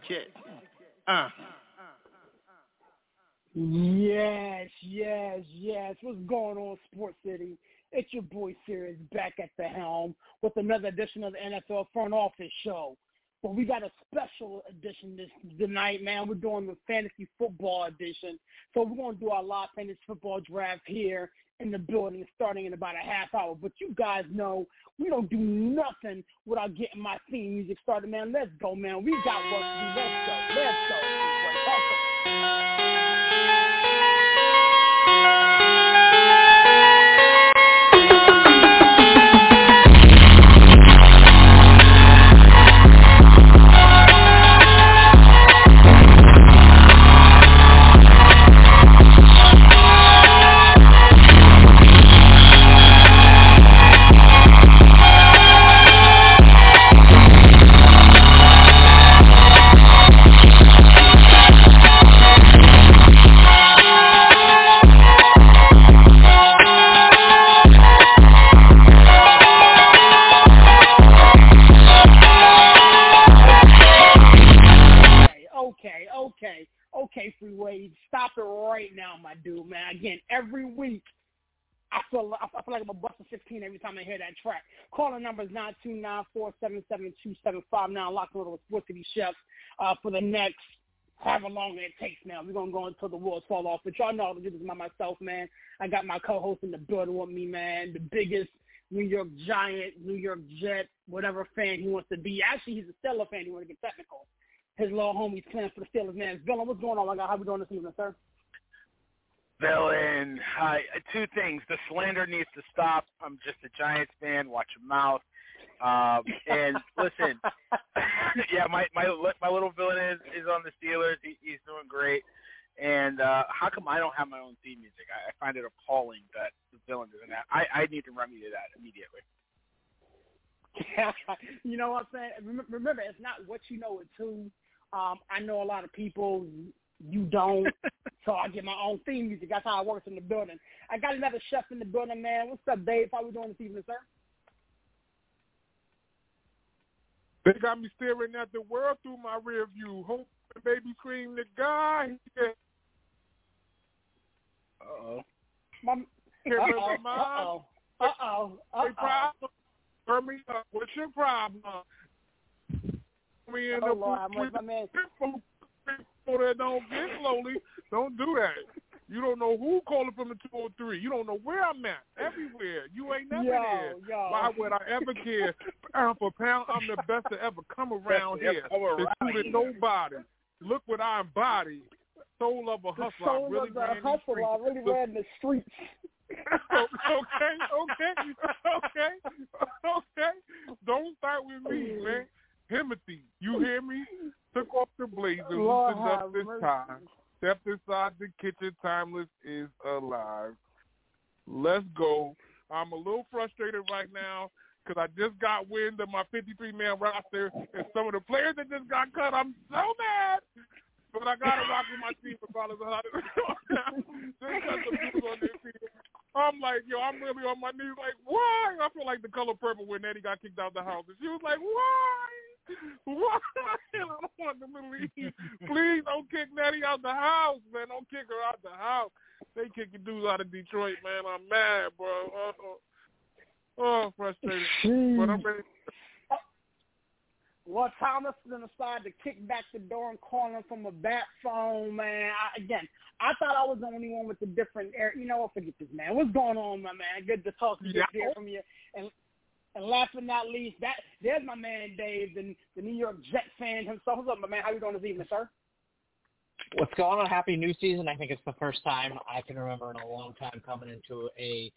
Connecticut. Uh. Yes, yes, yes. What's going on, Sports City? It's your boy Serious back at the helm with another edition of the NFL Front Office Show. But we got a special edition this tonight, man. We're doing the fantasy football edition. So we're gonna do our live fantasy football draft here in the building starting in about a half hour. But you guys know we don't do nothing without getting my theme music started, man. Let's go, man. We got work to do. Let's go. Let's go. Awesome. Okay, right now, my dude, man. Again, every week, I feel I feel like I'm a busting 16 every time I hear that track. Calling number is 929-477-2759. Locked on with Sports City Chefs uh, for the next however long it takes now. We're going to go until the walls fall off. But y'all know how to do this by myself, man. I got my co-host in the building with me, man. The biggest New York Giant, New York Jet, whatever fan he wants to be. Actually, he's a Steeler fan. He want to get technical. His little homie's playing for the Steelers, man. Villain, what's going on, my guy? How we doing this evening, sir? Villain. Hi. Two things. The slander needs to stop. I'm just a Giants fan. Watch your mouth. Um, and listen, yeah, my my my little villain is is on the Steelers. He, he's doing great. And uh, how come I don't have my own theme music? I, I find it appalling that the villain doesn't have. I I need to remedy that immediately. Yeah, you know what I'm saying? Remember, it's not what you know, it's who. Um, I know a lot of people you don't, so I get my own theme music. That's how it works in the building. I got another chef in the building, man. What's up, Dave? How we doing this evening, sir? They got me staring at the world through my rear view. Hope baby scream the guy. Uh-oh. My, uh-oh, baby, mom. uh-oh, uh-oh, uh-oh. problem? Turn me up. What's your problem? Me in Oh, the Lord, I'm with my man. People that don't get slowly. Don't do that. You don't know who calling from the 203. You don't know where I'm at. Everywhere. You ain't never Yo, there. yo. Why would I ever care? Pound for pound, I'm the best to ever come around Best here. ever come around Including nobody. Look what I embody. Soul of a The hustler. I really of the ran these hustle. streets. I really ran the streets. okay, okay, okay, okay. Don't start with me, man. Timothy, you hear me? Took off the blazer, Lord loosened up this mercy. time. Stepped inside the kitchen, timeless is alive. Let's go. I'm a little frustrated right now because I just got wind of my 53-man roster and some of the players that just got cut. I'm so mad. but I gotta rock with my team regardless of how they got some people on their team. I'm like, yo, I'm really on my knees. Like, why? I feel like the color purple when Nettie got kicked out the house, and she was like, why? Why? I don't want to believe. Please don't kick Nettie out the house, man. Don't kick her out the house. They kicking dudes out of Detroit, man. I'm mad, bro. Uh, uh, oh, frustrated. but I'm ready. Well, Thomas decided to kick back the door and call him from a bat phone, man. I, again, I thought I was the only one with the different air. You know what? Forget this, man. What's going on, my man? Good to talk to you, Yeah. hear from you. And and last but not least, that there's my man Dave, the, the New York Jet fan himself. What's up, my man? How you doing this evening, sir? What's going on? Happy new season. I think it's the first time I can remember in a long time coming into a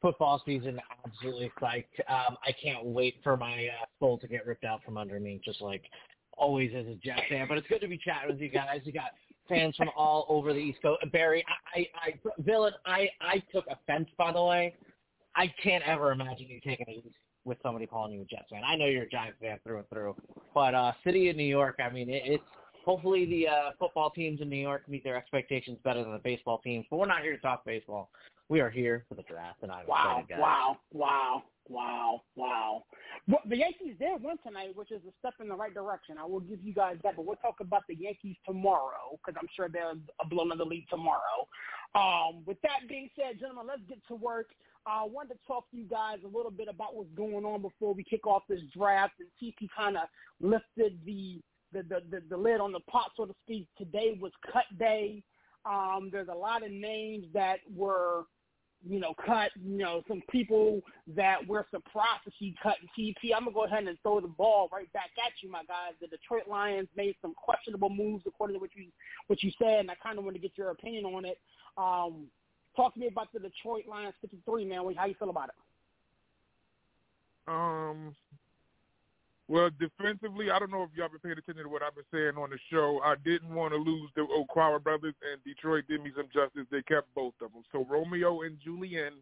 football season. Absolutely psyched. Um, I can't wait for my uh, soul to get ripped out from under me, just like always as a Jet fan. But it's good to be chatting with you guys. You got fans from all over the East Coast. Barry, I, I, I villain, I, I took offense by the way. I can't ever imagine you taking it easy with somebody calling you a Jets fan. I know you're a Giants fan through and through, but uh, city of New York. I mean, it, it's hopefully the uh, football teams in New York meet their expectations better than the baseball teams. But we're not here to talk baseball. We are here for the draft, and I'm Wow, excited, guys. wow, wow, wow, wow. Well, the Yankees did win tonight, which is a step in the right direction. I will give you guys that, but we'll talk about the Yankees tomorrow because I'm sure they'll blow the lead tomorrow. Um, with that being said, gentlemen, let's get to work. I wanted to talk to you guys a little bit about what's going on before we kick off this draft and you kind of lifted the the, the the the lid on the pot, so to speak. Today was cut day. Um, there's a lot of names that were you know, cut, you know, some people that we're surprised to see cut in TP. I'm gonna go ahead and throw the ball right back at you, my guys. The Detroit Lions made some questionable moves according to what you what you said, and I kind of want to get your opinion on it. Um, talk to me about the Detroit Lions 53, man. How you feel about it? Um, well, defensively, I don't know if y'all been paying attention to what I've been saying on the show. I didn't want to lose the Okwara brothers, and Detroit did me some justice. They kept both of them. So Romeo and Julian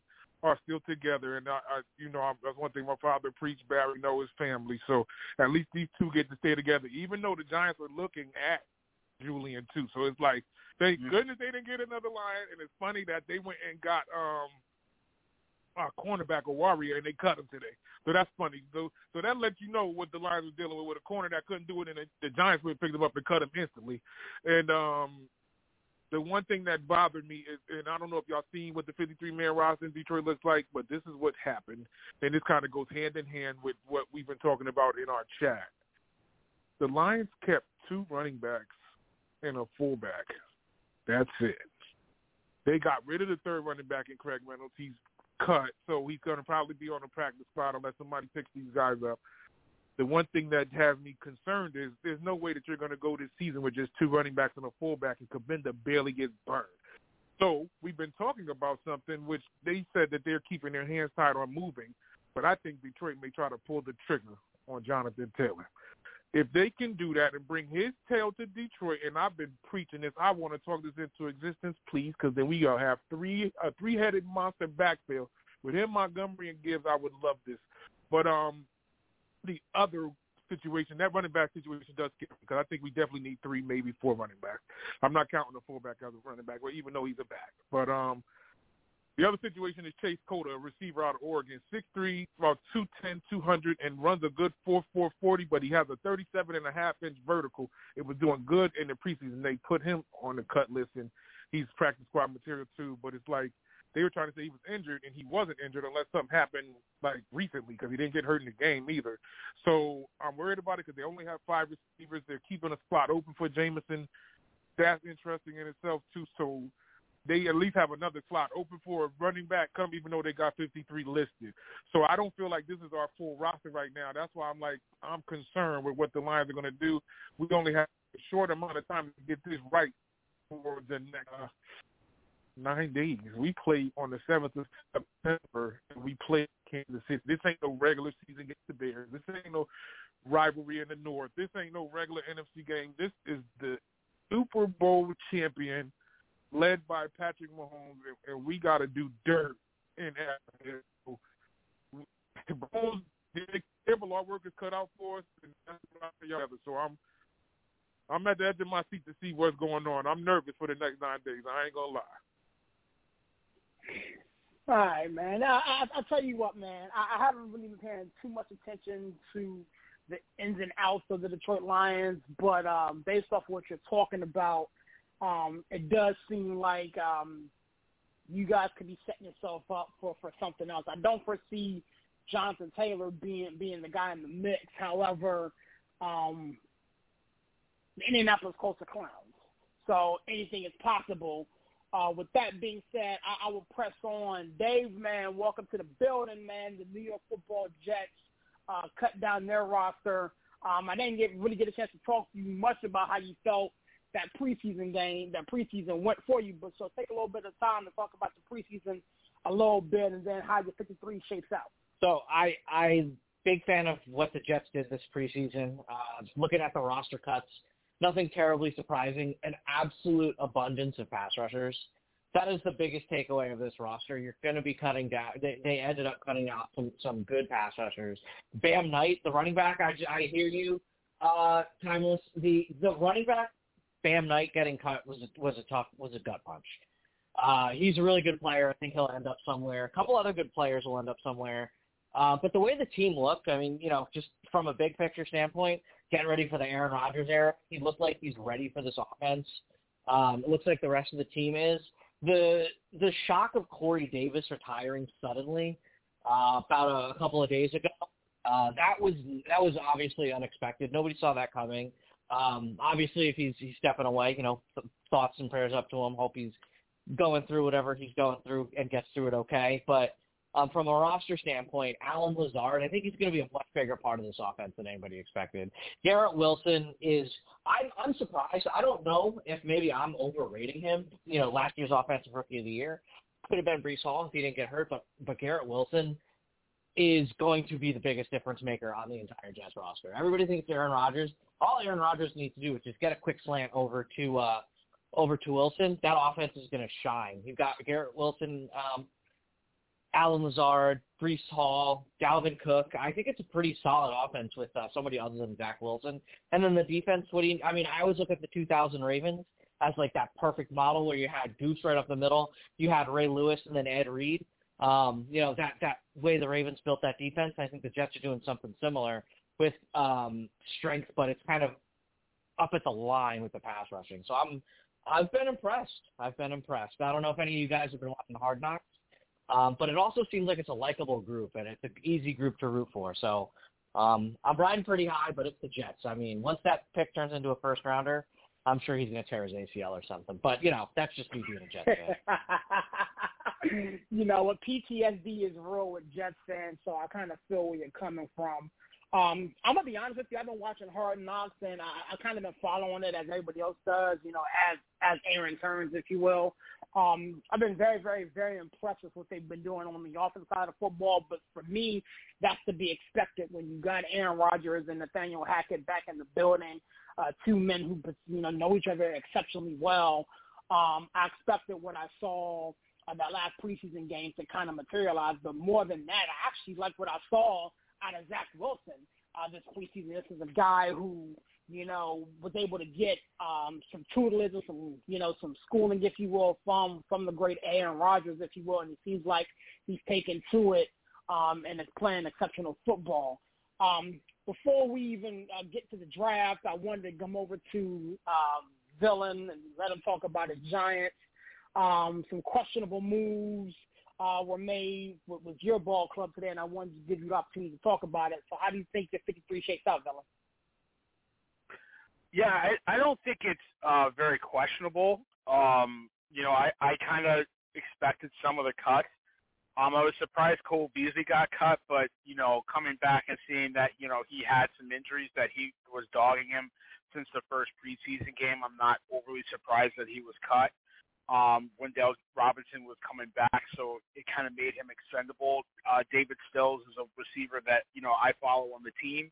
are still together, and I, I you know, I, that's one thing my father preached. Barry know his family, so at least these two get to stay together. Even though the Giants are looking at Julian too, so it's like thank goodness they didn't get another lion. And it's funny that they went and got um a cornerback, a warrior, and they cut him today. So that's funny. So so that lets you know what the Lions were dealing with with a corner that couldn't do it, and the, the Giants would have picked him up and cut him instantly. And um, the one thing that bothered me is, and I don't know if y'all seen what the 53 man roster in Detroit looks like, but this is what happened, and this kind of goes hand in hand with what we've been talking about in our chat. The Lions kept two running backs and a fullback. That's it. They got rid of the third running back in Craig Reynolds. He's cut, so he's going to probably be on the practice squad unless somebody picks these guys up. The one thing that has me concerned is there's no way that you're going to go this season with just two running backs and a fullback, and Cabinda barely gets burned. So we've been talking about something which they said that they're keeping their hands tied on moving, but I think Detroit may try to pull the trigger on Jonathan Taylor. If they can do that and bring his tail to Detroit, and I've been preaching this, I want to talk this into existence, please, because then we gonna have three a three-headed monster backfield with him, Montgomery, and Gibbs. I would love this, but um, the other situation, that running back situation does get because I think we definitely need three, maybe four running backs. I'm not counting the fullback as a running back, well, even though he's a back. But um, the other situation is Chase Cota, a receiver out of Oregon, 6'3", about 210, 200, and runs a good 4'4", 40, but he has a 37 and a half inch vertical. It was doing good in the preseason. They put him on the cut list, and he's practice squad material too. But it's like they were trying to say he was injured, and he wasn't injured unless something happened like recently because he didn't get hurt in the game either. So I'm worried about it because they only have five receivers. They're keeping a spot open for Jameson. That's interesting in itself too. So they at least have another slot open for a running back come even though they got 53 listed. So I don't feel like this is our full roster right now. That's why I'm like I'm concerned with what the Lions are going to do. We only have a short amount of time to get this right for the next uh, nine days. We play on the 7th of September, and we play Kansas City. This ain't no regular season against the Bears. This ain't no rivalry in the North. This ain't no regular NFC game. This is the Super Bowl champion led by Patrick Mahomes, and, and we got to do dirt in Africa. So, Mahomes did terrible. Our work is cut out for us, and that's what I y'all. So I'm I'm at the edge of my seat to see what's going on. I'm nervous for the next nine days. I ain't gonna lie. All right, man. I, I, I'll tell you what, man. I, I haven't really been paying too much attention to the ins and outs of the Detroit Lions, but um, based off what you're talking about, um, it does seem like um, you guys could be setting yourself up for, for something else. I don't foresee Jonathan Taylor being being the guy in the mix. However, um, Indianapolis Colts are clowns, so anything is possible. Uh, with that being said, I, I will press on. Dave, man, welcome to the building, man. The New York Football Jets uh, cut down their roster. Um, I didn't get really get a chance to talk to you much about how you felt that preseason game, that preseason went for you. But so take a little bit of time to talk about the preseason a little bit, and then how your 53 shapes out. So I I big fan of what the Jets did this preseason. Uh, looking at the roster cuts, nothing terribly surprising. An absolute abundance of pass rushers. That is the biggest takeaway of this roster. You're going to be cutting down. They, they ended up cutting out some, some good pass rushers. Bam Knight, the running back. I, I hear you, uh, timeless. The the running back, Bam Knight getting cut was a, was a tough was a gut punch. Uh, he's a really good player. I think he'll end up somewhere. A couple other good players will end up somewhere. Uh, but the way the team looked, I mean, you know, just from a big picture standpoint, getting ready for the Aaron Rodgers era, he looked like he's ready for this offense. Um, it looks like the rest of the team is. The the shock of Corey Davis retiring suddenly uh, about a, a couple of days ago, uh, that was that was obviously unexpected. Nobody saw that coming. Um, obviously, if he's he's stepping away, you know, thoughts and prayers up to him. Hope he's going through whatever he's going through and gets through it okay. But um, from a roster standpoint, Allen Lazard, I think he's going to be a much bigger part of this offense than anybody expected. Garrett Wilson is, I'm, I'm surprised. I don't know if maybe I'm overrating him. You know, last year's offensive rookie of the year could have been Breece Hall if he didn't get hurt, but but Garrett Wilson is going to be the biggest difference maker on the entire Jets roster. Everybody thinks Aaron Rodgers. All Aaron Rodgers needs to do is just get a quick slant over to uh, over to Wilson. That offense is going to shine. You've got Garrett Wilson um, Allen Lazard, Breece Hall, Dalvin Cook. I think it's a pretty solid offense with uh, somebody other than Zach Wilson. And then the defense, what do you, I mean, I always look at the 2000 Ravens as like that perfect model where you had Goose right up the middle, you had Ray Lewis and then Ed Reed. Um, you know, that, that way the Ravens built that defense. I think the Jets are doing something similar with um, strength, but it's kind of up at the line with the pass rushing. So I'm, I've been impressed. I've been impressed. I don't know if any of you guys have been watching Hard Knocks. Um, but it also seems like it's a likable group and it's an easy group to root for. So um, I'm riding pretty high, but it's the Jets. I mean, once that pick turns into a first rounder, I'm sure he's going to tear his ACL or something. But you know, that's just me being a Jets fan. you know, what PTSD is real with Jets fans, so I kind of feel where you're coming from. Um, I'm gonna be honest with you. I've been watching Hard Knocks, and I, I kind of been following it as everybody else does. You know, as as Aaron turns, if you will. Um, I've been very, very, very impressed with what they've been doing on the offensive side of football. But for me, that's to be expected when you got Aaron Rodgers and Nathaniel Hackett back in the building, uh, two men who you know know each other exceptionally well. Um, I expected what I saw uh, that last preseason game to kind of materialize. But more than that, I actually like what I saw out of Zach Wilson uh, this preseason. This is a guy who you know, was able to get um, some tutelage or some, you know, some schooling, if you will, from from the great Aaron Rodgers, if you will, and it seems like he's taken to it um, and is playing exceptional football. Um, before we even uh, get to the draft, I wanted to come over to um, Villain and let him talk about his Giants. Um, some questionable moves uh, were made with, with your ball club today, and I wanted to give you the opportunity to talk about it. So how do you think the 53 shakes out, Villain? Yeah, I, I don't think it's uh, very questionable. Um, you know, I, I kind of expected some of the cuts. Um, I was surprised Cole Beasley got cut, but you know, coming back and seeing that you know he had some injuries that he was dogging him since the first preseason game, I'm not overly surprised that he was cut um, Wan'Dale Robinson was coming back, so it kind of made him expendable. Uh, David Sills is a receiver that you know I follow on the team.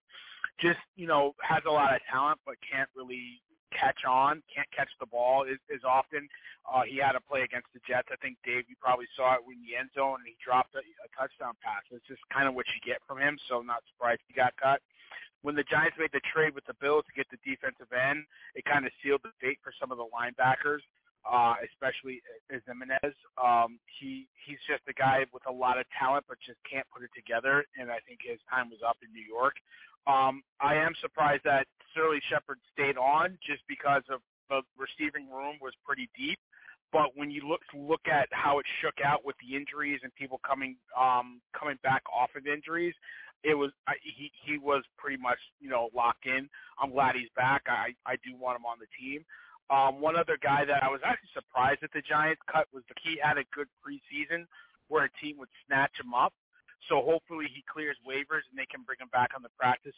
Just you know has a lot of talent, but can't really catch on, can't catch the ball as, as often. Uh, he had a play against the Jets. I think Dave, you probably saw it in the end zone, and he dropped a, a touchdown pass. It's just kind of what you get from him. So not surprised he got cut. when the Giants made the trade with the Bills to get the defensive end, it kind of sealed the fate for some of the linebackers, uh, especially Ximines. Um, he he's just a guy with a lot of talent, but just can't put it together. And I think his time was up in New York. Um, I am surprised that Sterling Shepard stayed on just because of the receiving room was pretty deep. But when you look look at how it shook out with the injuries and people coming um, coming back off of injuries, it was I, he he was pretty much you know locked in. I'm glad he's back. I I do want him on the team. Um, one other guy that I was actually surprised that the Giants cut was the he had a good preseason where a team would snatch him up. So hopefully he clears waivers and they can bring him back on the practice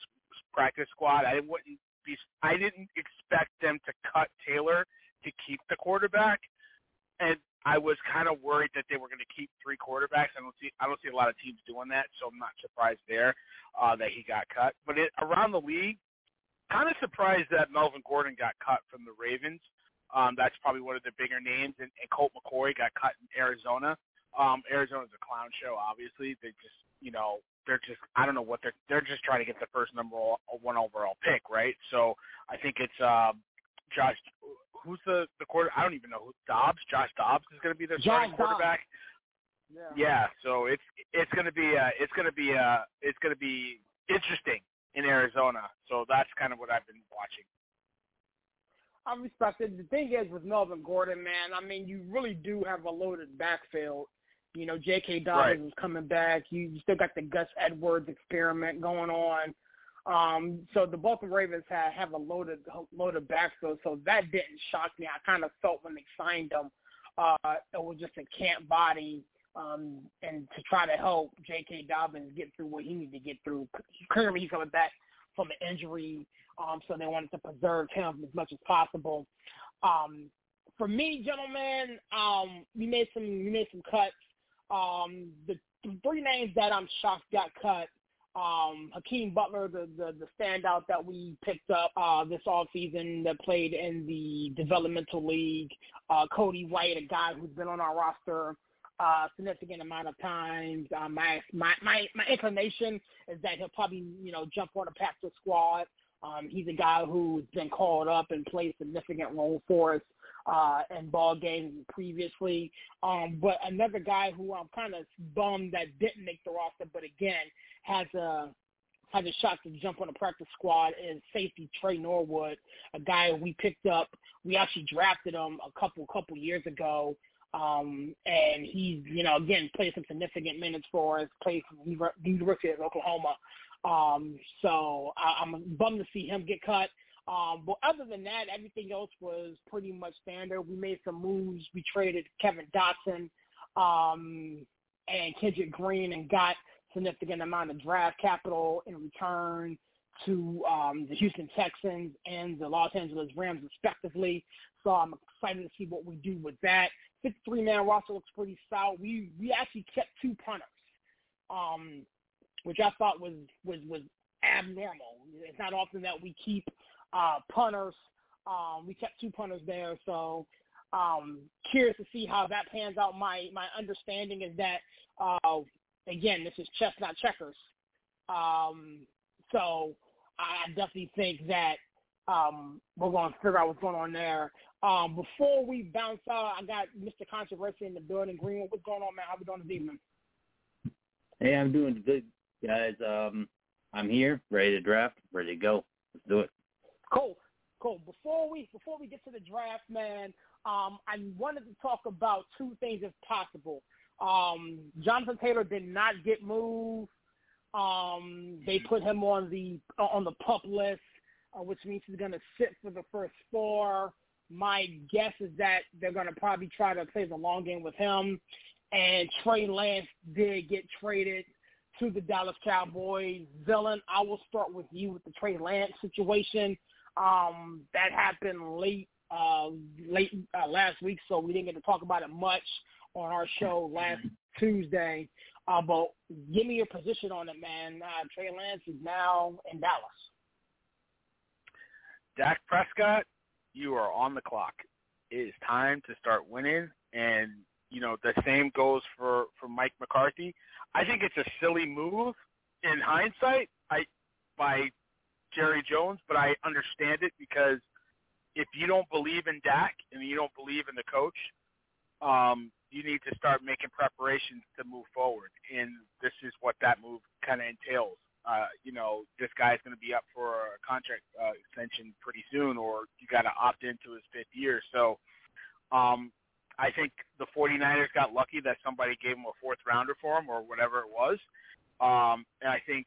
practice squad. I wouldn't be I didn't expect them to cut Taylor to keep the quarterback and I was kind of worried that they were going to keep three quarterbacks. I don't see I don't see a lot of teams doing that, so I'm not surprised there uh, that he got cut. But it, around the league, kind of surprised that Melvin Gordon got cut from the Ravens. Um, that's probably one of the bigger names, and, and Colt McCoy got cut in Arizona. Um, Arizona's a clown show, obviously. They just, you know, they're just I don't know what they're they're just trying to get the first number one overall pick, right? So I think it's um, Josh who's the the quarter? I don't even know who Dobbs. Josh Dobbs is going to be their starting quarterback. Yeah. yeah. So it's it's going to be uh, it's going to be uh, it's going to be interesting in Arizona. So that's kind of what I've been watching. I respect it. The thing is with Melvin Gordon, man, I mean, you really do have a loaded backfield. You know, J.K. Dobbins right. is coming back. You still got the Gus Edwards experiment going on. Um, so the Baltimore Ravens have, have a loaded loaded backfield, so that didn't shock me. I kind of felt when they signed him, uh, it was just a camp body, um, and to try to help J.K. Dobbins get through what he needed to get through. Clearly, he's coming back from an injury, um, so they wanted to preserve him as much as possible. Um, for me, gentlemen, um, we made some we made some cuts. Um, the, the three names that I'm shocked got cut um, Hakeem Butler, the, the, the standout that we picked up uh, this offseason that played in the developmental league. Uh, Cody White, a guy who's been on our roster uh, significant amount of times. Uh, my, my my my inclination is that he'll probably you know jump on a practice squad. Um, he's a guy who's been called up and played significant role for us uh, in ball games previously. Um, but another guy who I'm kind of bummed that didn't make the roster, but again has a has a shot to jump on the practice squad is safety Tre Norwood, a guy we picked up. We actually drafted him a couple couple years ago, um, and he's you know again played some significant minutes for us. Played for the University of Oklahoma. Um, so I, I'm bummed to see him get cut. Um, but other than that, everything else was pretty much standard. We made some moves. We traded Kevin Dotson um, and Kendrick Green and got significant amount of draft capital in return to um, the Houston Texans and the Los Angeles Rams, respectively. So I'm excited to see what we do with that. 53-man roster looks pretty solid. We we actually kept two punters, um, which I thought was was was abnormal. It's not often that we keep uh, punters. Um, we kept two punters there, so um, curious to see how that pans out. My my understanding is that uh, again, this is chess not checkers. Um, so I definitely think that um, we're going to figure out what's going on there. Um, before we bounce out, I got Mr. Controversy in the building. Green, what's going on, man? How we doing this evening? Hey, I'm doing good, guys. Um, I'm here, ready to draft, ready to go. Let's do it. Cool, cool. Before we before we get to the draft, man, um, I wanted to talk about two things, if possible. Um, Jonathan Taylor did not get moved. Um, they put him on the on the pup list, uh, which means he's going to sit for the first four. My guess is that they're going to probably try to play the long game with him. And Trey Lance did get traded to the Dallas Cowboys. Villain, I will start with you with the Trey Lance situation. Um, that happened late uh, late uh, last week, so we didn't get to talk about it much on our show last Tuesday. Uh, but give me your position on it, man. Uh, Trey Lance is now in Dallas. Dak Prescott, you are on the clock. It is time to start winning, and you know the same goes for for Mike McCarthy. I think it's a silly move in hindsight. I by Jerry Jones, but I understand it because if you don't believe in Dak and you don't believe in the coach, um, you need to start making preparations to move forward. And this is what that move kind of entails. Uh, you know, this guy's going to be up for a contract uh, extension pretty soon, or you got to opt into his fifth year. So um, I think the 49ers got lucky that somebody gave him a fourth rounder for him or whatever it was. Um, and I think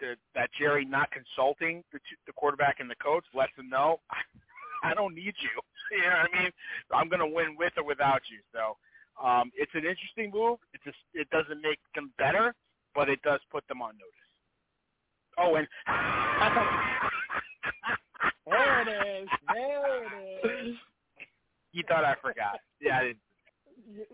that, that Jerry not consulting the, the quarterback and the coach lets them know, I don't need you. You know what I mean? I'm going to win with or without you. So um, it's an interesting move. It's a, it doesn't make them better, but it does put them on notice. Oh, and there it is. There it is. You thought I forgot. Yeah, I didn't. You,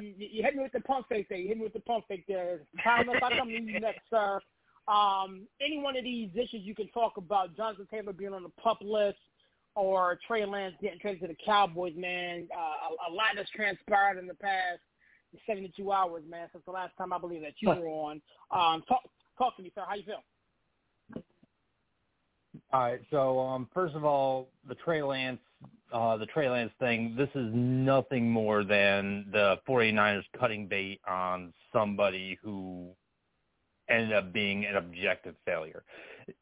you, you hit me with the pump fake there. You hit me with the pump fake there. Thomas, I come to you next, sir. Um, any one of these issues you can talk about, Jonathan Taylor being on the pup list, or Trey Lance getting traded to the Cowboys, man. Uh, a, a lot has transpired in the past 72 hours, man, since the last time I believe that you were on. Um, talk, talk to me, sir. How you feel? All right. So um, first of all, the Trey Lance, uh, the Trey Lance thing. This is nothing more than the 49ers cutting bait on somebody who ended up being an objective failure.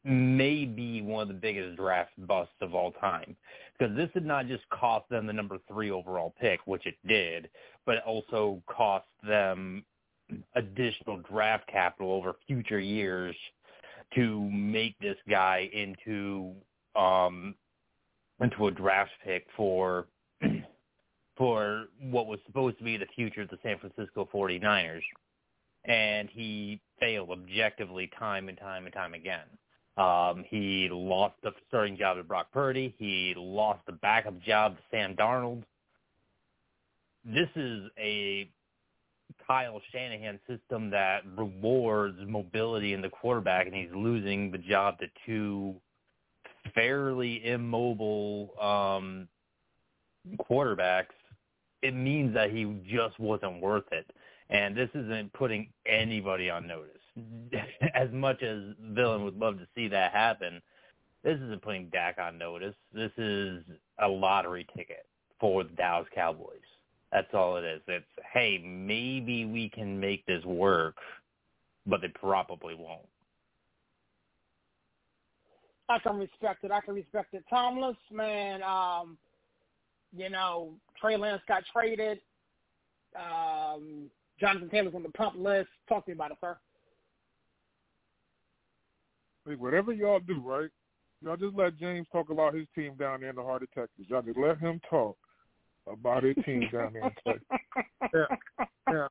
May be one of the biggest draft busts of all time because this did not just cost them the number three overall pick, which it did, but it also cost them additional draft capital over future years to make this guy into um into a draft pick for for what was supposed to be the future of the San Francisco 49ers and he failed objectively time and time and time again. Um, he lost the starting job to Brock Purdy. He lost the backup job to Sam Darnold. This is a Kyle Shanahan system that rewards mobility in the quarterback, and he's losing the job to two fairly immobile um, quarterbacks. It means that he just wasn't worth it. And this isn't putting anybody on notice. as much as Villain would love to see that happen, this isn't putting Dak on notice. This is a lottery ticket for the Dallas Cowboys. That's all it is. It's hey, maybe we can make this work, but they probably won't. I can respect it. I can respect it. Timeless, man, um, you know, Trey Lance got traded. Um, Jonathan Taylor's on the pup list. Talk to me about it, sir. Like whatever y'all do, right? Y'all just let James talk about his team down there in the heart of Texas. Y'all just let him talk about his team down there in. Yeah, yeah.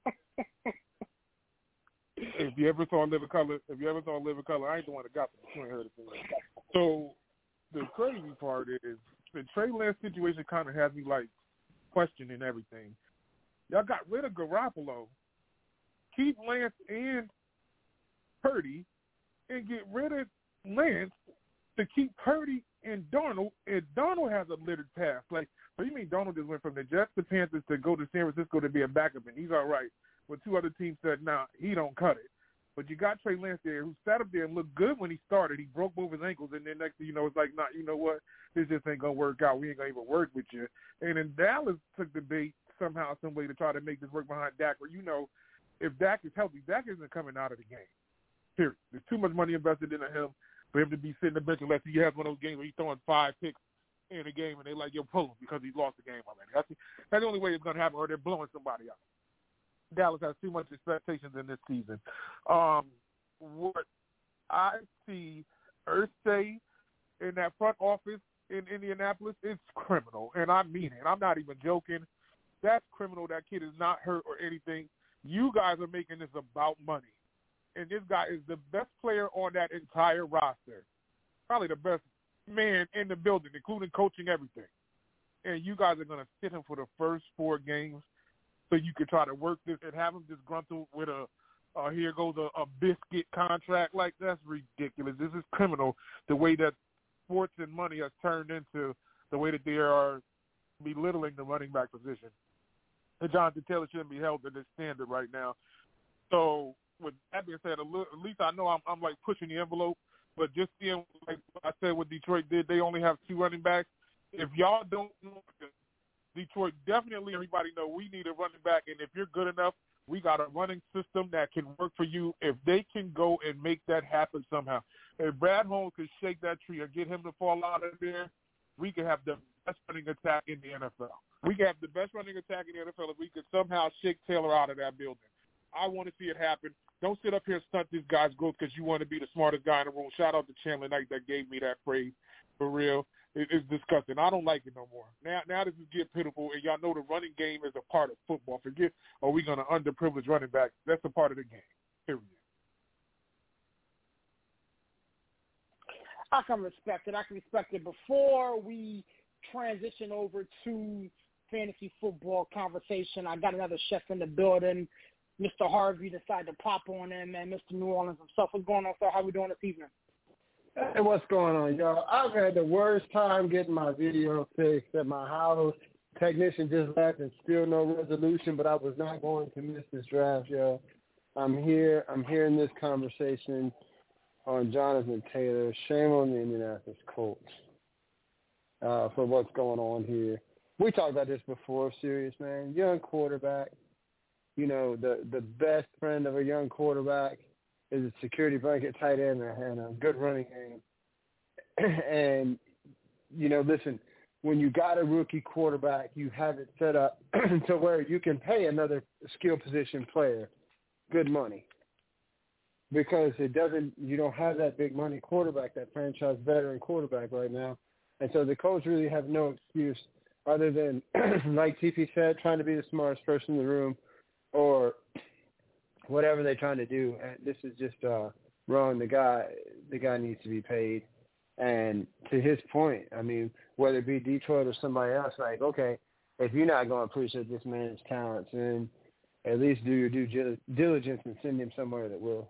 If you ever saw Living Color, if you ever saw Living Color, I ain't the one that got them. You ain't heard it from me. So the crazy part is the Trey Lance situation kind of has me like questioning everything. Y'all got rid of Garoppolo, keep Lance and Purdy, and get rid of Lance to keep Purdy and Darnold And Darnold has a littered path. Like, so you mean Darnold just went from the Jets to Panthers to go to San Francisco to be a backup, and he's all right. But two other teams said, nah, he don't cut it. But you got Trey Lance there who sat up there and looked good when he started. He broke both his ankles, and then next thing you know, it's like, nah, you know what? This just ain't gonna work out. We ain't gonna even work with you. And then Dallas took the bait somehow, some way to try to make this work behind Dak. Where you know, if Dak is healthy, Dak isn't coming out of the game. Period. There's too much money invested into him for him to be sitting the bench unless he has one of those games where he's throwing five picks in a game and they like, yo, pull him because he's lost the game already. That's the, that's the only way it's going to happen, or they're blowing somebody out. Dallas has too much expectations in this season. Um, what I see Irsay in that front office in Indianapolis is criminal, and I mean it. I'm not even joking. That's criminal. That kid is not hurt or anything. You guys are making this about money, and this guy is the best player on that entire roster, probably the best man in the building, including coaching everything. And you guys are going to sit him for the first four games so you can try to work this and have him disgruntled with a uh, here goes a, a biscuit contract. Like that's ridiculous. This is criminal. The way that sports and money has turned into the way that they are belittling the running back position. And Jonathan Taylor shouldn't be held to this standard right now. So that being said, at least I know I'm, I'm like pushing the envelope But just seeing, like I said, what Detroit did, they only have two running backs. If y'all don't know, Detroit definitely everybody know we need a running back, and if you're good enough, we got a running system that can work for you. If they can go and make that happen somehow, if Brad Holmes can shake that tree or get him to fall out of there, we can have the best running attack in the NFL. We can have the best running attack in the NFL if we could somehow shake Taylor out of that building. I want to see it happen. Don't sit up here and stunt this guy's growth because you want to be the smartest guy in the room. Shout out to Chandler Knight that gave me that phrase for real. It, it's disgusting. I don't like it no more. Now, now this is getting pitiful, and y'all know the running game is a part of football. Forget, are we going to underprivileged running back? That's a part of the game. Period. I can respect it. I can respect it. Before we transition over to fantasy football conversation, I got another chef in the building. Mr. Harvey decided to pop on in, man. Mr. New Orleans himself. What's going on, sir? How we doing this evening? Hey, what's going on, y'all? I've had the worst time getting my video fixed at my house. Technician just left and still no resolution, but I was not going to miss this draft, y'all. I'm here. I'm hearing this conversation on Jonathan Taylor. Shame on the Indianapolis Colts uh, for what's going on here. We talked about this before, serious man. Young quarterback you know, the the best friend of a young quarterback is a security blanket tight end and a good running game. and you know, listen, when you got a rookie quarterback, you have it set up to where you can pay another skill position player good money. Because it doesn't you don't have that big money quarterback, that franchise veteran quarterback right now. And so the Colts really have no excuse other than like TP said, trying to be the smartest person in the room or whatever they're trying to do. This is just uh, wrong. The guy, the guy needs to be paid. And to his point, I mean, whether it be Detroit or somebody else, like, okay, if you're not going to appreciate this man's talents, then at least do your due diligence and send him somewhere that will.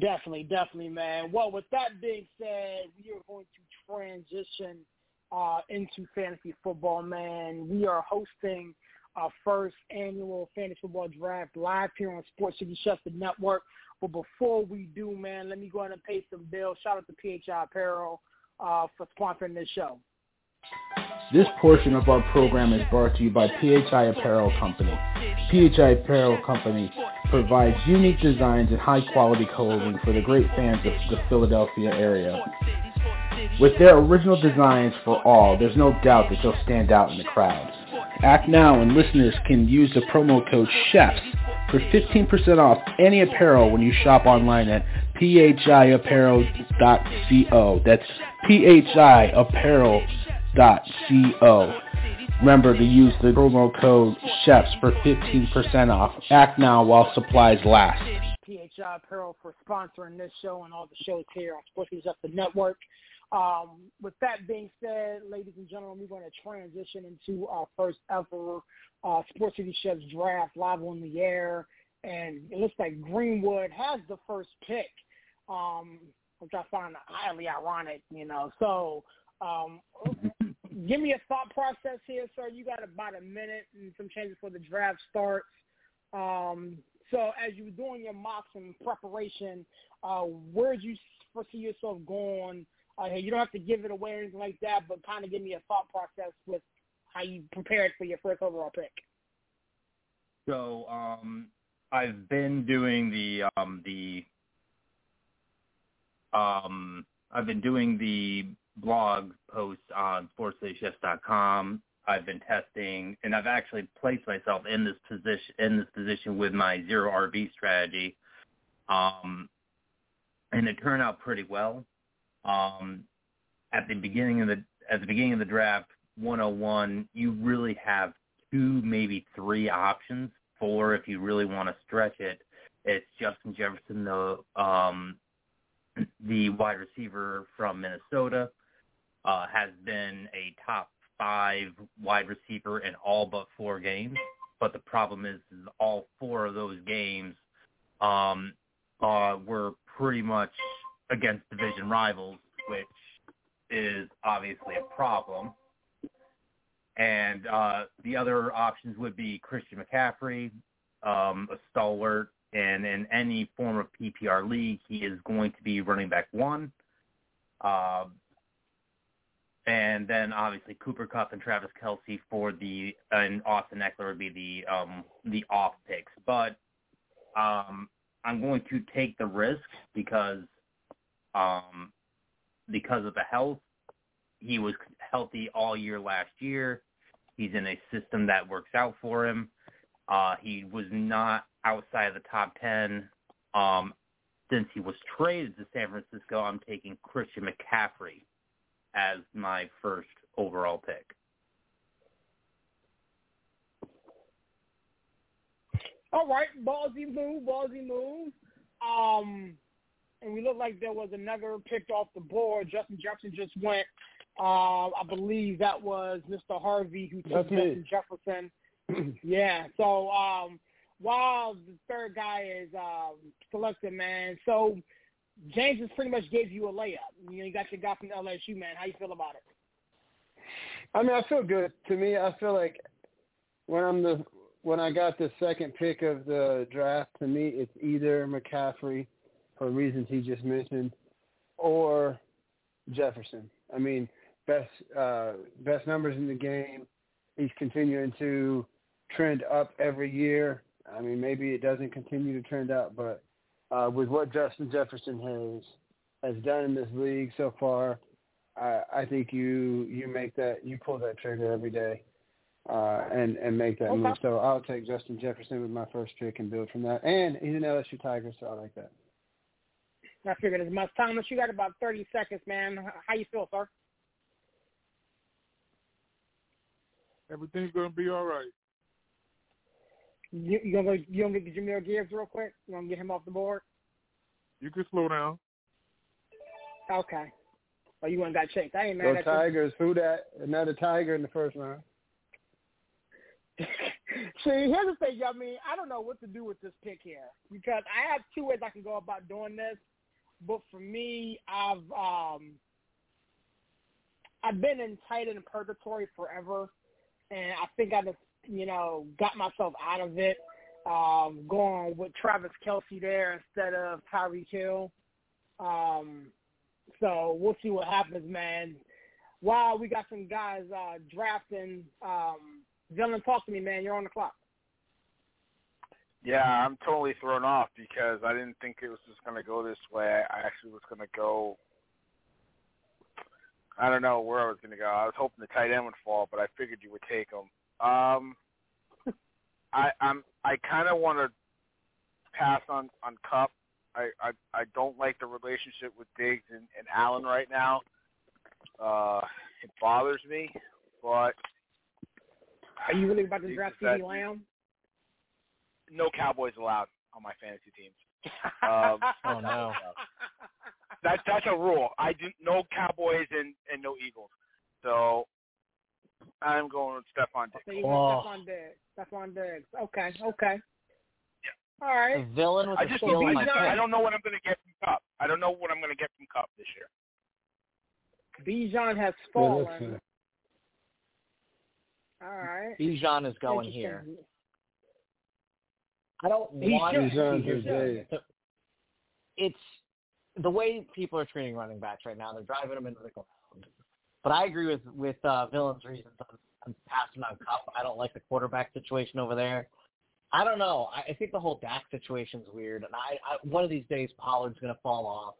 Definitely, definitely, man. Well, with that being said, we are going to transition uh, into fantasy football, man. We are hosting our first annual fantasy football draft live here on Sports City Chefs Network. But before we do, man, let me go ahead and pay some bills. Shout out to PHI Apparel uh, for sponsoring this show. This portion of our program is brought to you by PHI Apparel Company. PHI Apparel Company provides unique designs and high-quality clothing for the great fans of the Philadelphia area. With their original designs for all, there's no doubt that they'll stand out in the crowd. Act now and listeners can use the promo code CHEFS for 15% off any apparel when you shop online at phiapparel.co. That's phiapparel.co. Remember to use the promo code CHEFS for 15% off. Act now while supplies last. PHI Apparel for sponsoring this show and all the shows here on Sports Up the Network. Um, with that being said, ladies and gentlemen, we're going to transition into our first ever uh, Sports City Chefs draft live on the air. And it looks like Greenwood has the first pick, um, which I find highly ironic, you know. So um, give me a thought process here, sir. You got about a minute and some changes for the draft starts. Um, so as you were doing your mocks and preparation, uh, where did you foresee yourself going uh, you don't have to give it away or anything like that, but kind of give me a thought process with how you prepared for your first overall pick. So um, I've been doing the um, the um, I've been doing the blog posts on sportscitychefs.com. I've been testing, and I've actually placed myself in this position in this position with my zero RB strategy, um, and it turned out pretty well. Um, at the beginning of the at the beginning of the draft, 101, you really have two, maybe three options Four, if you really want to stretch it. It's Justin Jefferson, the um, the wide receiver from Minnesota, uh, has been a top five wide receiver in all but four games. But the problem is, is all four of those games um, uh, were pretty much against division rivals, which is obviously a problem. And uh, the other options would be Christian McCaffrey, um, a stalwart and in any form of PPR league, he is going to be running back one. Uh, and then obviously Cooper Kupp and Travis Kelce for the and Austin Ekeler would be the um, the off picks. But um, I'm going to take the risk because um, because of the health. He was healthy all year last year. He's in a system that works out for him. Uh, he was not outside of the top 10. Um, since he was traded to San Francisco, I'm taking Christian McCaffrey as my first overall pick. All right, ballsy move, ballsy move. Um, and we looked like there was another picked off the board. Justin Jefferson just went. Uh, I believe that was Mr. Harvey who took That's me. Justin Jefferson. yeah. So um, while the third guy is um, selected, man. So James has pretty much gave you a layup. You know, you got your guy from LSU, man. How you feel about it? I mean, I feel good. To me, I feel like when I'm the when I got the second pick of the draft, to me, it's either McCaffrey for reasons he just mentioned, or Jefferson. I mean, best uh, best numbers in the game. He's continuing to trend up every year. I mean, maybe it doesn't continue to trend up, but uh, with what Justin Jefferson has has done in this league so far, I, I think you you make that you pull that trigger every day uh, and and make that Okay. move. So I'll take Justin Jefferson with my first pick and build from that. And he's an LSU Tiger, so I like that. I figured as much. Thomas, you got about 30 seconds, man. How you feel, sir? Everything's gonna be all right. You, you gonna go, you gonna get Jahmyr Gibbs real quick? You gonna get him off the board? You can slow down. Okay. Oh, you went and got checked. I ain't mad Go at you. Tigers. Who that? Another Tiger in the first round. See, here's the thing, I mean, I don't know what to do with this pick here because I have two ways I can go about doing this. But for me, I've um, I've been in tight end purgatory forever, and I think I just you know got myself out of it. Um, going with Travis Kelce there instead of Tyreek Hill. Um, so we'll see what happens, man. Wow, we got some guys uh, drafting. Um, Dylan, talk to me, man. You're on the clock. Yeah, I'm totally thrown off because I didn't think it was just going to go this way. I actually was going to go. I don't know where I was going to go. I was hoping the tight end would fall, but I figured you would take him. Um, I I'm I kind of want to pass on on Kupp. I, I I don't like the relationship with Diggs and, and Allen right now. Uh, it bothers me, but Are you really about to draft CeeDee Lamb? No Cowboys allowed on my fantasy teams. Um, Oh no. That's that's a rule. I do no Cowboys and and no Eagles. So I'm going with Stefon So Diggs. you Oh. Stefon Diggs. Stefon Diggs. Okay, okay. All right. The villain with I just steal I, my I don't know what I'm going to get from Kupp. I don't know what I'm going to get from Kupp this year. Bijan has fallen. that's, All right. Bijan is going here. Interesting. I don't He want should. Bijan here's for the Jay. thing. It's the way people are treating running backs right now. They're driving them into the ground. But I agree with with uh, Villain's reasons on, on passing on Kupp. I don't like the quarterback situation over there. I don't know. I, I think the whole Dak situation's weird, and I, I one of these days Pollard's going to fall off.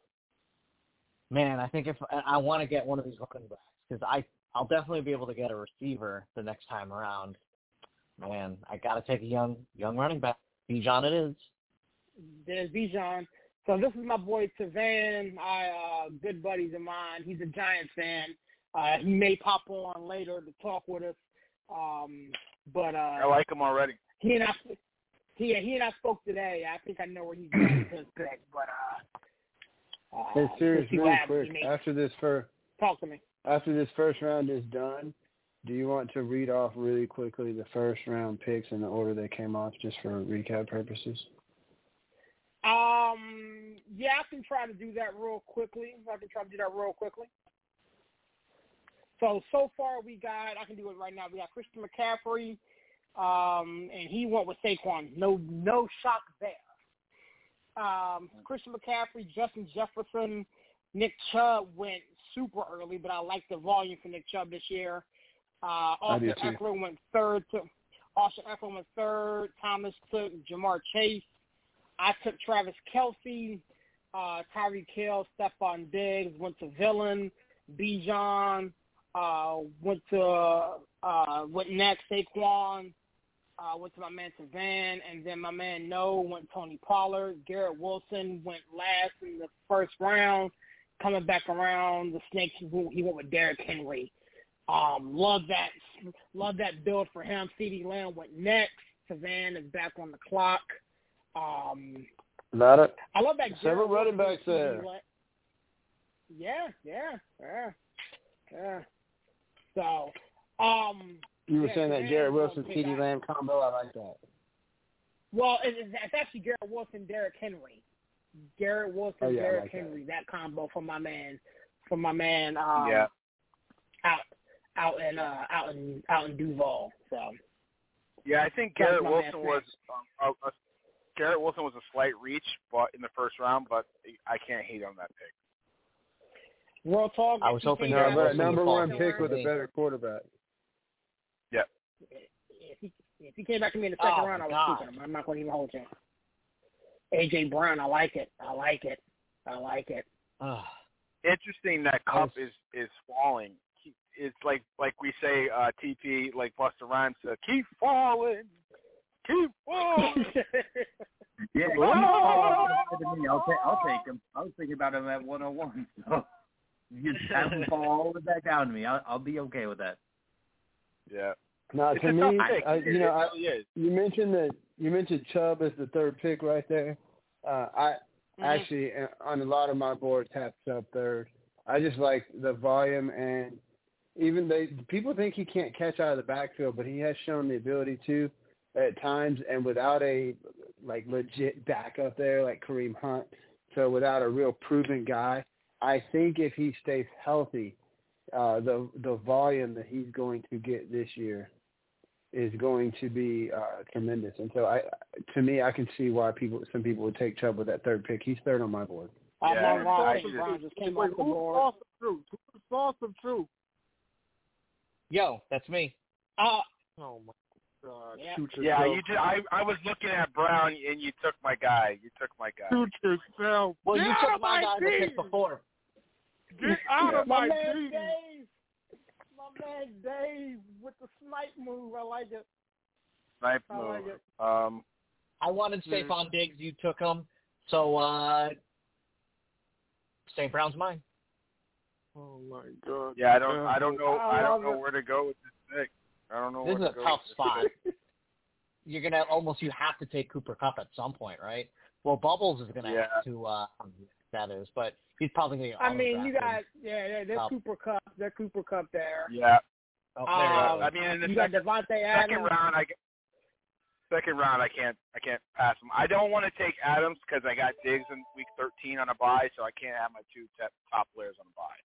Man, I think if I, I want to get one of these running backs because I I'll definitely be able to get a receiver the next time around. Man, I got to take a young young running back. Bijan it is. There's Bijan. So this is my boy Tavan, I uh good buddies of mine. He's a Giants fan. Uh he may pop on later to talk with us. Um but uh I like him already. he and I he, he and I spoke today. I think I know where he's going with his pick, but uh, uh Hey, serious, we'll see what really quick. After this first Talk to me. after this first round is done, do you want to read off really quickly the first round picks in the order they came off, just for recap purposes? Um, yeah, I can try to do that real quickly. I can try to do that real quickly. So so far we got. I can do it right now. We got Christian McCaffrey, um, and he went with Saquon. No no shock there. Um, Christian McCaffrey, Justin Jefferson, Nick Chubb went super early, but I like the volume for Nick Chubb this year. Uh, Austin. Ekeler went third to Austin Ekeler went third. Thomas took Ja'Marr Chase. I took Travis Kelce. Uh, Tyreek Hill, Stefon Diggs went to Villain. Bijan uh, went to uh, went next. Saquon uh, went to my man Savan, and then my man No went Tony Pollard. Garrett Wilson went last in the first round. Coming back around, the Snakes he went with Derrick Henry. Um, love that, love that build for him. CeeDee Lamb went next. Savan is back on the clock. Um, Not it. I love that. Several Garrett running Wilson, backs there. Yeah, yeah, yeah, yeah. So, um, You were Yeah, saying that Savan Garrett Wilson, C.D. pick Lamb combo. I like that. well, it's, it's actually Garrett Wilson, Derrick Henry. Garrett Wilson, Oh, yeah, Derrick like that. Henry. That. combo for my man, for my man. Um, Yeah. Out, out in uh, out in out in Duval. So. Yeah, I think Garrett Wilson was um, a, a, Garrett Wilson was a slight reach, but in the first round. But I can't hate on that pick. Real talk. I was hoping came Garrett Wilson but with would number one pick with a better quarterback. If he, if he came back to me in the second Oh, round, I was God. keeping him. I'm not going to even hold you. AJ Brown, I like it. I like it. I like it. Ugh. Interesting that Kupp was- is is falling. He- It's like like we say uh, TP like Busta Rhymes said, keep falling, keep falling. Yeah, he's falling to me. I'll take I'll take him. I was thinking about him at 101. So you just have him fall all the way back down to me. I'll, I'll be okay with that. yeah, Now, it's to me. I, you know, I, you mentioned that you mentioned Chubb as the third pick right there. Uh, I Mhm. actually uh, on a lot of my boards have Chubb third. I just like the volume and even they people think he can't catch out of the backfield, but he has shown the ability to at times and without a like legit backup there like Kareem Hunt. So without a real proven guy, I think if he stays healthy, uh, the the volume that he's going to get this year is going to be uh, tremendous. And so I, to me, I can see why people, some people would take Chubb with that third pick. He's third on my board. I'm Yeah, not wrong. I I think just- Brown just came Wait, off the board. saw some truth? Who saw some truth? Yo, that's me. Uh, Oh my God! Yeah. Shoot Yeah, you just, I I was looking at Brown and you took my guy. You took my guy. Shoot yourself. Well, Get you took of my guy the pick before. Get out of my my man team. Dave. My man Dave with the snipe move. I like it. Snipe I like move. it. Um, I wanted Yeah. Stefon Diggs. You took him. So, uh, St. Brown's mine. Oh my God! yeah, I don't I don't know I I don't know it. where to go with this pick. I don't know This is where a go tough spot. You're gonna almost you have to take Cooper Kupp at some point, right? Well, Bubbles is gonna Yeah. have to. Uh, that is, but he's probably gonna. Get I mean, you got yeah, yeah. There's Kupp. Cooper Kupp. There's Cooper Kupp there. Yeah. Oh, there you Uh. I mean, in the you got second, Davante second Adams. round, I second round, I can't I can't pass him. I don't want to take Adams because I got Diggs in week 13 on a bye, so I can't have my two top, top players on a bye.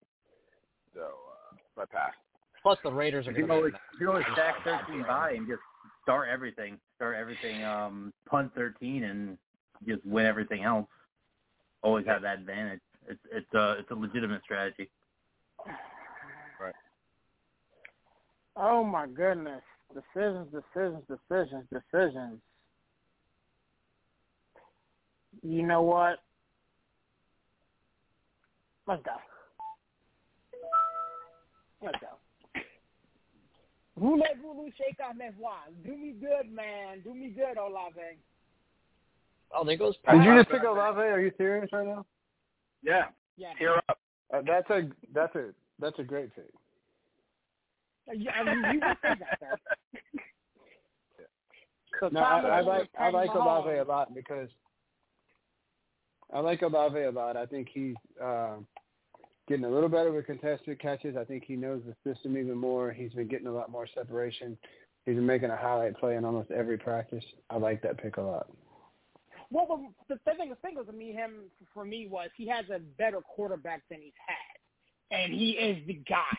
So uh, so I pass. Plus, the Raiders are gonna. always win you can always stack 13 by and just start everything. Start everything. Um, punt 13 and just win everything else. Always have that advantage. It's it's a it's a legitimate strategy. Right. Oh my goodness. Decisions, decisions, decisions, decisions. You know what? Let's go. Let's go. Voulez-vous shake off mes voix? Do me good, man. Do me good, Olave. Oh, there goes. Did you just pick Olave? Are you serious right now? Yeah. Yeah. Here up. Uh, that's a that's a that's a great pick. Yeah, I mean, you would think that, sir. So No, I, I like I like Olave a lot because I like Olave a lot. I think he's uh, getting a little better with contested catches. I think he knows the system even more. He's been getting a lot more separation. He's been making a highlight play in almost every practice. I like that pick a lot. Well, the, thing, the thing with me, him for me was he has a better quarterback than he's had, and he is the guy.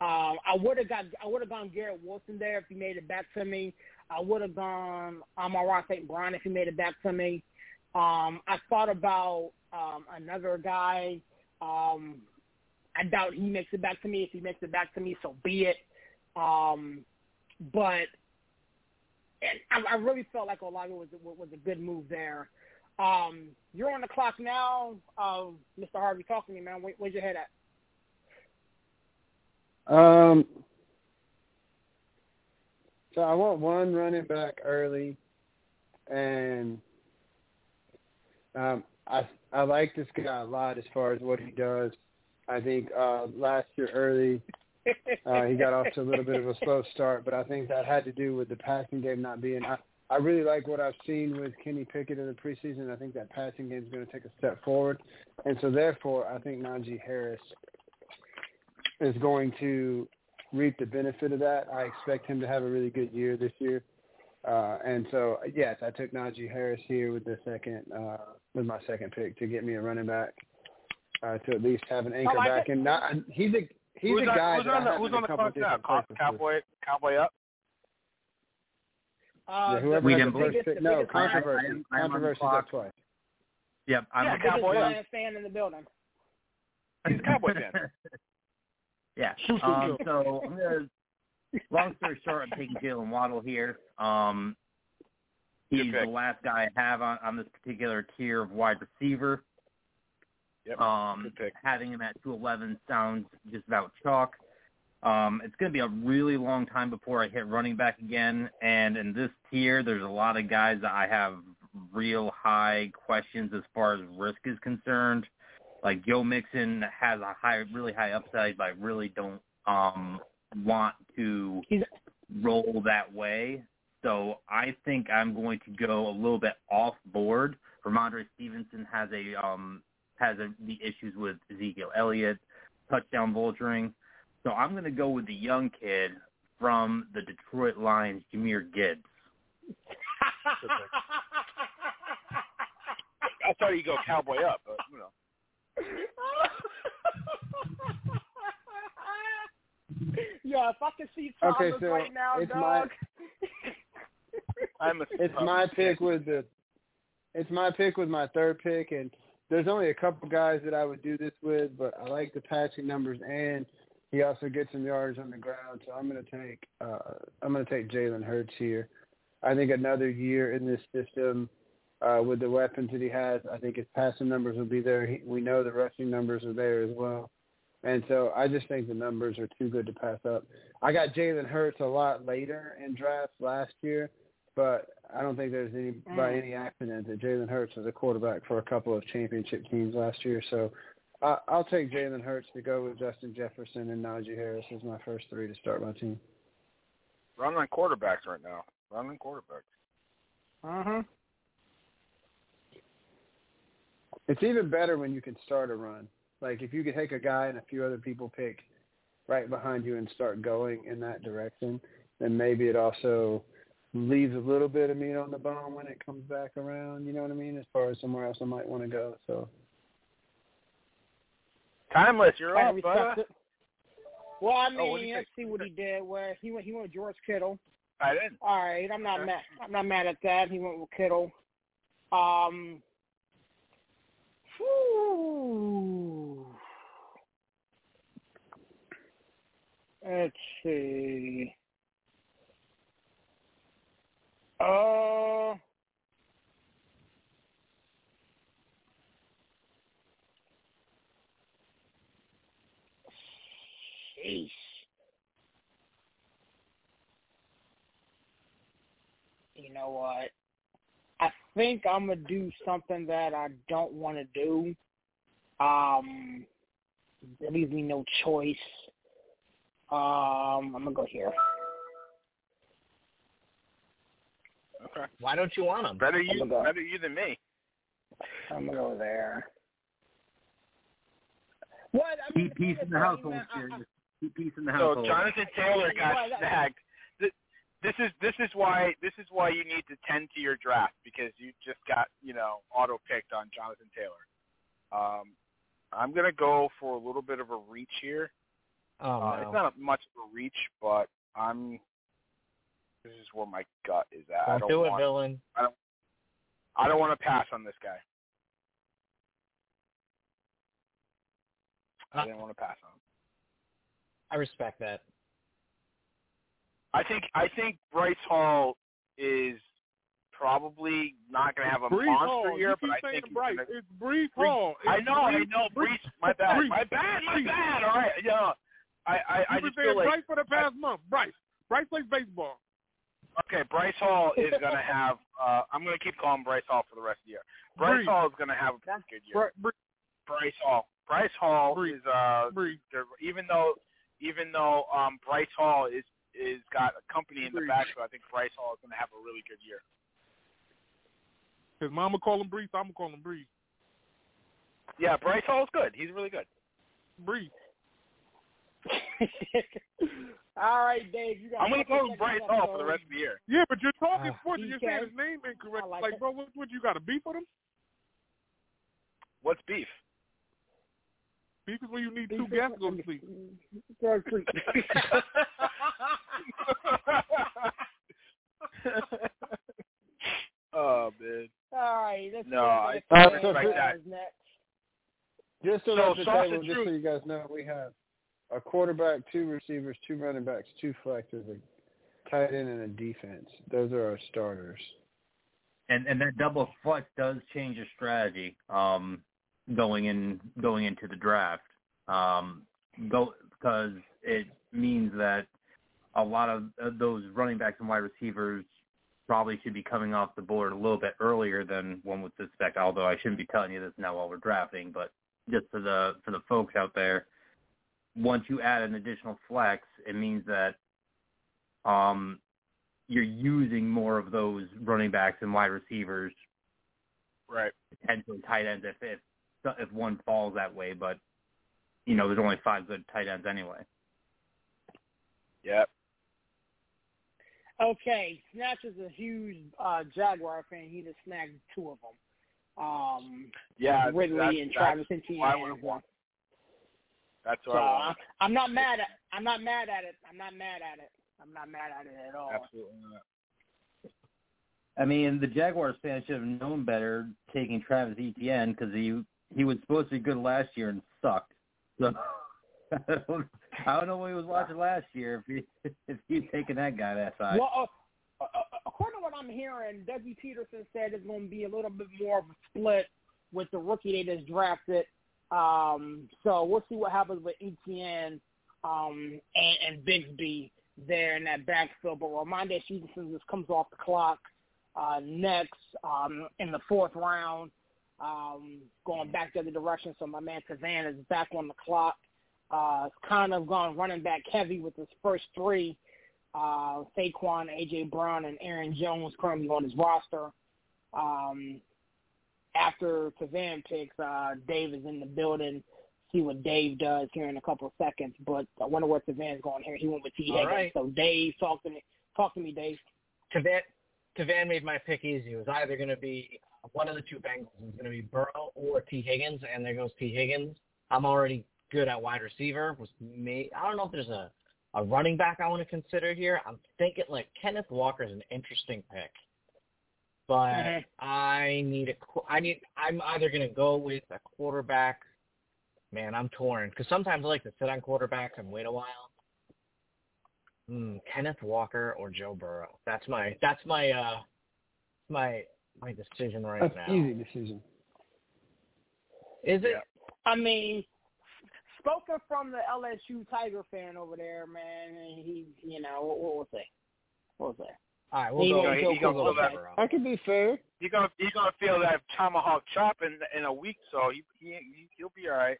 Um, I would have got, I would have gone Garrett Wilson there if he made it back to me. I would have gone Amon-Ra St. Brown if he made it back to me. Um, I thought about um, another guy. Um, I doubt he makes it back to me. If he makes it back to me, so be it. Um, but and I, I really felt like Olave was was a good move there. Um, you're on the clock now, uh, Mr. Harvey. Talk to me, man. Where, where's your head at? Um, so I want one running back early, and um, I I like this guy a lot as far as what he does. I think uh, last year early uh, he got off to a little bit of a slow start, but I think that had to do with the passing game not being. I, I really like what I've seen with Kenny Pickett in the preseason. I think that passing game is going to take a step forward, and so therefore I think Najee Harris is going to reap the benefit of that. I expect him to have a really good year this year. Uh, and so, yes, I took Najee Harris here with the second, uh, with my second pick to get me a running back, uh, to at least have an anchor like back. it. And not, he's a he's who's a on, guy who's that on I the who's on the couple clock now? different Cow- places with. Cowboy Cowboy up. Uh, Yeah, whoever We the didn't first biggest- pick. the No, controversy. I am- I am on the up twice. Yep, I'm Yeah, on biggest Cowboy. Lions fan in the building. He's a Cowboy fan. yeah. Um, so I'm gonna. Long story short, I'm taking Jaylen Waddle here. Um, he's the last guy I have on, on this particular tier of wide receiver. Yep. Um, Good pick. having him at 211 sounds just about chalk. Um, it's going to be a really long time before I hit running back again. And in this tier, there's a lot of guys that I have real high questions as far as risk is concerned. Like Joe Mixon has a high, really high upside, but I really don't um, want to roll that way. So I think I'm going to go a little bit off board. Rhamondre Stevenson has a um has a, the issues with Ezekiel Elliott, touchdown vulturing. So I'm going to go with the young kid from the Detroit Lions, Jahmyr Gibbs. I thought you go Cowboy up, but you know. yeah, if I can see Thomas Okay, so right now, it's my- dog. I'm a, It's my pick with the it's my pick with my third pick and there's only a couple guys that I would do this with, but I like the passing numbers and he also gets some yards on the ground, so I'm gonna take uh I'm gonna take Jalen Hurts here. I think another year in this system, uh, with the weapons that he has, I think his passing numbers will be there. He, we know the rushing numbers are there as well. And so I just think the numbers are too good to pass up. I got Jalen Hurts a lot later in drafts last year, but I don't think there's any by any accident that Jalen Hurts was a quarterback for a couple of championship teams last year. So I, I'll take Jalen Hurts to go with Justin Jefferson and Najee Harris as my first three to start my team. running on quarterbacks right now. Running on quarterbacks. Uh-huh. It's even better when you can start a run. Like if you could take a guy and a few other people pick right behind you and start going in that direction, then maybe it also leaves a little bit of meat on the bone when it comes back around. You know what I mean? As far as somewhere else I might want to go. So Timeless, you're I up, respect brother. it. Well, I Oh, mean, you let's see what he did. Where he went, he went with George Kittle. I didn't. All right, I'm not Okay. mad. I'm not mad at that. He went with Kittle. Um. whew. Let's see. Uh. You know what? I think I'm gonna do something that I don't want to do. Um, it leaves me no choice. Um, I'm gonna go here. Okay. Why don't you want him? Better you, go. better you than me. I'm gonna go there. What? I mean, peace in the thing household, man, I- serious. Keep peace in the So. Jonathan Taylor got Right, that- snagged. This is this is why this is why you need to tend to your draft because you just got you know auto picked on Jonathan Taylor. Um, I'm gonna go for a little bit of a reach here. Oh Uh, no. It's not much of a reach, but I'm. This is where my gut is at. I Don't don't do it, want. villain. I don't want to pass on this guy. I didn't want to pass on. I respect that. I think I think Bryce Hall is probably not going to have a Breece monster Hall. year, you but I think he's Bryce. gonna- It's Breece Breece- Hall. It's I know, I know, Breece- Breece. My bad, Breece. my bad, my bad. All right, yeah. I I, I You've been just saying feel like Bryce for the past month. Bryce. Bryce plays baseball. Okay, Bryce Hall is going to have. Uh, I'm going to keep calling Bryce Hall for the rest of the year. Bryce. Hall is going to have a pretty good year. Bry- Bryce Hall. Bryce Hall is uh even though even though um Bryce Hall is is got a company in the back, backfield, I think Bryce Hall is going to have a really good year. His mama call him Breece. I'm gonna call him Breece. Yeah, Bryce Hall is good. He's really good. Breece. All right, Dave. You got. I'm going to call him Bryce Hall for the rest of the year. Yeah, but you're talking Uh, sports and you're saying his name incorrect. Like Like, bro, what, what you got a beef with him? What's beef? Beef is when you need two gas to go to sleep. Third creek. oh man. All right. Let's No, go I- to the I fans respect that. next. Just to So, let the table, just so you guys know, we have a quarterback, two receivers, two running backs, two flexes, a tight end, and a defense. Those are our starters. and and that double flex does change your strategy um going in going into the draft um go because it means that a lot of uh, those running backs and wide receivers probably should be coming off the board a little bit earlier than one would suspect although I shouldn't be telling you this now while we're drafting but just for the for the folks out there once you add an additional flex it means that um you're using more of those running backs and wide receivers, Right. potentially tight ends if if if one falls that way. But you know, there's only five good tight ends anyway. Yep. Okay, Snatch is a huge uh, Jaguar fan. He just snagged two of them. Um, Yeah. Ridley that's, and that's Travis why I Etienne. Would've won. That's So what I I- want. I'm not mad at. I'm not mad at it. I'm not mad at it. I'm not mad at it at all. Absolutely not. I mean, the Jaguars fans should have known better taking Travis Etienne because he he was supposed to be good last year and sucked. So I don't, I don't know what he was watching last year if he if he's taking that guy that side. Well, uh, uh, uh, according to what I'm hearing, Dougie Pederson said it's going to be a little bit more of a split with the rookie they just drafted. Um, so we'll see what happens with Etienne um, and, and Bigsby there in that backfield. But Rhamondre Stevenson just comes off the clock uh, next um, in the fourth round, um, going back the other direction. So my man Tavan is back on the clock. Uh, it's kind of gone running back heavy with his first three uh, Saquon, AJ Brown, and Aaron Jones currently on his roster. Um, after Tavan picks, uh, Dave is in the building. See what Dave does here in a couple of seconds. But I wonder where Tavan's going here. He went with Tee Higgins. right. So Dave, talk to me. Talk to me, Dave. Tavan, Tavan made my pick easy. It was either going to be one of the two Bengals. It was going to be Burrow or Tee Higgins, and there goes Tee Higgins. I'm already good at wide receiver. Was may I don't know if there's a a running back I want to consider here. I'm thinking like Kenneth Walker is an interesting pick, but Mhm. I need a qu- I need I'm either going to go with a quarterback. Man, I'm torn because sometimes I like to sit on quarterbacks and wait a while. Hmm, Kenneth Walker or Joe Burrow. That's my that's my uh my my decision right That's now. easy decision. Is it? Yeah. I mean, spoken from the LSU Tiger fan over there, man. He, you know, what, what was say? What was say? All right, we'll He go. gonna- we'll he go gonna feel that- Burrow. I can be fair. You're gonna you're gonna feel that tomahawk chop in in a week, so he, he he'll be all right.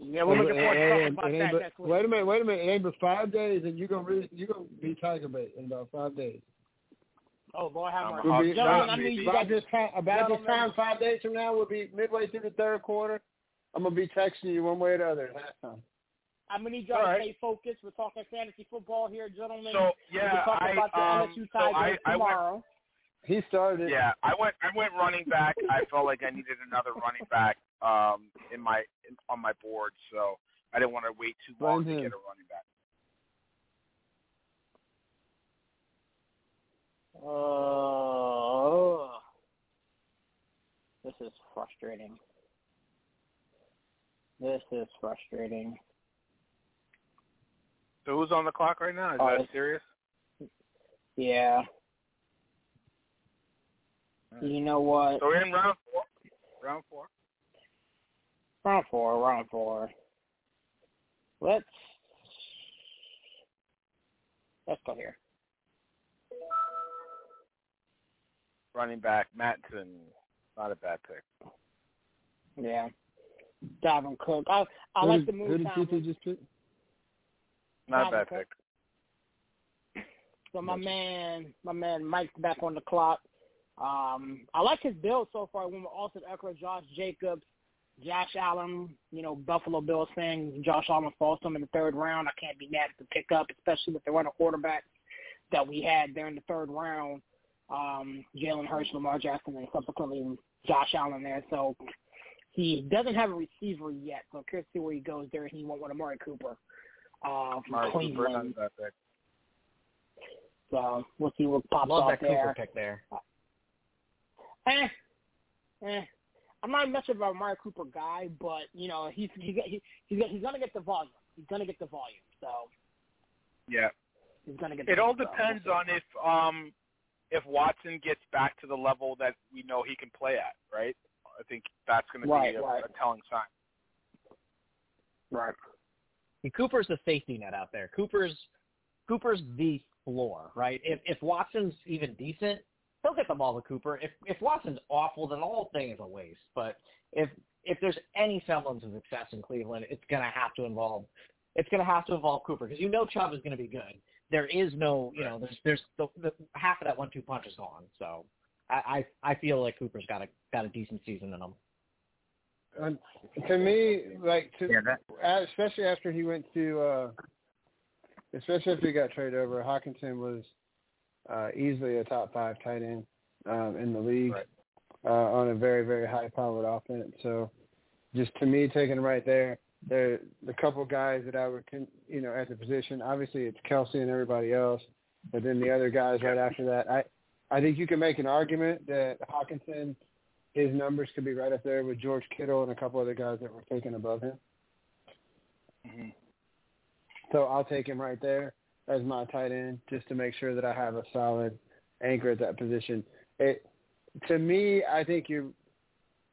Yeah, we're looking forward to It talking ain't- about that but- next week. Wait a minute, wait a minute. It ain't but five days, and you're gonna really, you're gonna be tiger bait in about five days. Oh, Lord have I'm mercy. We'll be, Gentlemen, I mean, you got about this time, about this time, five days from now, we'll be midway through the third quarter. I'm gonna be texting you one way or the other. That time. I'm gonna need y'all All to right. stay focused. We're talking fantasy football here, gentlemen. So we're yeah, talking I about the um LSU so I Tigers I went tomorrow. He started. yeah I went I went running back. I felt like I needed another running back um in my in, on my board, so I didn't want to wait too long Blame to him. get a running back. Oh, uh, this is frustrating. This is frustrating. So who's on the clock right now? Is Oh, that uh, serious? Yeah. You know what? So we're in round four. Round four. Round four, round four. Let's let's go here. Running back Matson. Not a bad pick. Yeah. Dalvin Cook. I I Who like did- the Who move did time. TT just pick? Not a bad Cook. pick. So my man, my man Mike's back on the clock. Um, I like his build so far. When we're Austin Ekeler, Josh Jacobs, Josh Allen, you know, Buffalo Bills fan, Josh Allen falls to him in the third round. I can't be mad at the pickup, especially with the running quarterback that we had there in the third round. Um, Jalen Hurts, Lamar Jackson, and subsequently Josh Allen there. So he doesn't have a receiver yet. So I'm curious to see where he goes there. He won't want Amari Cooper uh, from Amari Cleveland. not a bad pick. So we'll see what pops Love off that there. Cooper pick there. Eh, eh. I'm not much of a Amari Cooper guy, but you know he's he's he, he's he's gonna get the volume. He's gonna get the volume. So Yeah. he's gonna get. The It all volume. depends on if um if Watson gets back to the level that we know he can play at, right? I think that's going to Right, be a, right. a telling sign. Right. And Cooper's the safety net out there. Cooper's Cooper's the floor, right? If if Watson's even decent, he'll get the ball to Cooper. If if Watson's awful, then the whole thing is a waste. But if if there's any semblance of success in Cleveland, it's gonna have to involve it's gonna have to involve Cooper because you know Chubb is gonna be good. There is no you know there's there's the, the half of that one two punch is gone. So I I, I feel like Cooper's got a got a decent season in him. Um, to me, like to, Yeah, that- especially after he went to, uh, especially after he got traded over, Hockenson was uh, easily a top five tight end um, in the league Right. uh, on a very very high powered offense. So, just to me, taking him right there, there the couple guys that I would, con- you know, at the position. Obviously, it's Kelce and everybody else, but then the other guys right after that, I, I think you can make an argument that Hockenson his numbers could be right up there with George Kittle and a couple other guys that were taken above him. Mm-hmm. So I'll take him right there as my tight end just to make sure that I have a solid anchor at that position. It to me, I think you're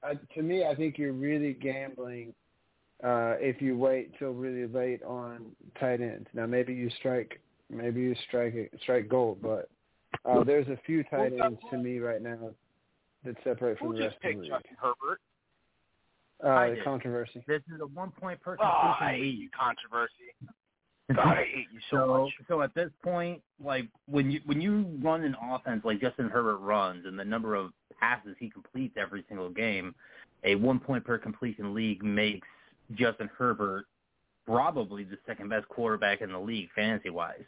uh, to me, I think you're really gambling uh, if you wait till really late on tight ends. Now maybe you strike maybe you strike strike gold, but uh, there's a few tight ends to me right now that separate from Who the rest just of the picked league. Justin Herbert? Uh, the controversy. This is a one point per Oh, I completion hate league. you, controversy. God, I hate you so, So much. so at this point, like when you when you run an offense like Justin Herbert runs and the number of passes he completes every single game, a one point per completion league makes Justin Herbert probably the second best quarterback in the league fantasy wise.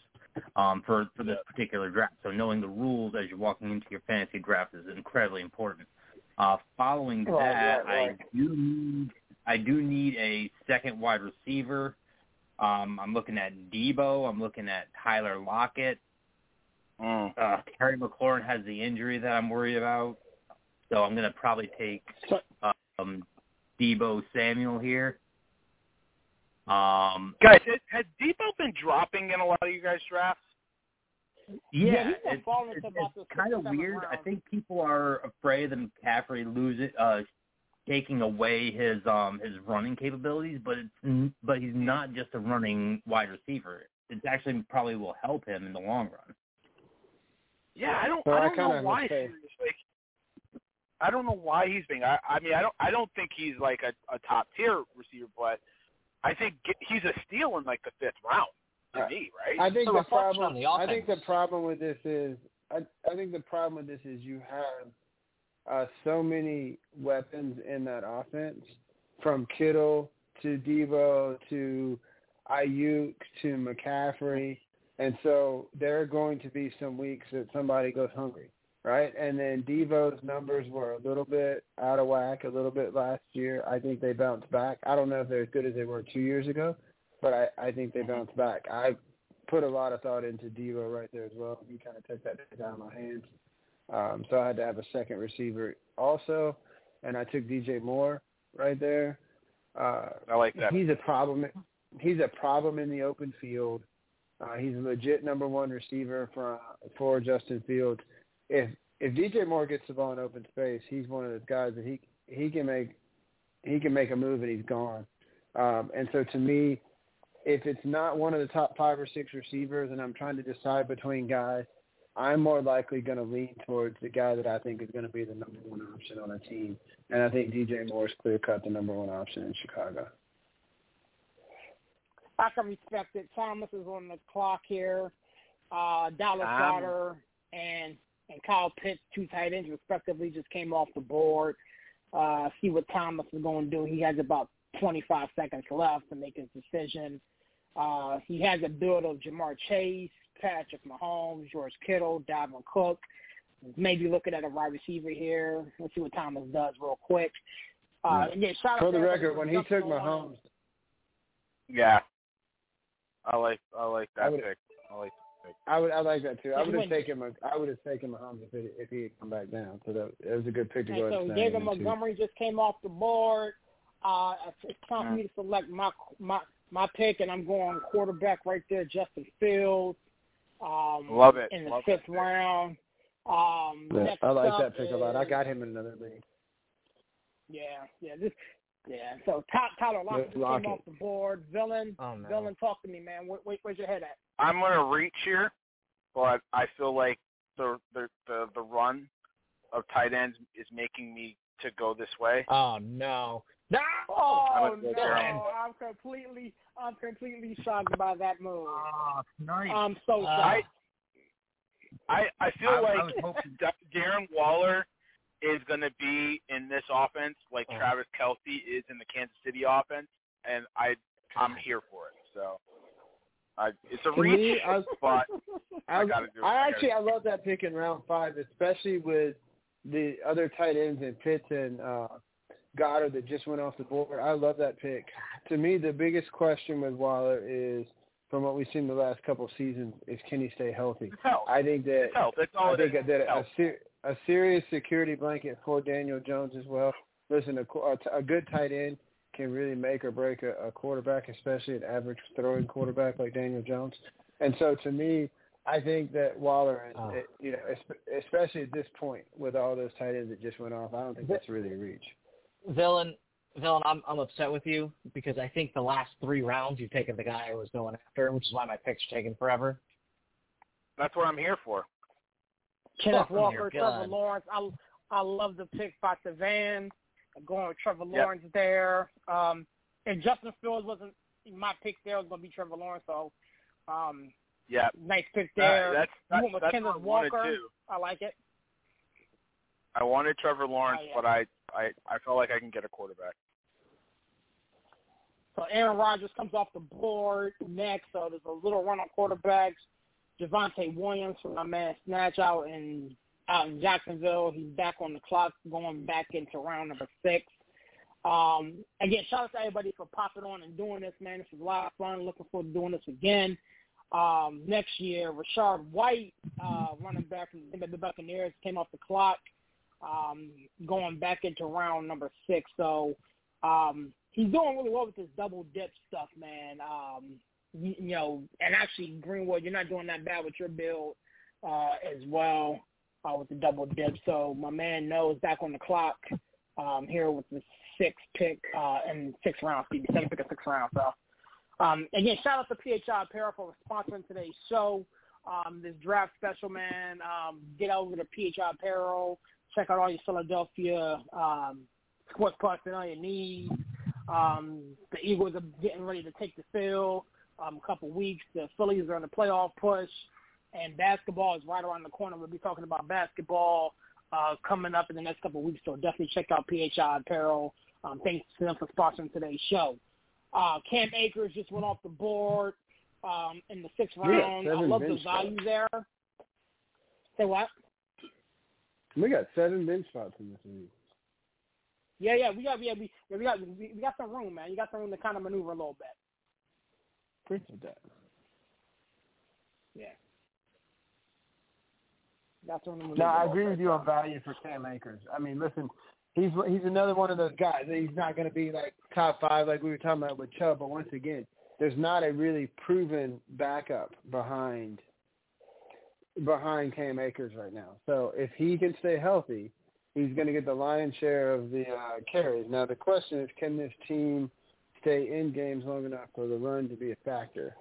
Um, for for this particular draft. So knowing the rules as you're walking into your fantasy draft is incredibly important. Uh, following Right, that, right, right. I do need I do need a second wide receiver. Um, I'm looking at Deebo. I'm looking at Tyler Lockett. Mm. Uh, Terry McLaurin has the injury that I'm worried about, so I'm going to probably take um, Deebo Samuel here. Um, Guys, has- has Deebo been dropping in a lot of you guys' drafts? yeah, Yeah, he's been it's, falling it's, about it's kind of sixth, seventh weird. I think people are afraid that McCaffrey lose it, uh, taking away his um his running capabilities, but it's but he's not just a running wide receiver. It actually probably will help him in the long run. Yeah, I don't. So I I don't know why. say- Like, I don't know why he's being. I, I mean, I don't. I don't think he's like a, a top tier receiver, but I think he's a steal in like the fifth round to Uh, me, right? I think It's a the problem. on the I think the problem with this is. I, I think the problem with this is you have uh, so many weapons in that offense, from Kittle to Deebo to Aiyuk to McCaffrey, and so there are going to be some weeks that somebody goes hungry, right? And then Deebo's numbers were a little bit out of whack a little bit last year. I think they bounced back. I don't know if they're as good as they were two years ago, but I, I think they bounced back. I put a lot of thought into Deebo right there as well. He kind of took that out of my hands. Um, so I had to have a second receiver. Also, and I took DJ Moore right there. Uh, I like that. He's a problem. He's a problem in the open field. Uh, he's a legit number one receiver for for Justin Fields. If if DJ Moore gets the ball in open space, he's one of those guys that he he can make he can make a move and he's gone. Um, and so to me, if it's not one of the top five or six receivers, and I'm trying to decide between guys, I'm more likely going to lean towards the guy that I think is going to be the number one option on a team. And I think DJ Moore is clear cut the number one option in Chicago. I can respect it. Thomas is on the clock here. Uh, Dallas Goedert and and Kyle Pitts, two tight ends respectively, just came off the board. Uh, see what Thomas is going to do. He has about 25 seconds left to make his decision. Uh, he has a build of Ja'Marr Chase, Patrick Mahomes, George Kittle, Dalvin Cook. Maybe looking at a wide receiver here. Let's see what Thomas does real quick. Uh, and yeah, shout out For the to record, when he jumped took on. Mahomes, Yeah. I like I like I that would- pick. I like I would I like that too. I would have taken him. I would have taken Mahomes if he if he had come back down. So that it was a good pick to go. And so and David him into. Montgomery just came off the board. Uh, it's time for me to select my my my pick, and I'm going quarterback right there, Justin Fields. Um, Love it. in the Love fifth that round. Um, Yeah, I like that pick a lot. I got him in another league. Yeah, yeah, this, yeah. So Ty- Tyler Lockett just Lockett. came off the board. Villain, Oh no. villain, talk to me, man. Where, where, where's your head at? I'm gonna reach here, but I feel like the the the, the run of tight ends is making me to go this way. Oh no. No. Oh I'm no, gonna go Aaron. I'm completely, I'm completely shocked by that move. Oh, nice. I'm so Uh, shocked. I I feel I- I like was hoping- Da- Darren Waller is going to be in this offense like Oh. Travis Kelce is in the Kansas City offense, and I I'm here for it. So I it's a reach, me, I- but I, I gotta do. I actually I love that pick in round five, especially with the other tight ends in Pitts and uh, Goedert that just went off the board. I love that pick. To me, the biggest question with Waller is, from what we've seen the last couple of seasons, is can he stay healthy? I think that It's health. That's all I it think is. that a, health. ser- a serious security blanket for Daniel Jones as well. Listen, a, qu- a, t- a good tight end can really make or break a, a quarterback, especially an average throwing quarterback like Daniel Jones. And so, to me, I think that Waller, is, Oh. it- you know, especially at this point with all those tight ends that just went off, I don't think that's really a reach. Villain, villain, I'm I'm upset with you because I think the last three rounds you've taken the guy I was going after, which is why my picks are taking forever. That's what I'm here for. Kenneth Walker, Trevor. Lawrence. I I love the pick by Savan. I'm going with Trevor Yep. Lawrence there. Um, and Justin Fields wasn't my pick there. Was going to be Trevor Lawrence. So, um, Yeah. nice pick Uh, there. that's you that's, went with that's Kenneth what I wanted Walker. I like it. I wanted Trevor Lawrence, Oh, yeah. but I, I I felt like I can get a quarterback. So Aaron Rodgers comes off the board next. So there's a little run on quarterbacks. Javonte Williams from my man Snatch out in out in Jacksonville. He's back on the clock, going back into round number six. Um, again, shout out to everybody for popping on and doing this, man. This is a lot of fun. Looking forward to doing this again um, next year. Rachaad White, uh, running back from the Buccaneers, came off the clock, um, going back into round number six. So um, he's doing really well with this double dip stuff, man. Um, you, know, and actually Greenwood, you're not doing that bad with your build uh, as well uh, with the double dip. So my man knows back on the clock um, here with the sixth pick uh, and sixth round, excuse seventh pick and sixth round. So um, again, shout out to PHI Apparel for sponsoring today's show. Um, this draft special, man. Um, get over to PHI Apparel. Check out all your Philadelphia um, sports parts and all your needs. Um, the Eagles are getting ready to take the field. Um, a couple weeks. The Phillies are in the playoff push, and basketball is right around the corner. We'll be talking about basketball uh, coming up in the next couple of weeks. So definitely check out PHI Apparel. Um, thanks to them for sponsoring today's show. Uh, Cam Akers just went off the board um, in the sixth round. I love the bench spots. value there. Say what? We got seven bench spots in this league. Yeah, yeah, we got, yeah, we, yeah, we got, we, we got some room, man. You got some room to kind of maneuver a little bit. Appreciate that. Yeah. Got some room to No, maneuver a I little agree with you on value for Cam Akers. I mean, listen, he's he's another one of those guys. He's not going to be like top five like we were talking about with Chubb, but once again, there's not a really proven backup behind behind Cam Akers right now. So if he can stay healthy, he's going to get the lion's share of the uh, carries. Now the question is, can this team stay in games long enough for the run to be a factor?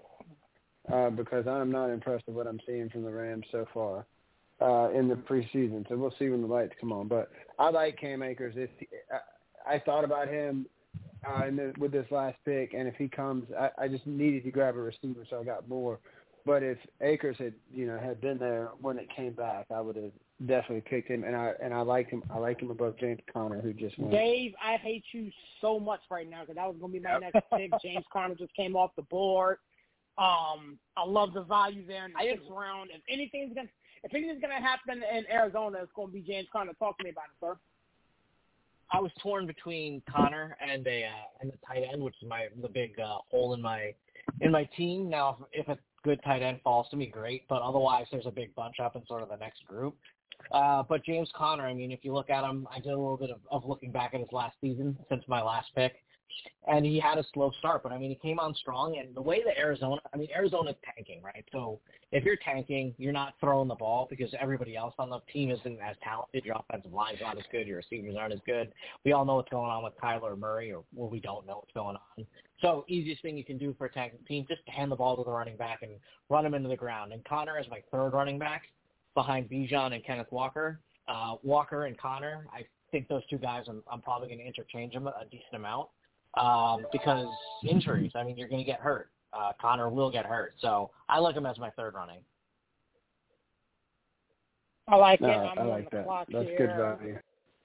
Uh, because I'm not impressed with what I'm seeing from the Rams so far uh, in the preseason. So we'll see when the lights come on. But I like Cam Akers. If I, I thought about him uh, in the, with this last pick, and if he comes, I, I just needed to grab a receiver, so I got more. But if Akers had, you know, had been there when it came back, I would have definitely picked him, and I and I like him. I like him above James Conner, who just went. Dave, I hate you so much right now because that was going to be my next pick. James Conner just came off the board. Um, I love the value there in the sixth round. If anything's gonna if anything's gonna happen in Arizona, it's going to be James Conner. Talk to me about it, sir. I was torn between Conner and a uh, and a tight end, which is my the big uh, hole in my in my team. Now, if, if a good tight end falls to me, great. But otherwise, there's a big bunch up in sort of the next group. Uh, but James Conner, I mean, if you look at him, I did a little bit of, of looking back at his last season since my last pick and he had a slow start, but I mean, he came on strong. And the way that Arizona, I mean, Arizona's tanking, right? So if you're tanking, you're not throwing the ball because everybody else on the team isn't as talented. Your offensive line's not as good. Your receivers aren't as good. We all know what's going on with Kyler Murray, or well, we don't know what's going on. So easiest thing you can do for a tanking team, just hand the ball to the running back and run him into the ground. And Conner is my third running back behind Bijan and Kenneth Walker. Uh, Walker and Conner, I think those two guys, I'm, I'm probably going to interchange them a decent amount um, because injuries. I mean, you're going to get hurt. Uh, Conner will get hurt, so I like him as my third running. I like no, it. I'm I like that. That's here. good value.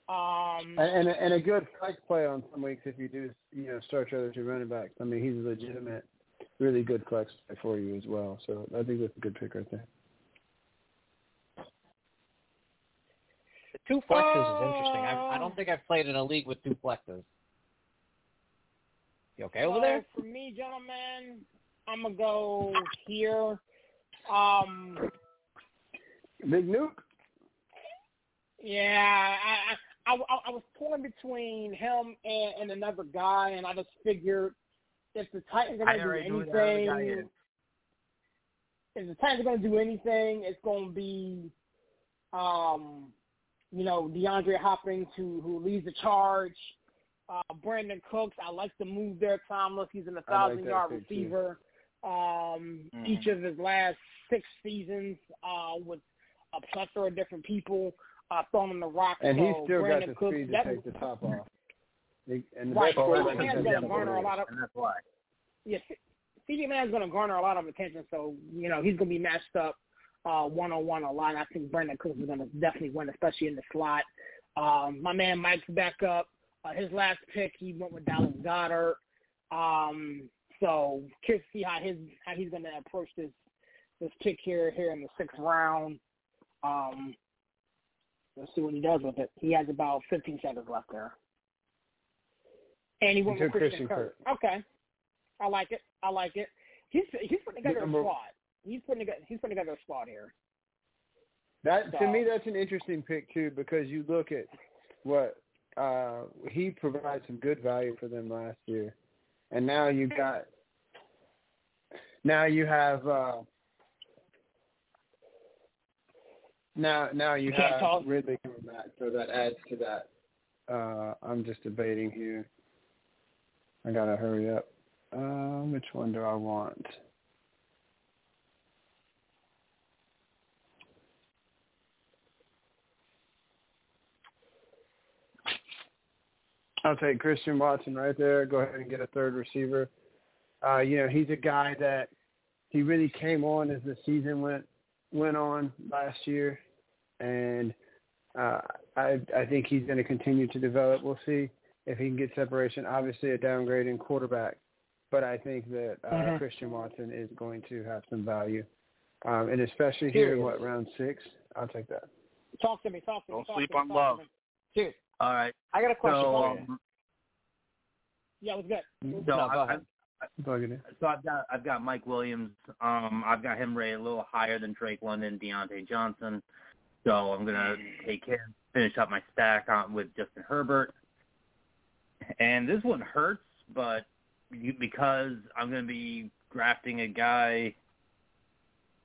Um, and, and and a good flex play on some weeks if you do you know start your other two running backs. I mean, he's a legitimate, really good flex play for you as well. So I think that's a good pick right there. Two flexes is interesting. I, I don't think I've played in a league with two flexes. You okay over there? For me, gentlemen, I'm gonna go here. Um, Big nuke. Yeah, I, I I, I was torn between him and, and another guy, and I just figured if the Titans are going to do anything, if the Titans are going to do anything, it's going to be, um, you know, DeAndre Hopkins who who leads the charge. Uh, Brandin Cooks, I like the move there. Thomas, he's an a thousand like yard pick, receiver. Um, Mm-hmm. Each of his last six seasons uh, with a plethora of different people uh, throwing him the rock. And so he's still Brandon got the Cooks, speed to that, take the top off. He- And the Right, best so quarterback Man's gonna garner a lot of and that's why. yeah. CeeDee Man's going to garner a lot of attention, so you know he's going to be matched up one on one a lot. I think Brandin Cooks is going to definitely win, especially in the slot. Um, my man Mike's back up. Uh, his last pick, he went with Dallas Goedert. Um, so curious to see how his how he's going to approach this this pick here here in the sixth round. Um, let's see what he does with it. He has about 15 seconds left there. And he went He with Christian, Christian Kirk. Okay, I like it. I like it. He's he's putting together a squad. He's putting together he's putting together a squad here. That to me, that's an interesting pick too, because you look at what uh he provided some good value for them last year, and now you got now you have uh now now you have talk. Ridley coming back, so that adds to that. Uh I'm just debating here. I gotta hurry up. Uh, which one do I want? I'll take Christian Watson right there. Go ahead and get a third receiver. Uh, you know, he's a guy that he really came on as the season went went on last year, and uh, I I think he's going to continue to develop. We'll see if he can get separation. Obviously, a downgrade in quarterback, but I think that uh, Mhm. Christian Watson is going to have some value, um, and especially here in what round six, I'll take that. Talk to me. Talk to me. Don't sleep to me, on love. to. Dude, All right. I got a question So, for you. um, Yeah, it was good. so No, go I, ahead. Plug it in. So I've got I've got Mike Williams. Um, I've got him rated a little higher than Drake London, Diontae Johnson. So I'm gonna take him, finish up my stack on with Justin Herbert. And this one hurts, but you, because I'm gonna be drafting a guy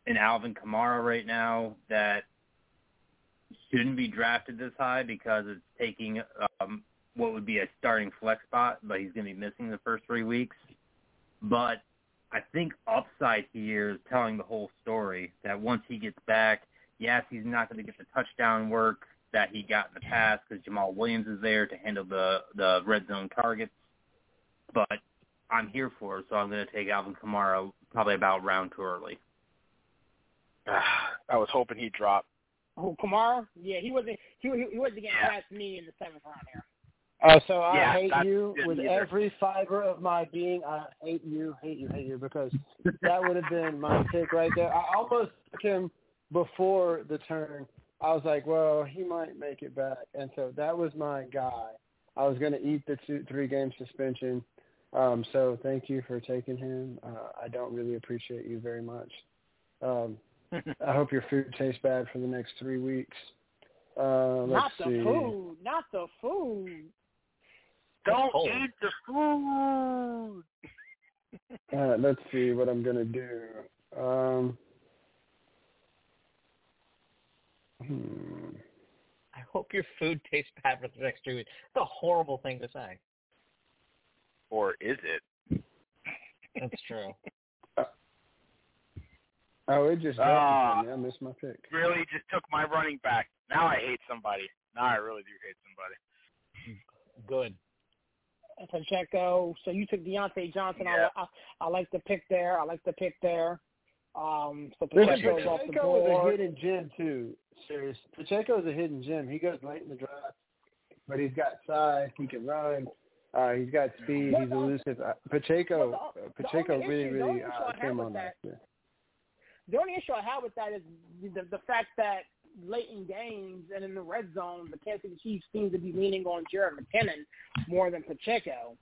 in Alvin Kamara right now that shouldn't be drafted this high because it's taking um, what would be a starting flex spot, but he's going to be missing the first three weeks. But I think upside here is telling the whole story that once he gets back, yes, he's not going to get the touchdown work that he got in the past because Jamaal Williams is there to handle the the red zone targets. But I'm here for so I'm going to take Alvin Kamara probably about round too early. I was hoping he'd drop. Oh, Kamara? Yeah, he wasn't. He he wasn't getting past me in the seventh round here. Uh, so I Yeah, hate you with either. every fiber of my being. I hate you, hate you, hate you, because that would have been my pick right there. I almost took him before the turn. I was like, well, he might make it back, and so that was my guy. I was going to eat the two, three game suspension. Um, so thank you for taking him. Uh, I don't really appreciate you very much. Um, I hope your food tastes bad for the next three weeks. Uh, let's Not the see. food. Not the food. Don't cold. eat the food. Uh, let's see what I'm gonna do. Um, hmm. I hope your food tastes bad for the next three weeks. It's a horrible thing to say. Or is it? That's true. Oh, it just Ah. dropped me. I missed my pick. Really just took my running back. Now I hate somebody. Now I really do hate somebody. Good. Pacheco. So you took Diontae Johnson. Yeah. I, I I like the pick there. I like the pick there. Um, so Listen, Pacheco's off the Pacheco is a hidden gem too. Serious. Pacheco is a hidden gem. He goes late in the draft, but he's got size. He can run. Uh, he's got speed. He's elusive. Uh, Pacheco. The- uh, the Pacheco only really, issue- really uh, came on that- last year. The only issue I have with that is the, the fact that late in games and in the red zone, the Kansas City Chiefs seem to be leaning on Jerick McKinnon more than Pacheco.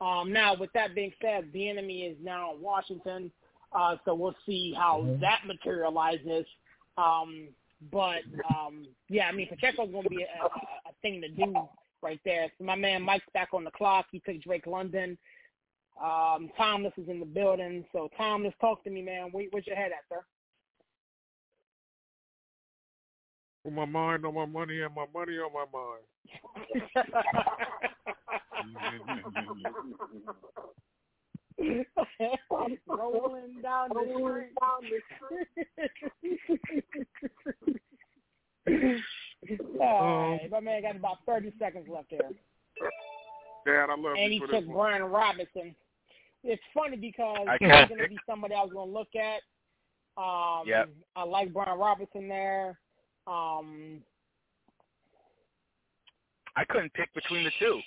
Um, now, with that being said, the enemy is now in Washington, uh, so we'll see how that materializes. Um, but um, yeah, I mean, Pacheco's going to be a, a, a thing to do right there. So my man Mike's back on the clock. He took Drake London. Um, Thomas is in the building. So Thomas, talk to me, man. Where, where's your head at, sir? My mind, on my money, and my money on my mind. Rolling down the rolling down the street. All right, my man got about 30 seconds left here. Dad, I love And you he for took. Brian Robinson. It's funny because I he's can't going to be somebody I was going to look at. Um, Yep. I like Brian Robinson there. Um, I couldn't pick between the two.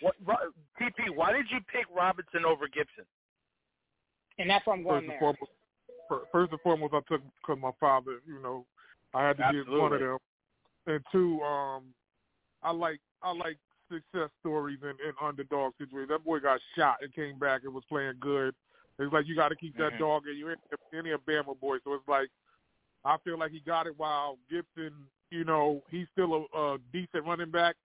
What, Ro- TP? Why did you pick Robinson over Gibson? and that's where I'm going First there. foremost, first and foremost, I took because my father. You know, I had to get one of them. And two, um, I like I like success stories and, and underdog situations. That boy got shot and came back and was playing good. It's like you got to keep that Mhm. dog in you. Any a Bama boy, so it's like I feel like he got it. While Gibson, you know, he's still a, a decent running back.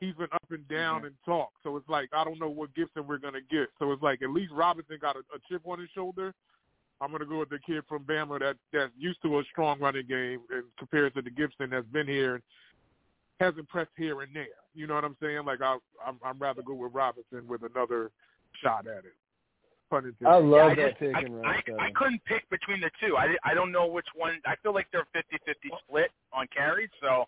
He's been up and down Mhm. and talk, so it's like I don't know what Gibson we're gonna get. So it's like at least Robinson got a, a chip on his shoulder. I'm gonna go with the kid from Bama that that's used to a strong running game and compared to the Gibson that's been here and has impressed here and there. You know what I'm saying? Like I, I'm, I'm rather go with Robinson with another shot at it. Pun intended. I love I that just- pick I, in round I. I couldn't pick between the two. I, I don't know which one. I feel like they're 50-50 split on carries, so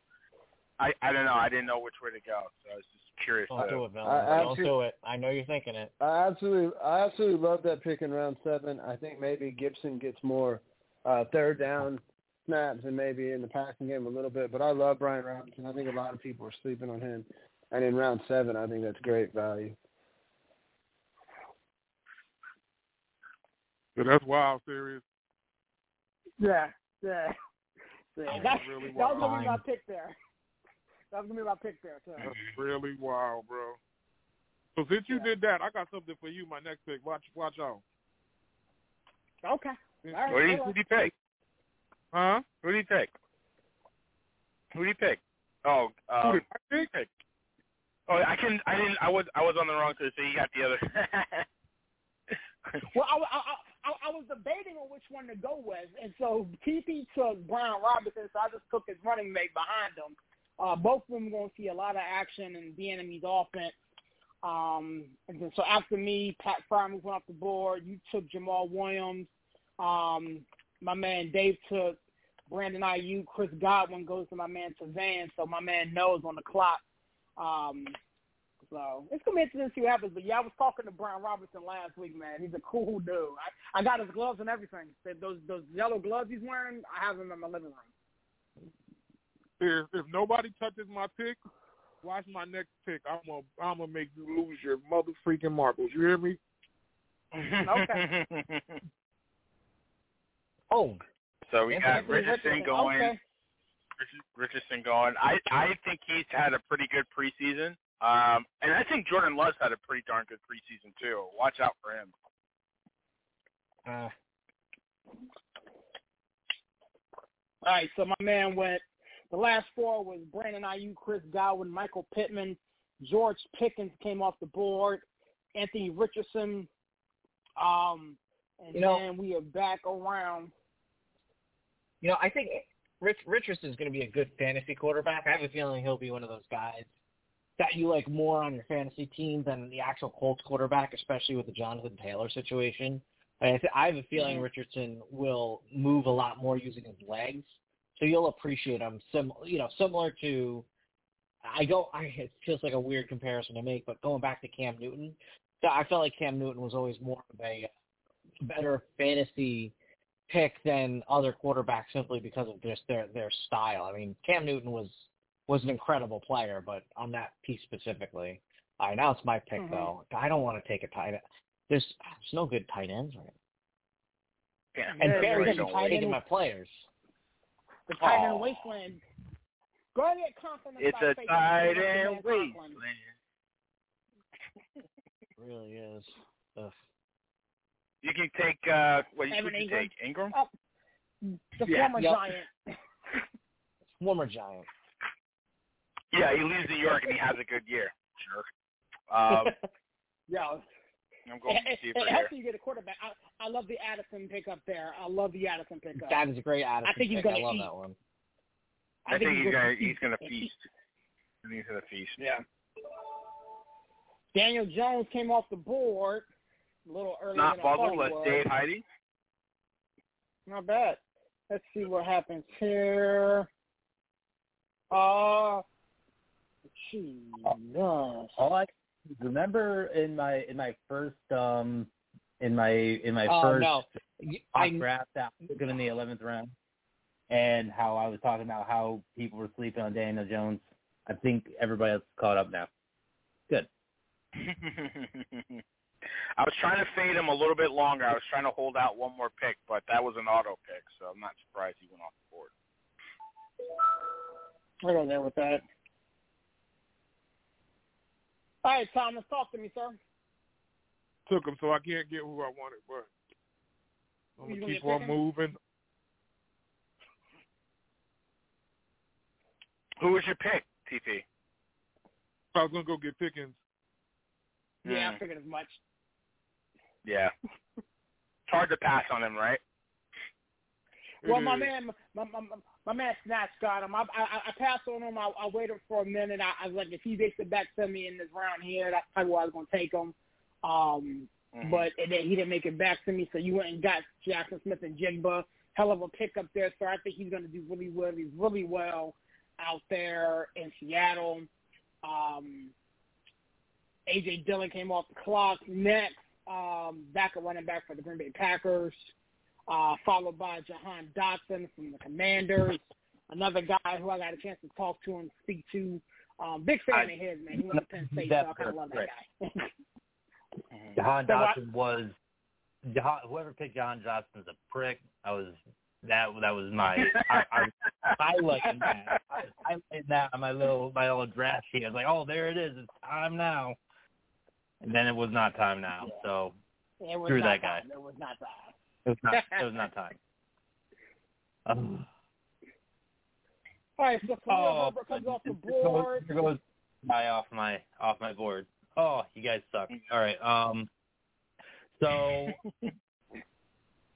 I, I don't know. I didn't know which way to go, so I was just curious. Don't to- do it, Bill. I- Don't do it. I know you're thinking it. I absolutely, I absolutely love that pick in round seven. I think maybe Gibson gets more uh, third down snaps and maybe in the passing game a little bit. But I love Brian Robinson. I think a lot of people are sleeping on him. And in round seven, I think that's great value. But that's wild, serious. Yeah, yeah. yeah. That's That, really that was wild. gonna be my pick there. That was gonna be my pick there too. That's really wild, bro. So since you did that, I got something for you. My next pick. Watch, watch out. Okay. All right. What did you, on. who did you take? Huh? Who do you pick? Who do you pick? Oh, Who um, did I pick? oh, I can. I didn't. I was. I was on the wrong side, so you got the other. Well, I, I, I, I was debating on which one to go with, and so TP took Brian Robinson, so I just took his running mate behind him. Uh, both of them going to see a lot of action in the enemy's offense. Um, and then, so after me, Pat Freiermuth went off the board. You took Jamaal Williams. Um, my man Dave took Brandon Aiyuk. Chris Godwin goes to my man Savan. So my man knows on the clock. Um, so it's gonna be interesting to see what happens. But yeah, I was talking to Brian Robinson last week, man. He's a cool dude. I, I got his gloves and everything. Those those yellow gloves he's wearing, I have them in my living room. If if nobody touches my pick, watch my next pick. I'm gonna I'm gonna make you lose your mother freaking marbles. You hear me? Okay. Oh, so we got Richardson going. Okay. Richardson going. I I think he's had a pretty good preseason. Um, and I think Jordan Love's had a pretty darn good preseason too. Watch out for him. uh, All right, so my man went. The last four was Brandon Aiyuk, Chris Godwin, Michael Pittman, George Pickens came off the board, Anthony Richardson, um, and You know- then we are back around. you know, I think Rich Richardson's going to be a good fantasy quarterback. I have a feeling he'll be one of those guys that you like more on your fantasy team than the actual Colts quarterback, especially with the Jonathan Taylor situation. I, th- I have a feeling Mhm. Richardson will move a lot more using his legs, so you'll appreciate him. Sim, you know, similar to I go. I it feels like a weird comparison to make, but going back to Cam Newton, I felt like Cam Newton was always more of a better fantasy pick than other quarterbacks simply because of just their their style. I mean, Cam Newton was was an incredible player, but on that piece specifically, all right, now it's my pick Mhm. though. I don't want to take a tight end. There's there's no good tight ends right Yeah, And Yeah, Barry's there's a tight taking end- my players. The tight end Aw. wasteland. Go ahead and get confident. It's by a tight end wasteland. Really is. Ugh. You can take uh what you Evan can Engram. take Engram. Oh, the Yeah. former Yep. giant. Former Giant. Yeah, he leaves New York and he has a good year. Sure. Um, Yeah. I'm going It, to see it for helps you get a quarterback. I, I love the Addison pickup there. I love the Addison pickup. that is a great Addison. I think he's pick. gonna I love eat. that one. I, think he's gonna he's gonna feast. I think he's gonna feast. Yeah. Daniel Jones came off the board a little earlier Not than I bubble. Let's was. Dave Heidi. Not bad. Let's see what happens here. Uh, Jesus. All I remember in my in my first um in my in my Oh first no, Y- I mock draft that I took him in the eleventh round, and how I was talking about how people were sleeping on Daniel Jones. I think everybody else caught up now. Good. I was trying to fade him a little bit longer. I was trying to hold out one more pick, but that was an auto pick, so I'm not surprised he went off the board. I go there with that. All right, Thomas, talk to me, sir. Took him, so I can't get who I wanted, but I'm gonna gonna keep on moving. Who was your pick, TP? I was gonna go get Pickens. Yeah, I Hmm. figured as much. Yeah. it's hard to pass on him, right? Well, my man, my, my, my- my man Snatch got him. I, I, I passed on him. I, I waited for a minute. I, I was like, if he makes it back to me in this round here, that's probably where I was going to take him. Um, Mhm. but and then he didn't make it back to me, so you went and got Jaxon Smith-Njigba. Hell of a pickup there, so I think he's going to do really, really, really well out there in Seattle. Um, AJ Dillon came off the clock next. Um, backup running back for the Green Bay Packers uh, followed by Jahan Dotson from the Commanders, another guy who I got a chance to talk to and speak to. Um, big fan I- of his, man. He went to Penn State, That's so I kind of love that right. guy. Mhm. Jahan So I- Dotson was Jahan, whoever picked Jahan Dotson is a prick. I was that that was my I, I highlighting that. I was highlighting that on my little my little draft sheet. I was like, oh, there it is. It's time now. And then it was not time now. So It was Screw not that guy. time. It was not time. it was not it was not time. Um, All right, so Khalil Oh, comes off the There goes- board. there goes guy off my off my board. Oh, you guys suck. All right. Um. So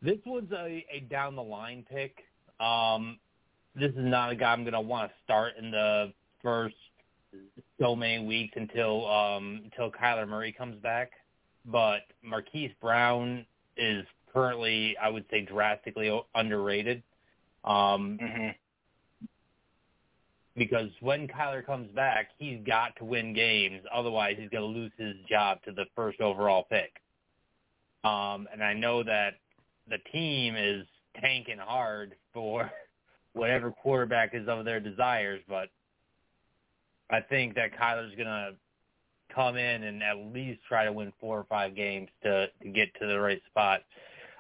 this was a, a down the line pick. Um. This is not a guy I'm gonna want to start in the first so many weeks until um until Kyler Murray comes back. But Marquise Brown is currently, I would say, drastically underrated. Um, because when Kyler comes back, he's got to win games. Otherwise, he's going to lose his job to the first overall pick. Um, and I know that the team is tanking hard for whatever quarterback is of their desires, but I think that Kyler's to come in and at least try to win four or five games to, to get to the right spot.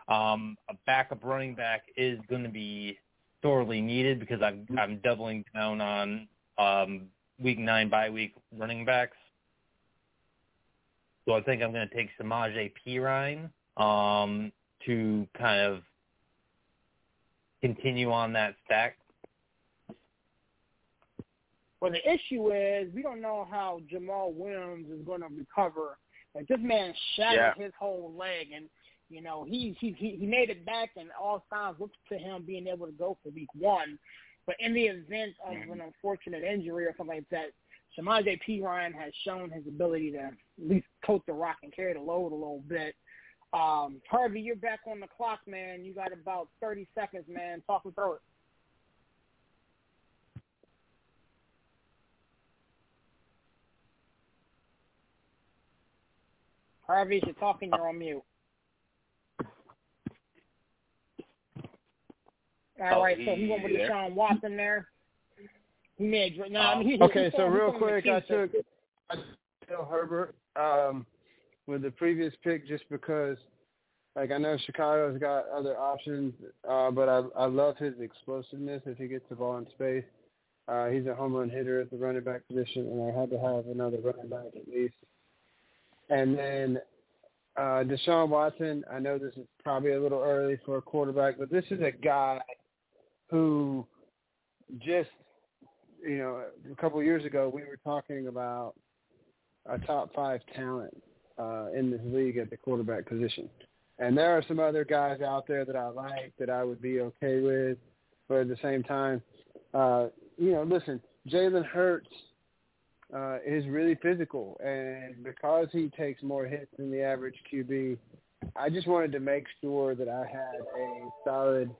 Um, a backup running back is going to be sorely needed because I'm I'm doubling down on um, week nine by week running backs. So I think I'm going to take Samaje Perine um, to kind of continue on that stack. Well, the issue is we don't know how Jamaal Williams is going to recover. Like this man shattered Yeah. his whole leg, and you know he he he made it back, and all signs looked to him being able to go for week one. But in the event of an unfortunate injury or something like that, Samaje Perine has shown his ability to at least tote the rock and carry the load a little bit. Um, Harvey, you're back on the clock, man. You got about 30 seconds, man. Talk me through it. Harvey, if you're talking, you're on mute. All Oh, right, so he went with he there? Deshaun Watson there. He made no. I mean, he, he, okay, he so real told him to quick, I keep it. took I took Herbert um, with the previous pick just because, like, I know Chicago's got other options, uh, but I I love his explosiveness if he gets the ball in space. Uh, he's a home run hitter at the running back position, and I had to have another running back at least. And then uh, Deshaun Watson, I know this is probably a little early for a quarterback, but this is a guy who just, you know, a couple of years ago we were talking about a top five talent uh, in this league at the quarterback position. And there are some other guys out there that I like that I would be okay with, but at the same time, uh, you know, listen, Jalen Hurts uh, is really physical, and because he takes more hits than the average QB, I just wanted to make sure that I had a solid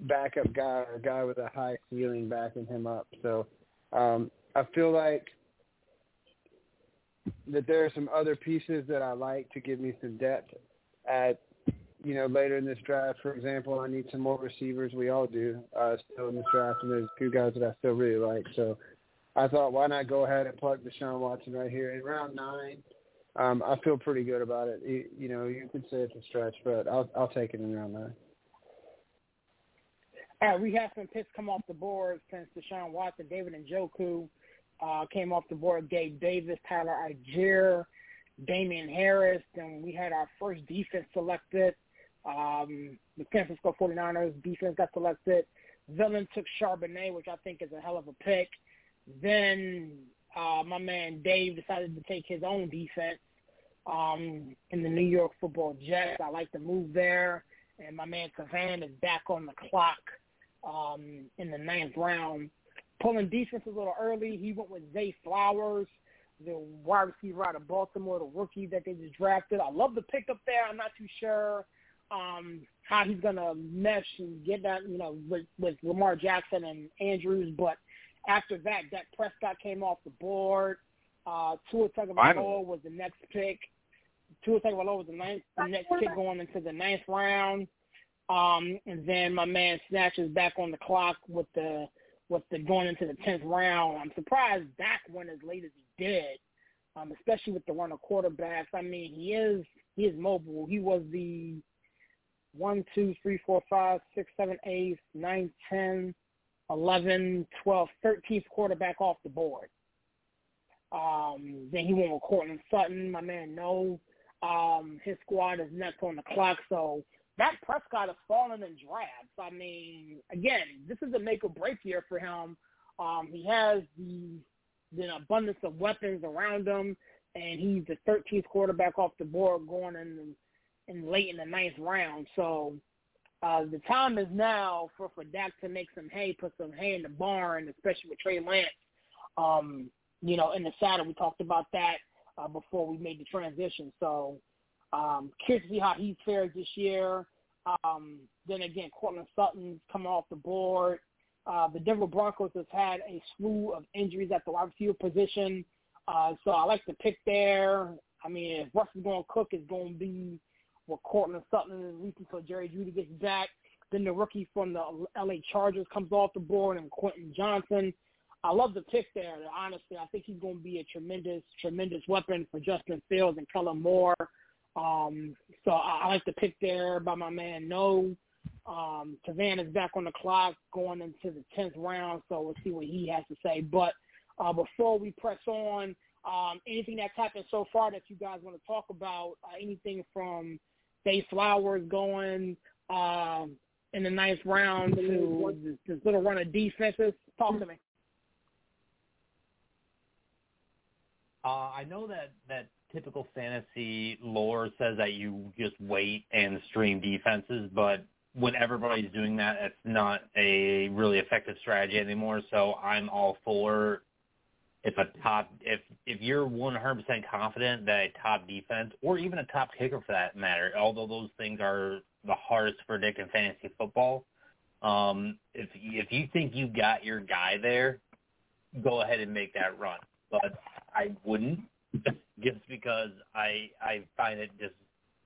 backup guy or a guy with a high ceiling backing him up. So um, I feel like that there are some other pieces that I like to give me some depth at you know later in this draft. For example, I need some more receivers. We all do uh, still in this draft, and there's a few guys that I still really like. So I thought, why not go ahead and plug Deshaun Watson right here in round nine? Um, I feel pretty good about it. You, you know, you could say it's a stretch, but I'll I'll take it in round nine. All right, we have some picks come off the board since Deshaun Watson, David Njoku uh, came off the board. Gabe Davis, Tyler Allgeier, Damien Harris. Then we had our first defense selected. Um, the San Francisco 49ers defense got selected. Villain took Charbonnet, which I think is a hell of a pick. Then uh, my man Dave decided to take his own defense um, in the New York Football Jets. I like the move there. And my man Savan is back on the clock um, in the ninth round. Pulling defense a little early. He went with Zay Flowers, the wide receiver out of Baltimore, the rookie that they just drafted. I love the pick up there. I'm not too sure um, how he's to mesh and get that, you know, with, with Lamar Jackson and Andrews. But after that, Dak Prescott came off the board. Uh, Tua Tagovailoa Finally. was the next pick. Tua Tagovailoa was the, ninth, the next pick going into the ninth round. Um, and then my man snatches back on the clock with the with the going into the tenth round. I'm surprised Dak went as late as he did, um, especially with the runner quarterbacks. I mean, he is he is mobile. He was the one, two, three, four, five, six, seven, eight, nine, ten, eleven, twelve, thirteenth quarterback off the board. Um, then he went with Courtland Sutton, my man. No, um, his squad is next on the clock, so that Prescott has fallen in drafts. I mean, again, this is a make or break year for him. Um, he has the the abundance of weapons around him, and he's the 13th quarterback off the board going in in late in the ninth round. So uh, the time is now for for Dak to make some hay, put some hay in the barn, especially with Trey Lance. Um, you know, in the saddle, we talked about that uh, before we made the transition. So um, curious to see how he fares this year. Um, then again, Courtland Sutton's coming off the board. Uh, the Denver Broncos has had a slew of injuries at the wide receiver position. Uh, so I like the pick there. I mean, if Russ is going to cook, it's going to be with Courtland Sutton, at least until Jerry Jeudy gets back. Then the rookie from the LA Chargers comes off the board, and Quentin Johnston. I love the pick there. Honestly, I think he's going to be a tremendous, tremendous weapon for Justin Fields and Kellen Moore. Um, so I, I like the pick there by my man No. Um, Tavan is back on the clock going into the tenth round, so we'll see what he has to say. But uh, before we press on, um, anything that's happened so far that you guys want to talk about? Uh, anything from Zay Flowers going um, in the ninth round to this, this little run of defenses? Talk to me. Uh, I know that that typical fantasy lore says that you just wait and stream defenses, but when everybody's doing that, it's not a really effective strategy anymore. So I'm all for if a top if if you're 100% confident that a top defense or even a top kicker for that matter, although those things are the hardest to predict in fantasy football, um, if if you think you got your guy there, go ahead and make that run. But I wouldn't just because I I find it just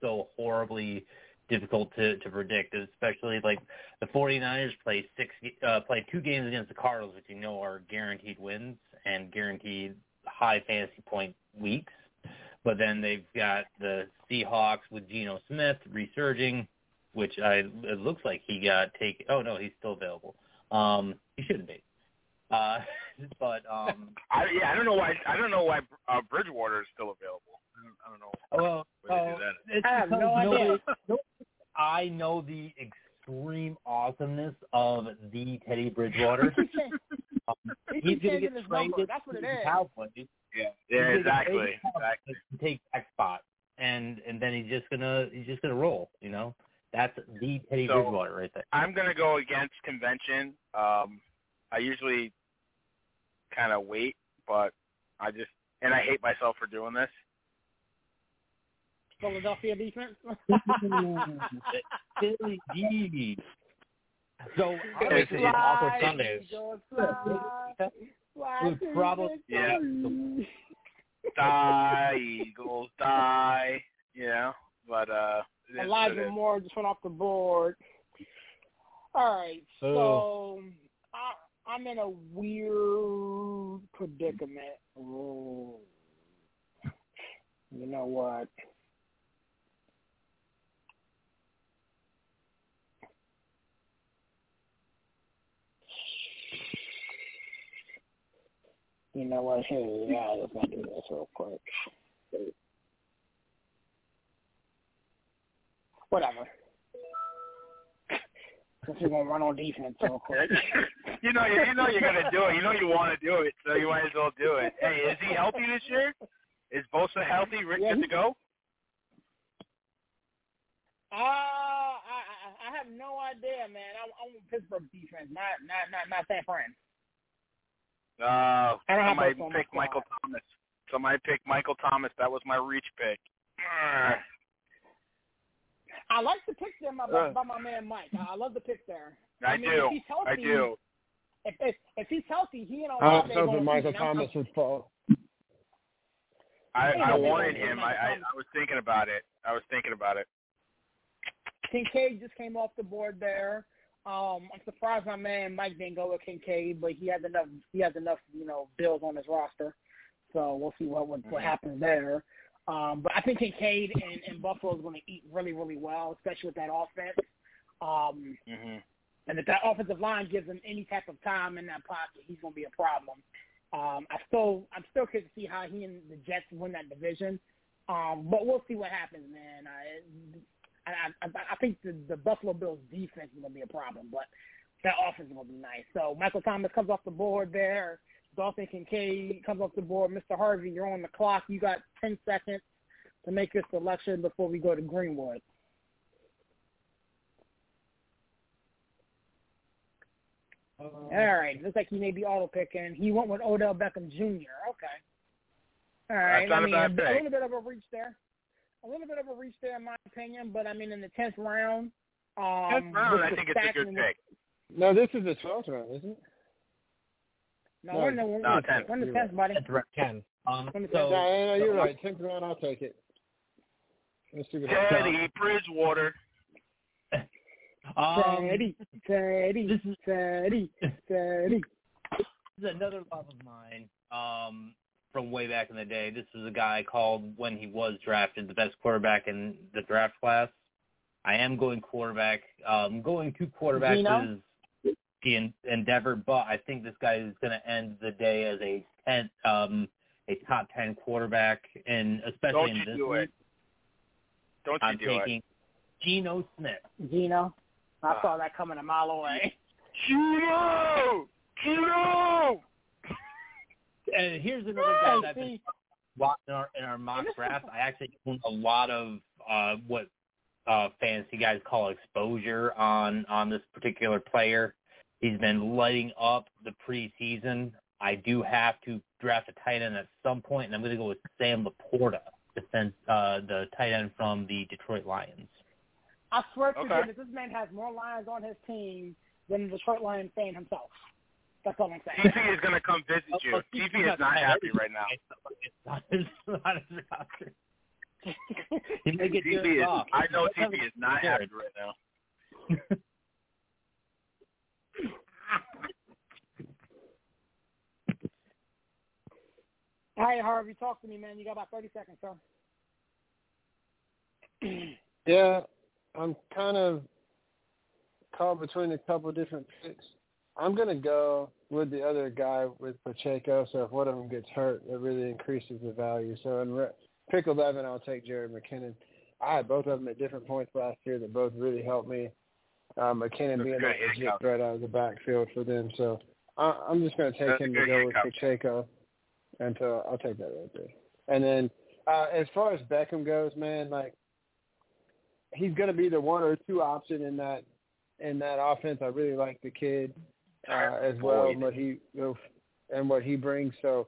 so horribly difficult to to predict, especially like the 49ers play six uh play two games against the Cardinals which you know are guaranteed wins and guaranteed high fantasy point weeks. But then they've got the Seahawks with Geno Smith resurging, which I it looks like he got taken. Oh no, he's still available. Um, he shouldn't be. Uh, but um, I, yeah, I don't know why. I don't know why uh, Bridgewater is still available. I don't, I don't know. Well, why they do it's I have no idea. nobody- I know the extreme awesomeness of the Teddy Bridgewater. um, he's going to get traded That's what to it the is. Cowboys. Yeah, yeah, exactly, traded to the Cowboys exactly. to take that spot, and and then he's just gonna he's just gonna roll. You know, that's the Teddy So- Bridgewater right there. I'm gonna go against convention. Um, I usually kind of wait, but I just and I hate myself for doing this. Philadelphia defense. Philly D. So Gonna make some honestly, awkward Sundays. Go slide, slide Would probably- Yeah. Die, Eagles, die. You know, but uh, it is what it Elijah. Moore just went off the board. All right, so I, I'm in a weird predicament. Ooh. You know what? You know what? Hey, yeah, let's not do this real quick. Whatever. Since we're gonna run on defense real quick. you know, you, you know you're gonna do it. You know you want to do it, so you might as well do it. Hey, is he healthy this year? Is Bosa healthy? Rick, Yeah, good to go? Uh, I, I I have no idea, man. I'm, I'm on Pittsburgh defense, not not not not San Fran. Uh, I don't have somebody Bosa on my picked Michael Thomas. Somebody picked Michael Thomas. That was my reach pick. Ugh. I like the pick there by, Uh. by my man Mike. I love the pick there. I, mean, do. He's healthy, I do. If if, if he's healthy, he and I Olave don't know gonna if Michael see, and I'm- Thomas' I, I they wanted him. I, I I was thinking about it. I was thinking about it. Kincaid just came off the board there. Um, I'm surprised my man Mike didn't go with Kincaid, but he has enough. He has enough, you know, bills on his roster. So we'll see what what, what Mhm. happens there. Um, but I think Kincaid and, and Buffalo is going to eat really, really well, especially with that offense. Um, hmm and if that offensive line gives him any type of time in that pocket, he's going to be a problem. Um, I still, I'm still curious to see how he and the Jets win that division. Um, but we'll see what happens, man. I, I, I, I think the, the Buffalo Bills defense is going to be a problem, but that offense is gonna be nice. So Michael Thomas comes off the board there. Dalton Kincaid comes off the board. Mr. Harvey, you're on the clock. You got ten seconds to make your selection before we go to Greenwood. Um, All right. Looks like he may be auto picking. He went with Odell Beckham Jr. Okay. All right. That's not I a mean, bad a, little bit of a reach there. A little bit of a reach there, in my opinion. But I mean, in the tenth round, um, Tenth round, I think it's a stacking good with- pick. No, this is the twelfth round, isn't it? No, No, we're in the, no, 10th. we're in the tenth, buddy. That's right, Ken. Um, so, no, no, no, you're so- right. Tenth round, I'll take it. Let's see what. Teddy Bridgewater. Um, Teddy, Teddy, this is Teddy, Teddy. this is another love of mine um, from way back in the day. This was a guy called when he was drafted the best quarterback in the draft class. I am going quarterback. Um, going two quarterbacks Geno? is the en- endeavor, but I think this guy is going to end the day as a ten, um, a top ten quarterback, and especially Don't in you this do league, it. Don't you I'm do it. taking Geno Smith. Geno. I Ah. saw that coming a mile away. Geno! Geno! And here's another guy Hey, that's been see, in our in our mock draft. I actually own a lot of uh, what uh, fantasy guys call exposure on on this particular player. He's been lighting up the preseason. I do have to draft a tight end at some point, and I'm going to go with Sam LaPorta, defense, uh, the tight end from the Detroit Lions. I swear to Okay. goodness, this man has more lions on his team than the Detroit Lions fan himself. That's all I'm saying. TP is going to come visit oh, you. Oh, TP is not happy right now. It's not his, not his roster. He may get TP is, off. I know TP is not happy right now. All right, Harvey, talk to me, man. You got about 30 seconds, sir. Yeah, I'm kind of caught between a couple of different picks. I'm gonna go with the other guy with Pacheco. So if one of them gets hurt, it really increases the value. So in re- pick 11, I'll take Jerick McKinnon. I had both of them at different points last year that both really helped me. Uh, McKinnon That's being a legit handcuff. threat out of the backfield for them. So I, I'm just going to take That's him to go with. Pacheco, and so I'll take that right there. And then uh, as far as Beckham goes, man, like he's going to be the one or two option in that in that offense. I really like the kid uh, as well, and what he and what he brings. So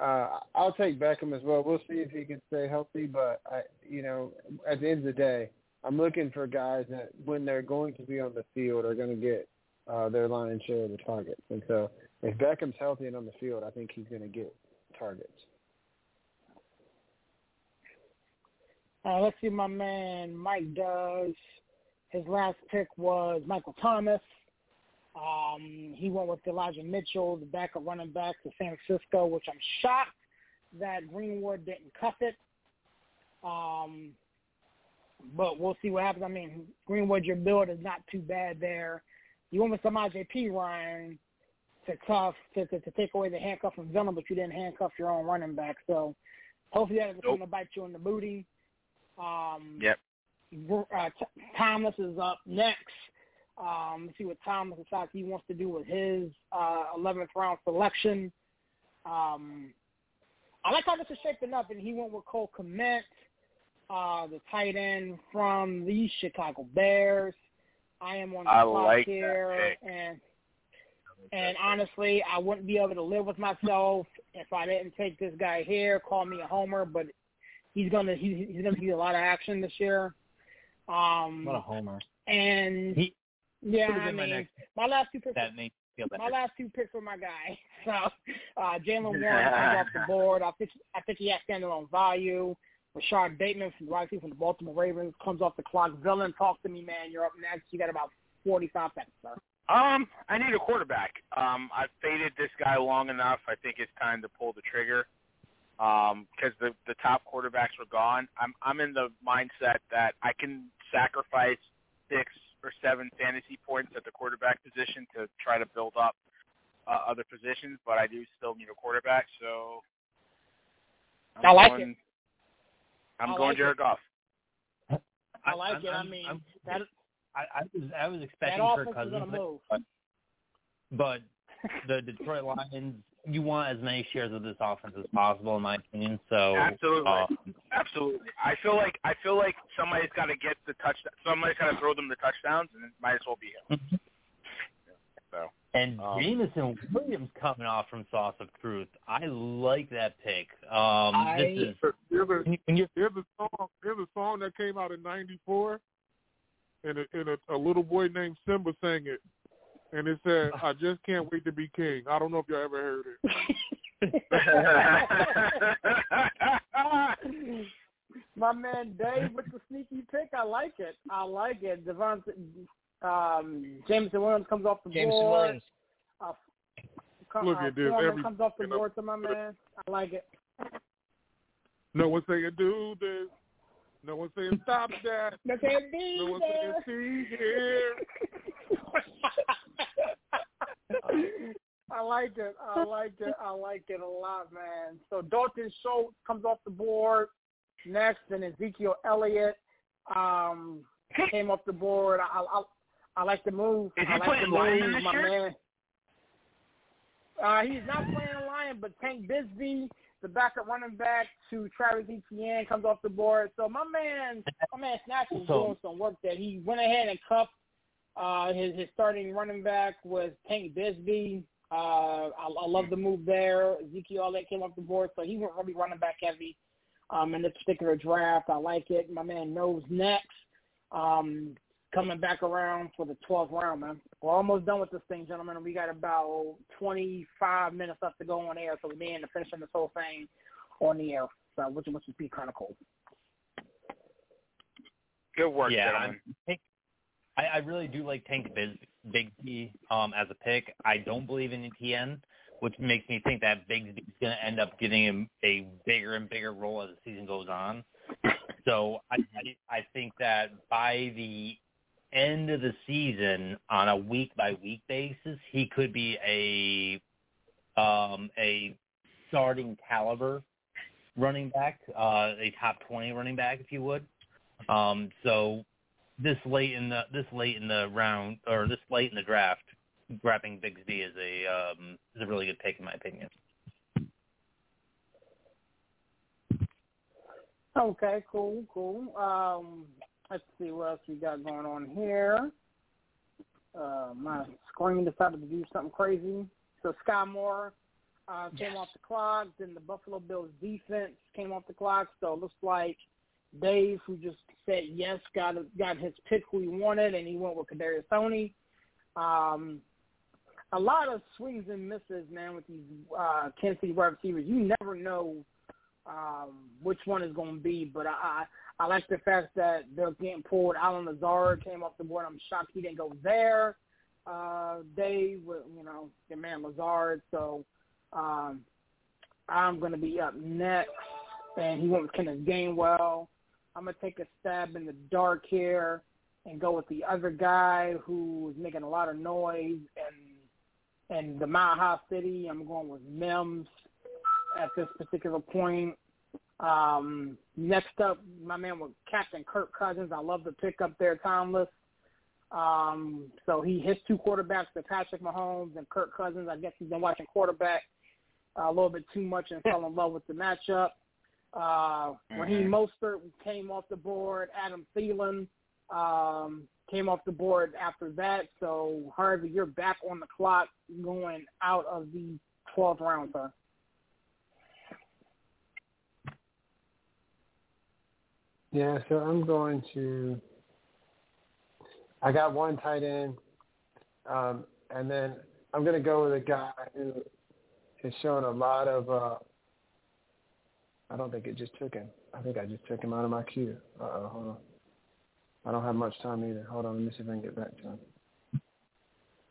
uh, I'll take Beckham as well. We'll see if he can stay healthy, but I, you know, at the end of the day, I'm looking for guys that when they're going to be on the field are going to get uh, their lion's share of the targets. And so if Beckham's healthy and on the field, I think he's going to get targets. Uh, let's see, my man Mike does. His last pick was Michael Thomas. Um, he went with Elijah Mitchell, the backup running back to San Francisco, which I'm shocked that Greenwood didn't cuff it. Um, but we'll see what happens. I mean, Greenwood, your build is not too bad there. You went with Samaje Perine to cuff to, to, to take away the handcuff from Venom, but you didn't handcuff your own running back. So hopefully that isn't Nope. going to bite you in the booty. Um, Yep. uh, T- Thomas is up next. Um, let's see what Thomas decides he wants to do with his uh, 11th round selection. Um, I like how this is shaping up, and he went with Cole Kmet, uh, the tight end from the Chicago Bears. I am on the I clock like that here, pick. and and honestly, I wouldn't be able to live with myself if I didn't take this guy here. Call me a homer, but he's gonna he's, he's gonna see a lot of action this year. Um, What a homer. and He yeah, I been my mean, next my last two picks, that makes me feel better. my last two picks were my guy. So uh, Jaylen Warren comes off the board. I think I think he has standalone value. Rashod Bateman from the wide from the Baltimore Ravens comes off the clock. Villain, talk to me, man. You're up next. You got about 45 seconds, sir. Um, I need a quarterback. Um, I've faded this guy long enough. I think it's time to pull the trigger. Um, because the the top quarterbacks were gone. I'm I'm in the mindset that I can sacrifice six or seven fantasy points at the quarterback position to try to build up uh, other positions, but I do still need a quarterback. So I'm I like going, it. I'm I going like Jared Goff. I like it. I I'm- mean, I'm- that I, I was I was expecting Kirk offense Cousins, but but the Detroit Lions, you want as many shares of this offense as possible, in my opinion. So Absolutely. uh, Absolutely. I feel like I feel like somebody's got to get the touchdown. Somebody's got to throw them the touchdowns, and it might as well be him. So. And Um, Jameson Williams coming off from Sauce of Truth. I like that pick. Um, I- this is There's a, there's a song. There's a song that came out in '94, and a, and a, a little boy named Simba sang it, and it said, "I just can't wait to be king." I don't know if y'all ever heard it. My man Dave with the sneaky pick. I like it. I like it. Devon, um, Jameson Williams comes off the Jameson board. Williams. Uh, co- Look uh, at this, Foreman every- comes off the board to my man. I like it. No one saying do this. No one saying stop that. No saying No one saying see here. I like it. I like it. I like it a lot, man. So Dalton Schultz comes off the board next, and Ezekiel Elliott um, came off the board. I, I, I like the move. Is I he like playing the lineman move, my year? man. Uh, he's not playing lion, but Tank Bigsby, the backup running back to Travis Etienne, comes off the board. So my man, my man Snatch is doing some work that he went ahead and cuffed uh, his his starting running back was Tank Bigsby. Uh, I, I love the move there. Ezekiel Elliott came off the board, so he went really running back heavy um, in this particular draft. I like it. My man knows next. Um, coming back around for the 12th round, man. We're almost done with this thing, gentlemen. We got about 25 minutes left to go on air, so we may end up finishing this whole thing on the air, so which, which would be kind of cool. Good work, yeah, gentlemen. I, I, I really do like Tank Biz, Bigsby um, as a pick. I don't believe in Etienne, which makes me think that Bigsby's going to end up getting him a bigger and bigger role as the season goes on. So I, I, I think that by the end of the season, on a week by week basis, he could be a um, a starting caliber running back, uh, a top twenty running back, if you would. Um, so this late in the this late in the round or this late in the draft, grabbing Bigsby is a um, is a really good pick in my opinion. Okay, cool, cool. Um, let's see what else we got going on here. Uh, my screen decided to do something crazy. So Skyy Moore uh, came Yes. off the clock. Then the Buffalo Bills defense came off the clock. So it looks like Dave, who just said yes, got got his pick who he wanted, and he went with Kadarius Toney. Um, a lot of swings and misses, man, with these uh, Kansas City wide receivers. You never know um, which one is going to be, but I, I I like the fact that they're getting pulled. Allen Lazard came off the board. I'm shocked he didn't go there. Uh, with, you know, your man Lazard. So um, I'm going to be up next, and he went with Kenneth Gainwell. I'm going to take a stab in the dark here and go with the other guy who's making a lot of noise and and the Mile City. I'm going with Mims at this particular point. Um, next up, my man was Captain Kirk Cousins. I love the pick up there, Timeless. Um, so he his two quarterbacks, the Patrick Mahomes and Kirk Cousins. I guess he's been watching quarterback uh, a little bit too much and fell in love with the matchup. Uh, Raheem Mostert came off the board. Adam Thielen um, came off the board after that. So Harvey, you're back on the clock going out of the 12th round, sir. Yeah, so I'm going to. I got one tight end, um, and then I'm going to go with a guy who has shown a lot of. Uh, I don't think it just took him. I think I just took him out of my queue. Uh oh, hold on. I don't have much time either. Hold on, let me see if I can get back to him.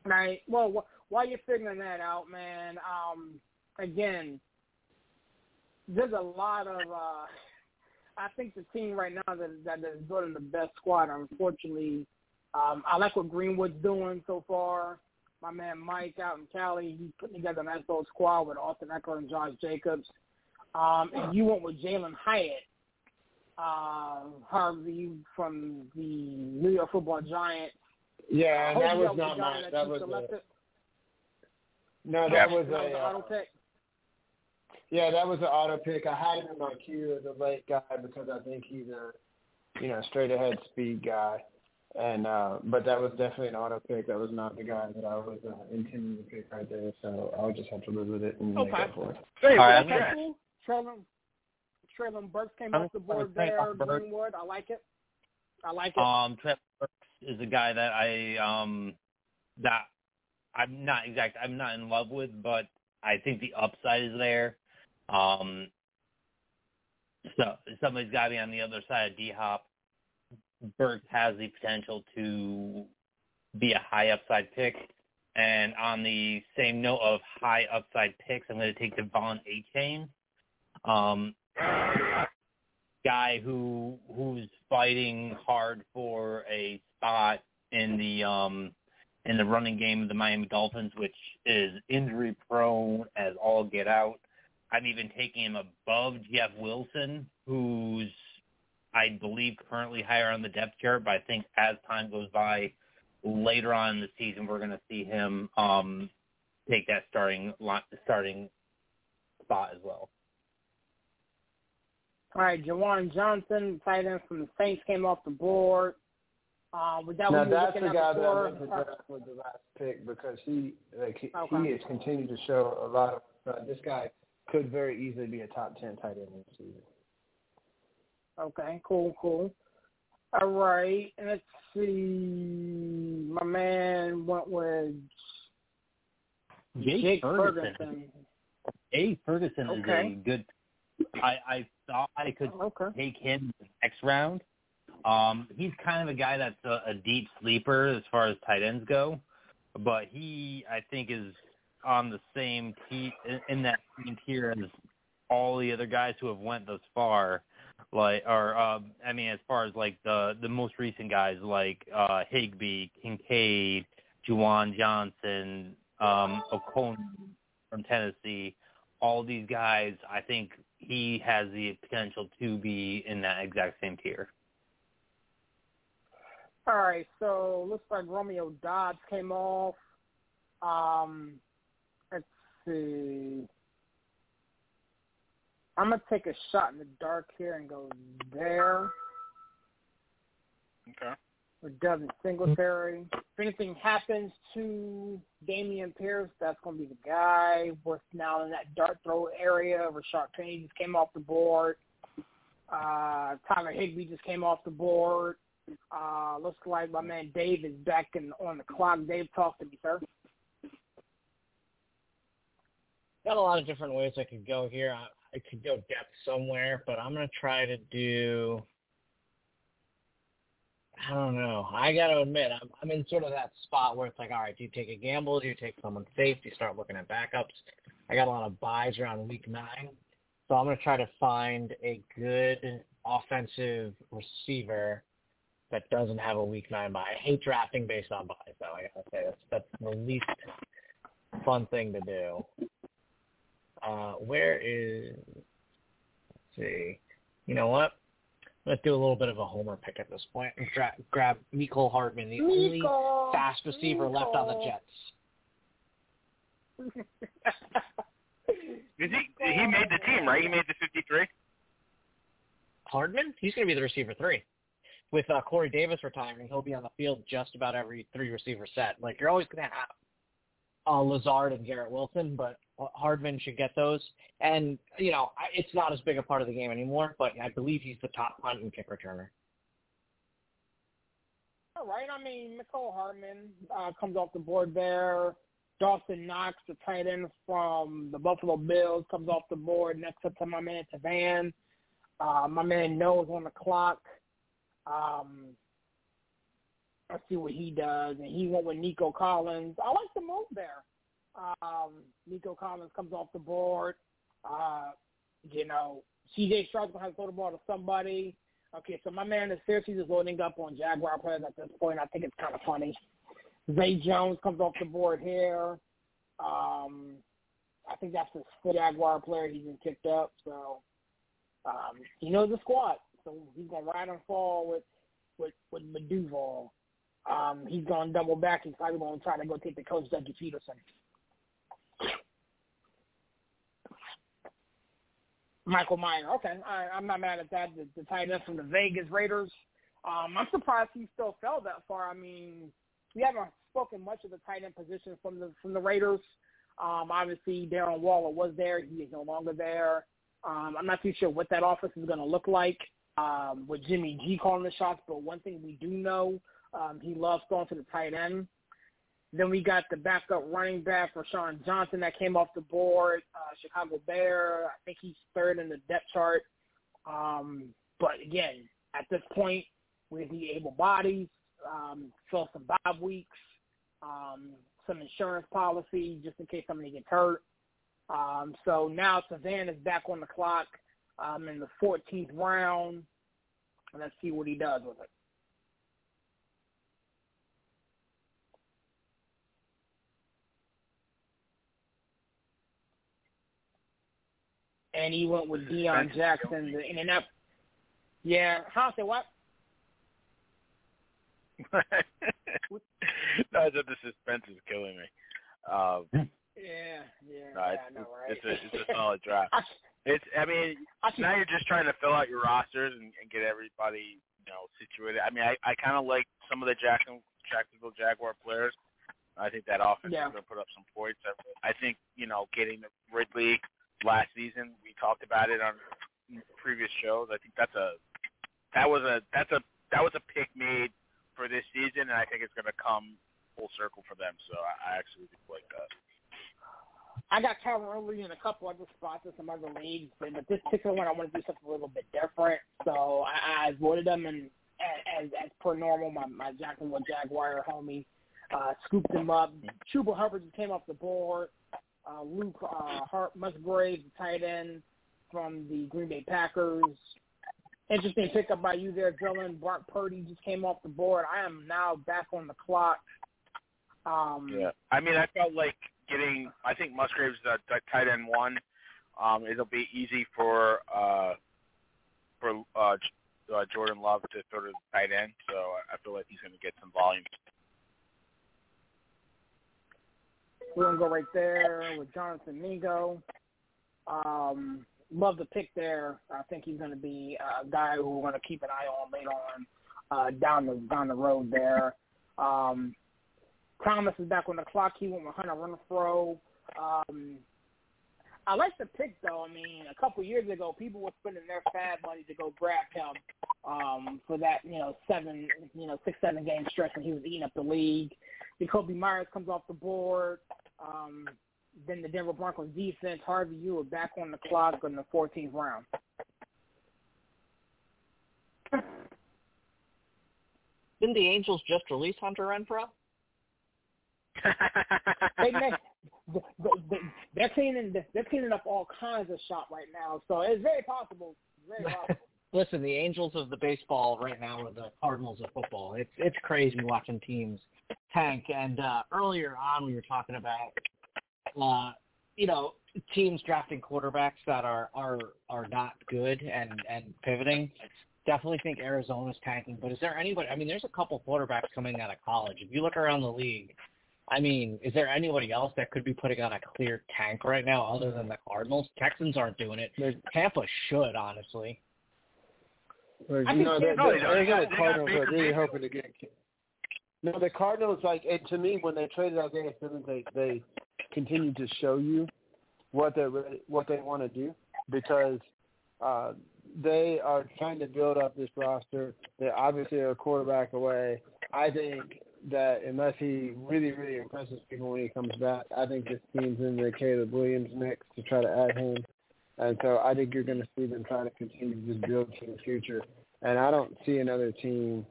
Right. Well, wh- while you're figuring that out, man, um, again, there's a lot of. Uh, I think the team right now that that is building the best squad. Unfortunately, um, I like what Greenwood's doing so far. My man Mike out in Cali, he's putting together a nice little squad with Austin Ekeler and Josh Jacobs. Um, and you went with Jalin Hyatt, uh, Harvey from the New York Football Giants. Yeah, that was not the my. that That was selected. No, that was That was a uh, auto pick. Yeah, that was an auto pick. I had him in my queue as a late guy because I think he's a you know straight ahead speed guy. And uh but that was definitely an auto pick. That was not the guy that I was uh, intending to pick right there. So I'll just have to live with it and make Okay. up for it. Hey, All right, well, Okay, cool. Treylon, Treylon Burks came I'm off the board there. Greenwood, I like it. I like it. Um, Trevor Burks is a guy that I um that I'm not exact. I'm not in love with, but I think the upside is there. Um, so somebody's got to be on the other side of D Hop. Burks has the potential to be a high upside pick. And on the same note of high upside picks, I'm going to take Devon A Chain. Um, guy who who's fighting hard for a spot in the um in the running game of the Miami Dolphins, which is injury prone as all get out. I'm even taking him above Jeff Wilson, who's I believe currently higher on the depth chart, but I think as time goes by, later on in the season, we're going to see him um take that starting starting spot as well. All right, Juwan Johnson, tight end from the Saints, came off the board. Uh, with that now one, you were that's looking the at guy that I before. meant to draft with the last pick because he like he, Okay. he has continued to show a lot of. Uh, this guy could very easily be a top ten tight end this season. Okay, cool, cool. All right, let's see. My man went with Jake, Jake Ferguson. Ferguson. Jake Ferguson is Okay. a good. I I thought I could Okay. take him in the next round. Um, he's kind of a guy that's a, a deep sleeper as far as tight ends go, but he I think is on the same te- in- that same tier as all the other guys who have went thus far. Like, or uh, I mean, as far as like the the most recent guys like uh, Higbee, Kincaid, Juwan Johnson, um, O'Connor from Tennessee, all these guys, I think he has the potential to be in that exact same tier. All right, so looks like Romeo Doubs came off. Um, see. I'm gonna take a shot in the dark here and go there Okay. with Devin Singletary. If anything happens to Dameon Pierce, that's gonna be the guy. Worth now in that dart throw area. Rashaad Penny just came off the board. Uh, Tyler Higbee just came off the board. Uh, looks like my man Dave is back in, on the clock. Dave, talk to me, sir. Got a lot of different ways I could go here. I, I could go depth somewhere, but I'm gonna try to do. I don't know. I got to admit, I'm I'm in sort of that spot where it's like, all right, do you take a gamble? Do you take someone safe? Do you start looking at backups? I got a lot of byes around week nine, so I'm gonna try to find a good offensive receiver that doesn't have a week nine bye. I hate drafting based on byes, though. I gotta say that's that's the least fun thing to do. Uh, where is? Let's see. You know what? Let's do a little bit of a homer pick at this point and dra- grab Mecole Hardman, the only fast receiver left on the Jets. Is he? He made the team, right? He made the 53. Hardman, he's going to be the receiver three. With uh, Corey Davis retiring, he'll be on the field just about every three receiver set. Like you're always going to have uh, Lazard and Garrett Wilson, but Hardman should get those. And you know, it's not as big a part of the game anymore, but I believe he's the top punt and kick returner. All right. I mean, Mecole Hardman uh, comes off the board there. Dawson Knox, the tight end from the Buffalo Bills, comes off the board next up to my man Tavan. Uh, my man Noah's on the clock. Um, let's see what he does. And he went with Nico Collins. I like the move there. Um, Nico Collins comes off the board. Uh, you know, CJ Stroud's to have to throw the ball to somebody. Okay, so my man is seriously just loading up on Jaguar players at this point. I think it's kind of funny. Zay Jones comes off the board here. Um, I think that's his fifth Jaguar player he's been picked up. So um, he knows the squad. So he's gonna ride and fall with with with Duval. Um, he's going to double back. He's probably going to try to go take the coach, Dougie Pederson. Michael Miner. Okay, I, am not mad at that. The, the tight end from the Vegas Raiders. Um, I'm surprised he still fell that far. I mean, we haven't spoken much of the tight end position from the from the Raiders. Um, obviously, Darren Waller was there. He is no longer there. Um, I'm not too sure what that office is going to look like um, with Jimmy G calling the shots. But one thing we do know um, he loves going to the tight end. Then we got the backup running back Sean Johnson that came off the board. Uh, Chicago Bear. I think he's third in the depth chart. Um, but again, at this point, we need able bodies, um, fill some Bob weeks, um, some insurance policy just in case somebody gets hurt. Um, so now Savan is back on the clock um, in the 14th round. Let's see what he does with it. And he went with Deion Jackson, the in and out. Yeah, huh? Say what? no, the suspense is killing me. Um, yeah, yeah, no, yeah, it's, I know, right? it's, a, it's a solid draft. It's, I mean, now you're just trying to fill out your rosters and, and get everybody, you know, situated. I mean, I, I kind of like some of the Jackson, Jacksonville Jaguar players. I think that offense Yeah. is going to put up some points. I, I think, you know, getting Ridley last season, we talked about it on previous shows. I think that's a, that was a, that's a, that was a pick made for this season, and I think it's going to come full circle for them. So I, I actually like that. I got Calvin Ridley in a couple other spots in some other leagues, but but this particular one I want to do something a little bit different. So I, I avoided them, and as as per normal, my my Jacksonville Jaguar homie uh, scooped him up. Chuba Hubbard just came off the board. Uh, Luke uh, Hart Musgrave, tight end from the Green Bay Packers. Interesting pickup by you there, Dylan. Brock Purdy just came off the board. I am now back on the clock. Um, Yeah, I mean, I felt like getting. I think Musgrave's the, the tight end one. Um, it'll be easy for uh, for uh, uh, Jordan Love to throw to tight end, so I feel like he's going to get some volume. We're gonna go right there with Jonathan Mingo. Um, love the pick there. I think he's gonna be a guy who we're gonna keep an eye on later on uh, down the down the road there. Um, Thomas is back on the clock. He went with Hunter Renfrow. Um, I like the pick though. I mean, a couple years ago, people were spending their fab money to go grab him um, for that, you know, seven, you know, six, seven game stretch when he was eating up the league. Jakobi Meyers comes off the board. Um, then the Denver Broncos defense, Harvey, you were back on the clock in the 14th round. Didn't the Angels just release Hunter Renfrow? they they, they're cleaning they're cleaning up all kinds of shop right now, so it's very possible. Very possible. Listen, the Angels of the baseball right now are the Cardinals of football. It's it's crazy watching teams tank. And uh, earlier on, we were talking about uh, you know teams drafting quarterbacks that are are are not good and and pivoting. Definitely think Arizona's tanking. But is there anybody? I mean, there's a couple quarterbacks coming out of college. If you look around the league, I mean, is there anybody else that could be putting on a clear tank right now other than the Cardinals? Texans aren't doing it. Tampa should, honestly. Well, I you think know, they- the, no, the, they I got- the Cardinals are really hoping to get. No, the Cardinals like it, to me when they traded out Isaiah Simmons, they they continue to show you what they are what they want to do because uh, they are trying to build up this roster. They obviously are a quarterback away. I think that unless he really really impresses people when he comes back, I think this team's in the Caleb Williams mix to try to add him. And so I think you're going to see them try to continue to just build for the future. And I don't see another team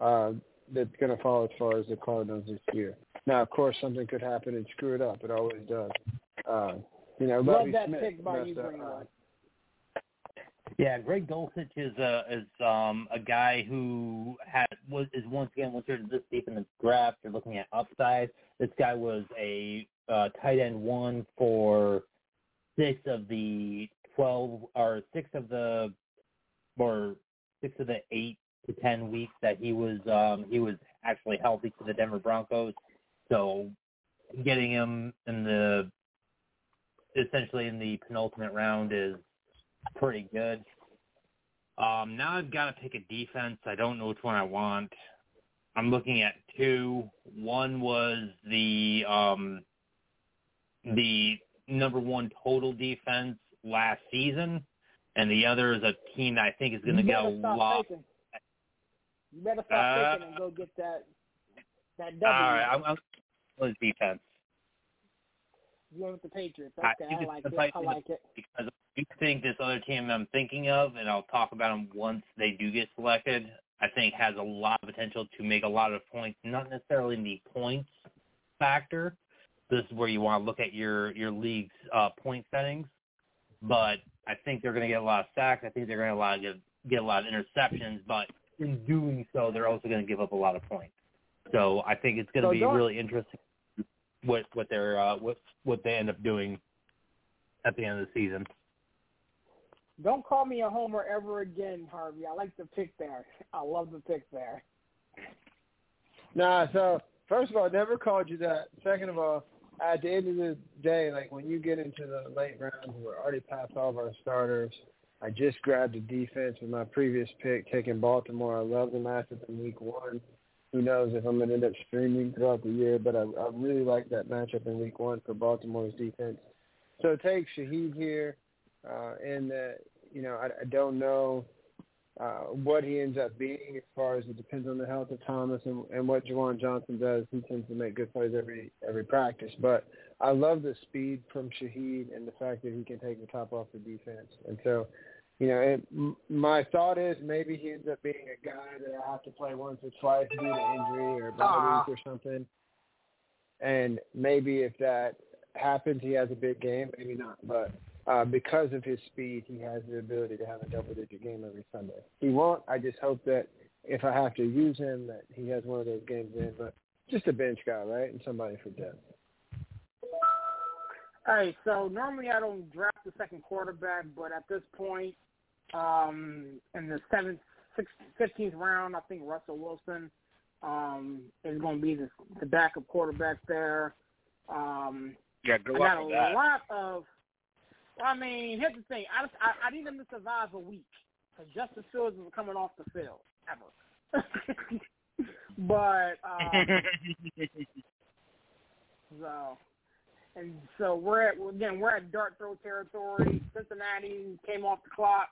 uh, that's going to fall as far as the Cardinals this year. Now, of course, something could happen and screw it up. It always does. Uh, you know, Love Lovie that Smith pick by you, Greenwood. Yeah, Greg Dulcich is a is um a guy who had was is once again once you're this deep in the draft, you're looking at upside. This guy was a uh, tight end one for six of the twelve or six of the or six of the eight to ten weeks that he was um he was actually healthy for the Denver Broncos. So getting him in the essentially in the penultimate round is pretty good. Um, now I've got to pick a defense. I don't know which one I want. I'm looking at two. One was the um, the number one total defense last season, and the other is a team that I think is going to get a lot. Faking. You better stop Uh, faking and go get that that All W. right, I'm, I'm defense You went with the Patriots. I Okay, think I, like it. I like it. because I do think this other team I'm thinking of, and I'll talk about them once they do get selected. I think has a lot of potential to make a lot of points, not necessarily in the points factor. This is where you want to look at your your league's uh, point settings, but I think they're going to get a lot of sacks. I think they're going to a lot get, get a lot of interceptions, but in doing so, they're also going to give up a lot of points. So I think it's going to So be really interesting what what they're uh, what what they end up doing at the end of the season. Don't call me a homer ever again, Harvey. I like the pick there. I love the pick there. Nah, so first of all, I never called you that. Second of all, at the end of the day, like when you get into the late rounds, we're already past all of our starters. I just grabbed a defense with my previous pick, taking Baltimore. I love the matchup in week one. Who knows if I'm going to end up streaming throughout the year, but I, I really like that matchup in week one for Baltimore's defense. So take Shaheed here, uh, and uh, you know I, I don't know uh, what he ends up being as far as it depends on the health of Thomas and, and what Juwan Johnson does. He tends to make good plays every every practice, but I love the speed from Shaheed and the fact that he can take the top off the defense. And so, you know, it, m- my thought is maybe he ends up being a guy that I have to play once or twice due to injury or bye Ah. week or something. And maybe if that happens, he has a big game. Maybe not, but uh, because of his speed, he has the ability to have a double-digit game every Sunday. He won't. I just hope that if I have to use him, that he has one of those games in. But just a bench guy, right, and somebody for depth. All right, so normally I don't draft the second quarterback, but at this point, um, in the seventh, sixth, fifteenth round, I think Russell Wilson um, is going to be the, the backup quarterback there. Um, Yeah, good I luck got a that. lot of. I mean, here's the thing. I just, I, I need him to survive a week because Justin Fields is coming off the field ever. but um, so and so we're at again we're at dart throw territory. Cincinnati came off the clock.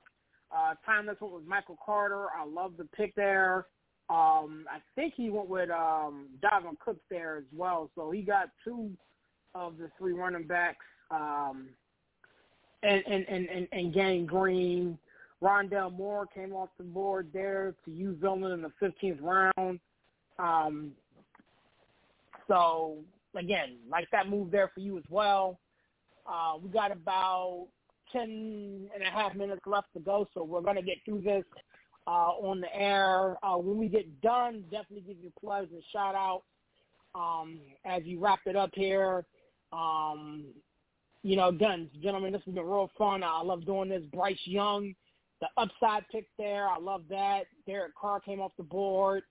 Uh, timeless went with Michael Carter. I love the pick there. Um, I think he went with um, Dalvin Cook there as well. So he got two of the three running backs. Um, and and and and, and Gang Green, Rondale Moore came off the board there to use Zillman in the 15th round. Um, so again, like that move there for you as well. Uh, we got about 10 and a half minutes left to go, so we're going to get through this uh, on the air. Uh, when we get done, definitely give you plugs and shout outs um, as you wrap it up here. Um, you know, again, gentlemen, this has been real fun. I love doing this. Bryce Young, the upside pick there. I love that. Derek Carr came off the board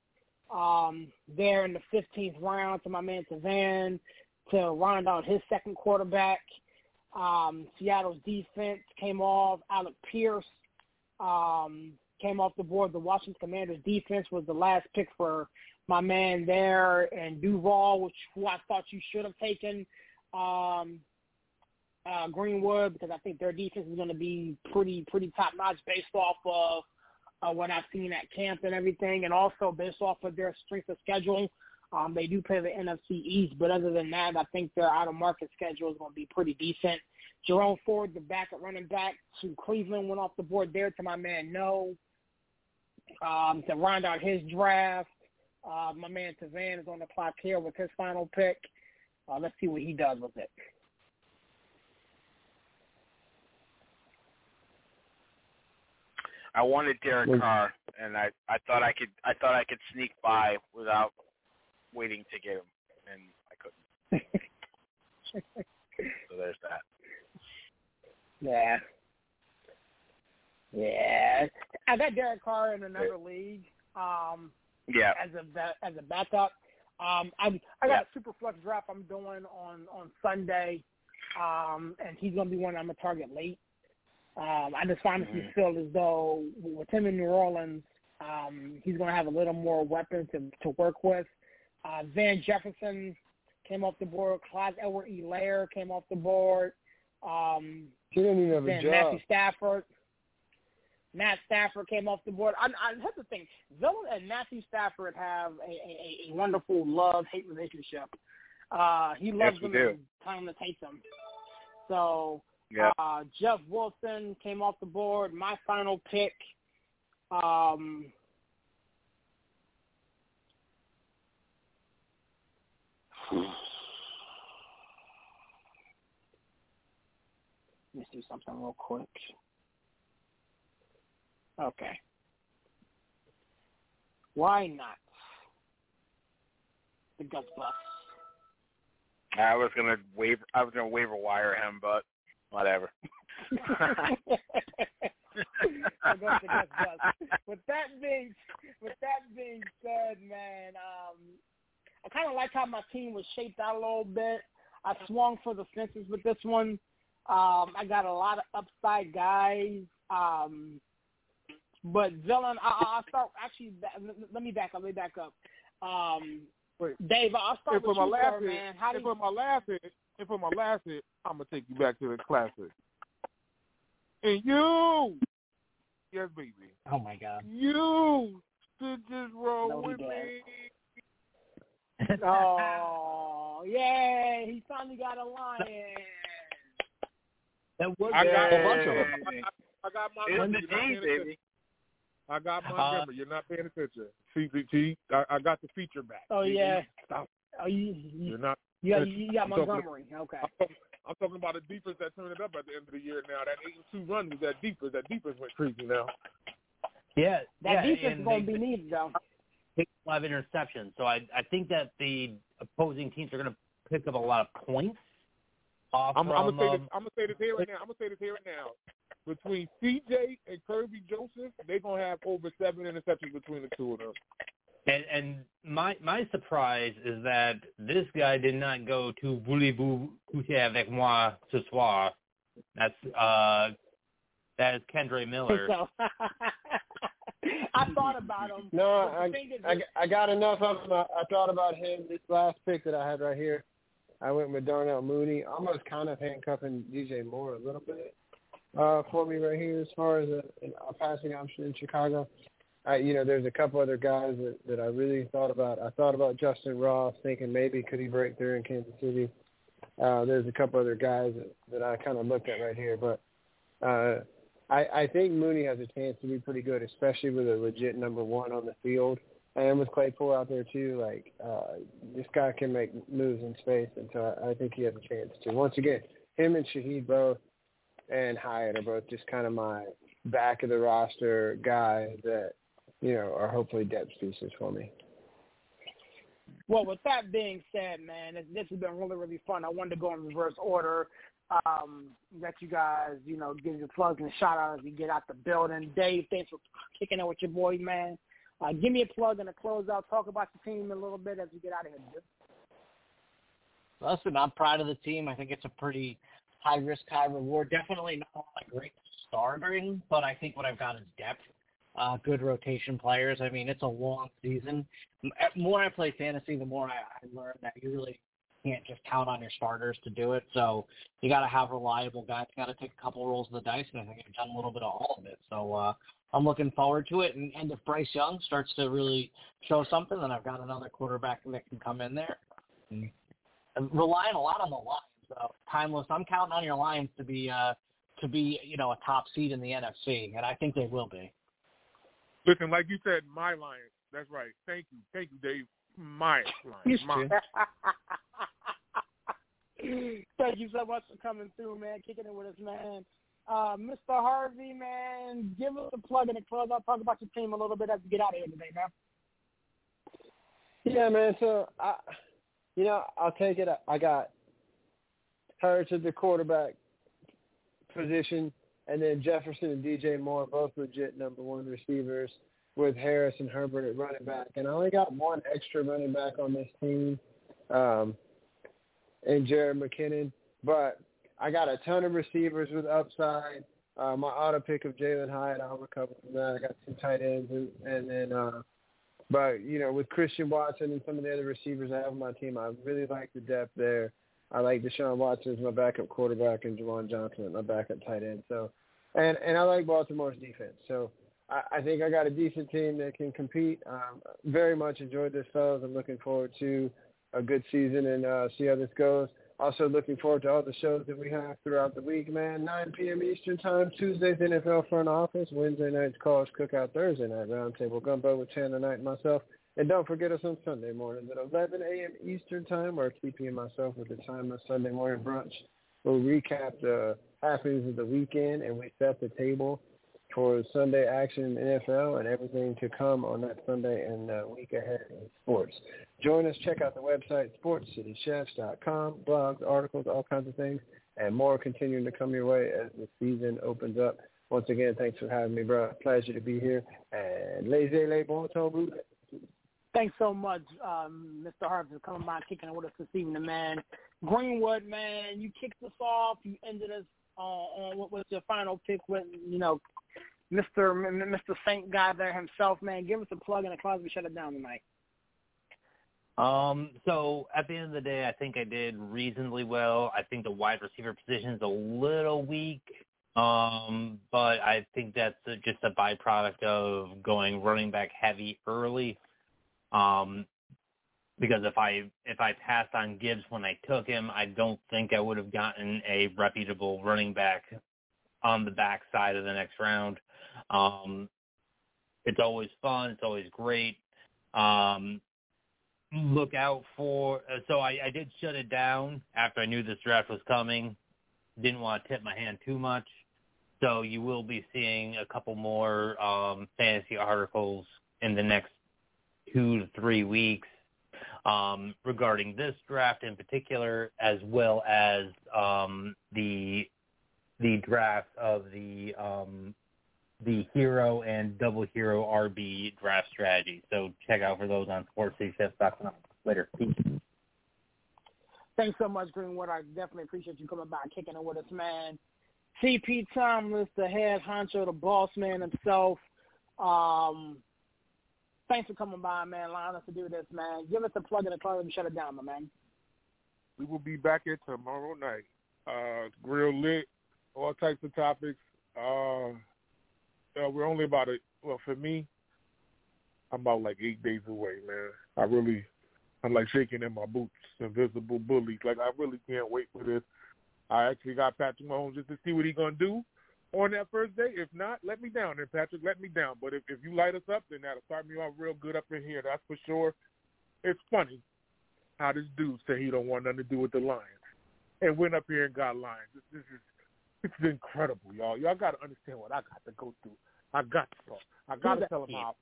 um, there in the 15th round to my man Tavan to round out his second quarterback. Um, Seattle's defense came off. Alec Pierce um, came off the board. The Washington Commanders defense was the last pick for my man there, and Duval, which who I thought you should have taken um, uh, Greenwood because I think their defense is going to be pretty pretty top notch based off of uh, what I've seen at camp and everything, and also based off of their strength of schedule. Um, they do play the NFC East, but other than that, I think their out of market schedule is going to be pretty decent. Jerome Ford, the backup running back to Cleveland, went off the board there to my man No. Um, to round out his draft, uh, my man Tavan is on the clock here with his final pick. Uh, let's see what he does with it. I wanted Derek Carr, and I I thought I could I thought I could sneak by without waiting to get him, and I couldn't. so there's that. Yeah. Yeah. I got Derek Carr in another league. Um Yeah. as a as a backup. Um I I got a super flex draft I'm doing on on Sunday. Um and he's gonna be one I'm gonna target late. Um, I just honestly Mhm. feel as though with him in New Orleans, um, he's going to have a little more weapons to, to work with. Uh, Van Jefferson came off the board. Clyde Edwards-Helaire came off the board. Um, He didn't even have a job. Matthew Stafford. Matt Stafford came off the board. I, I, here's the thing: Villain and Matthew Stafford have a, a, a wonderful love-hate relationship. Uh, he loves Yes, them and Thomas hates them. So Yeah. uh, Jeff Wilson came off the board. My final pick. Um, let me do something real quick. Okay. Why not? The Gus Bus. I was gonna waiver. I was gonna waiver wire him, but whatever. With the Gus Bus. With that being, with that being said, man, um, I kind of like how my team was shaped out a little bit. I swung for the fences with this one. Um, I got a lot of upside guys. Um, but villain, I, I- I'll start. Actually, ba- let me back up. Let me back up. Um, Dave, I'll start And with my you, last sir, hit, man. How do and you, for my last hit, and for my last hit, I'm gonna take you back to the classic. And you, yes, baby, Oh my god. you should just roll No, he with does. me. Oh, yeah, he finally got a lion. That was I got a bunch of them. I got, I got my It's number. the G, baby. I got Uh, Montgomery. You're not paying attention. See, see, see, I, I got the feature back. Oh, See, yeah. Stop. Oh, you, you, You're not. you, got, you got I'm Montgomery. Okay. I'm talking, I'm talking about a defense that turned it up at the end of the year. Now that eight and two run was that defense. That defense went crazy now. Yeah, That yeah, defense is going to be needed, though. Pick a lot of interceptions. So I I think that the opposing teams are going to pick up a lot of points off I'm, I'm gonna say this. um, I'm gonna say this here right now. I'm gonna say this here right now. Between CJ and Kerby Joseph, they're gonna have over seven interceptions between the two of them. and and my my surprise is that this guy did not go to Voulez-vous coucher avec moi ce soir. That's uh that is Kendre Miller. I thought about him. No, I, I, I got enough of him. I, I thought about him. This last pick that I had right here, I went with Darnell Mooney, almost kind of handcuffing DJ Moore a little bit uh, for me right here as far as a, a passing option in Chicago. I, you know, there's a couple other guys that, that I really thought about. I thought about Justyn Ross, thinking maybe could he break through in Kansas City. Uh, there's a couple other guys that, that I kind of looked at right here, but uh, I, I think Mooney has a chance to be pretty good, especially with a legit number one on the field. And with Claypool out there too, like uh, this guy can make moves in space, and so I, I think he has a chance to. Once again, him and Shaheed both, and Hyatt are both just kind of my back of the roster guys that you know are hopefully depth pieces for me. Well, with that being said, man, this, this has been really, really fun. I wanted to go in reverse order. Um, let you guys, you know, give your plugs and shout out as we get out the building. Dave, thanks for kicking it with your boy, man. Uh, give me a plug and a closeout. Talk about your team a little bit as we get out of here. Listen, I'm proud of the team. I think it's a pretty high risk, high reward. Definitely not a great starting, but I think what I've got is depth. Uh, good rotation players. I mean, it's a long season. The more I play fantasy, the more I, I learn that you really can't just count on your starters to do it. So you got to have reliable guys. You got to take a couple rolls of the dice, and I think I've done a little bit of all of it. So uh, I'm looking forward to it. And, and if Bryce Young starts to really show something, then I've got another quarterback that can come in there. And relying a lot on the Lions, though. Timeless. I'm counting on your Lions to be uh, to be you know a top seed in the NFC, and I think they will be. Listen, like you said, my Lions. That's right. Thank you, thank you, Dave. My Lions. My. Thank you so much for coming through, man. Kicking it with us, man. Uh, Mr. Harvey, man, give us a plug and a close. I'll talk about your team a little bit as we get out of here today, man. Yeah, man. So I, you know, I'll take it. I got Hurts at the quarterback position, and then Jefferson and DJ Moore, both legit number one receivers, with Harris and Herbert at running back. And I only got one extra running back on this team, um, and Jerick McKinnon. But I got a ton of receivers with upside. Uh, my auto pick of Jalin Hyatt, I'll recover from that. I got two tight ends, and, and then, uh, but you know, with Christian Watson and some of the other receivers I have on my team, I really like the depth there. I like Deshaun Watson as my backup quarterback and Juwan Johnson as my backup tight end. So, and and I like Baltimore's defense. So I, I think I got a decent team that can compete. Um, very much enjoyed this, fellas. I'm looking forward to a good season and uh, see how this goes. Also looking forward to all the shows that we have throughout the week, man. 9 p.m. Eastern Time, Tuesdays NFL Front Office, Wednesday nights College Cookout, Thursday night Roundtable Gumbo with Chandler Knight and myself. And don't forget us on Sunday morning at 11 a.m. Eastern Time, or 3 p.m. myself with the time of Sunday morning brunch. We'll recap the happenings of the weekend, and we set the table for Sunday action in NFL and everything to come on that Sunday and week ahead in sports. Join us. Check out the website, sportscitychefs.com, blogs, articles, all kinds of things, and more continuing to come your way as the season opens up. Once again, thanks for having me, bro. Pleasure to be here. And laissez les bon temps Thanks so much, um, Mr. Harvey, for coming by kicking it with us this evening, man. Greenwood, man, you kicked us off. You ended us uh, on what was your final pick with, you know, Mr. Mr. Saint guy there himself, man. Give us a plug in the closet. We shut it down tonight. Um, so at the end of the day, I think I did reasonably well. I think the wide receiver position is a little weak, um, but I think that's just a byproduct of going running back heavy early. Um, because if I if I passed on Gibbs when I took him, I don't think I would have gotten a reputable running back on the backside of the next round. Um, it's always fun. It's always great. Um, look out for. Uh, so I, I did shut it down after I knew this draft was coming. Didn't want to tip my hand too much. So you will be seeing a couple more um, fantasy articles in the next two to three weeks um, regarding this draft in particular, as well as um, the the draft of the um, the hero and double hero RB draft strategy. So check out for those on sportscchefs.com. Later. Peace. Thanks so much, Greenwood. I definitely appreciate you coming by kicking it with us, man. CP Thomas, the head honcho, the boss man himself. Um, thanks for coming by, man, allowing us to do this, man. Give us a plug in the club and shut it down, my man. We will be back here tomorrow night. Uh, real lit, all types of topics. Uh, uh, we're only about a well for me. I'm about like eight days away, man. I really, I'm like shaking in my boots, invisible bullies. Like I really can't wait for this. I actually got Patrick Mahomes just to see what he's gonna do on that first day. If not, let me down. Then Patrick, let me down. But if if you light us up, then that'll start me off real good up in here. That's for sure. It's funny how this dude said he don't want nothing to do with the Lions, and went up here and got Lions. This, this is it's incredible, y'all. Y'all got to understand what I got to go through. I got to talk. I got to tell them how.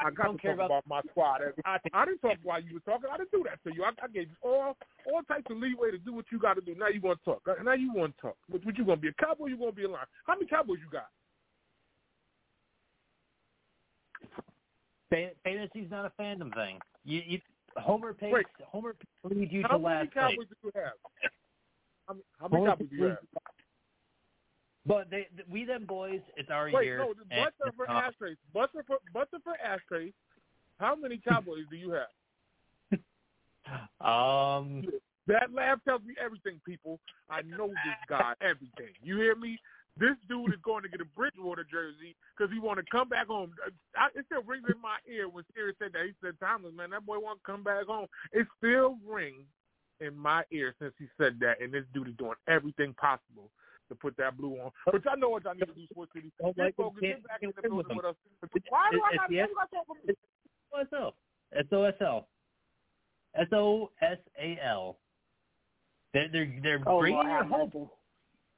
I got to talk about, about my squad. I, I didn't talk while you were talking. I didn't do that to you. I, I gave you all all types of leeway to do what you got to do. Now you want to talk. Now you want to talk. What, what you going to be a cowboy? You going to be a lion? How many cowboys you got? Fantasy's not a fandom thing. You, you Homer picks. Wait, Homer leads you how to last many cowboys place. do you have? How many, how many cowboys do you have? But they, we them boys, it's our Wait, year. no, Buster for uh, ashtrays. Buster for Buster for ashtrays. How many Cowboys do you have? Um, that laugh tells me everything, people. I know this guy, everything. You hear me? This dude is going to get a Bridgewater jersey because he want to come back home. I, it still rings in my ear when Serious said that. He said, Thomas, man, that boy want to come back home. It still rings in my ear since he said that, and this dude is doing everything possible to put that blue on. But I know what I need to do, Sports City. Don't Get like focused, get back in the building with with us. Why do I It's got the- to talk about this? SOSL. SOSL. S-O-S-A-L. They're, they're, they're Oh, bringing Lord, it have home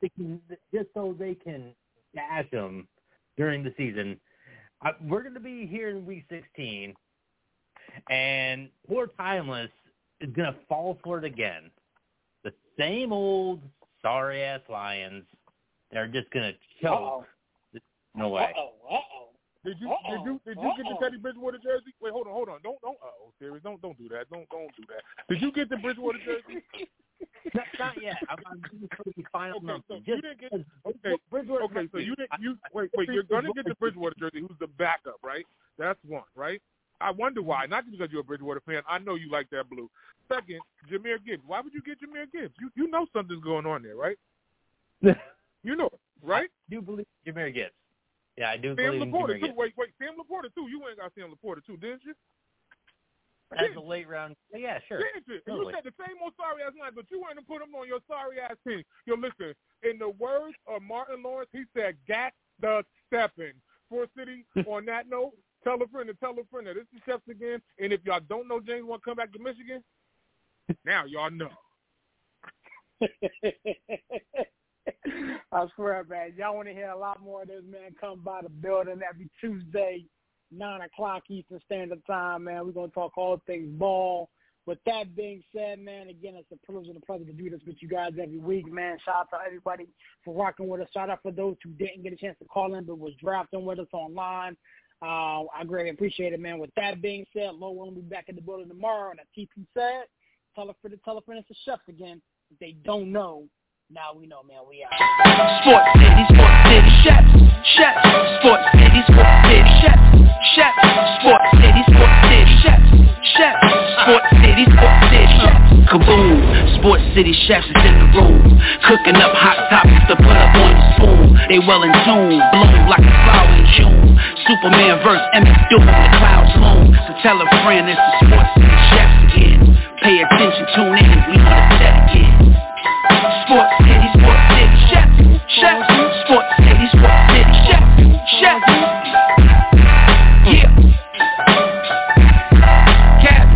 they can, just so they can dash them during the season. I, we're going to be here in week 16, and poor Timeless is going to fall for it again. The same old sorry-ass Lions. They're just going to choke. Uh-oh. No way. Uh-oh. Uh-oh. Did you Uh-oh. did you did you get the Teddy Bridgewater jersey? Wait, hold on, hold on. Don't don't uh oh, serious. Don't don't do that. Don't don't do that. Did you get the Bridgewater jersey? not, not yet. I'm, I'm just the final okay, number. so Just you didn't get because okay. Bridgewater Okay, so you didn't you wait wait. You're gonna get the Bridgewater jersey. Who's the backup, right? That's one, right? I wonder why. Not just because you're a Bridgewater fan. I know you like that blue. Second, Jahmyr Gibbs. Why would you get Jahmyr Gibbs? You you know something's going on there, right? you know it, right? I do believe Jahmyr Gibbs. Yeah, I do Sam believe LaPorta Jahmyr too. Gibbs. Wait, wait, Sam LaPorta too. You and got Sam LaPorta too, didn't you? As a late round. Oh, yeah, sure. Didn't you? And you said the same old sorry ass line, but you went and put him on your sorry ass team. Yo, listen. In the words of Martin Lawrence, he said, "Gat the stepping." For City. on that note, tell a friend to tell a friend that this is Chefs again. And if y'all don't know James want to come back to Michigan, now y'all know. I swear, man, y'all want to hear a lot more of this, man, come by the building every Tuesday, 9 o'clock Eastern Standard Time, man. We're going to talk all things ball. With that being said, man, again, it's a privilege and a pleasure to do this with you guys every week, man. Shout out to everybody for rocking with us. Shout out for those who didn't get a chance to call in but was drafting with us online. Uh, I greatly appreciate it, man. With that being said, Low will be back in the building tomorrow. And as TP said, tell a friend to tell a friend it's the chefs again. If they don't know, now we know, man. We out. Sports City, Sports City, Chefs, Chefs, Sports City, Sports City, Chefs, Chefs, Sports City, Sports City, Chefs, Chefs, Sports City, Sports City, Chefs. Kaboom, Sports City Chefs is in the room, cooking up hot topics to put up on fool. They well in tune, bloom like a flower in June. Superman verse M. S. Doom, the clouds loom. So tell a friend it's the sports and the chefs again. Pay attention, tune in, we on the set again. Sports City, Sports City, chefs, chefs. Sports City, Sports City, chefs, chefs. Yeah. Cap.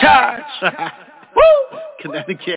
Taj. Woo! Connecticut.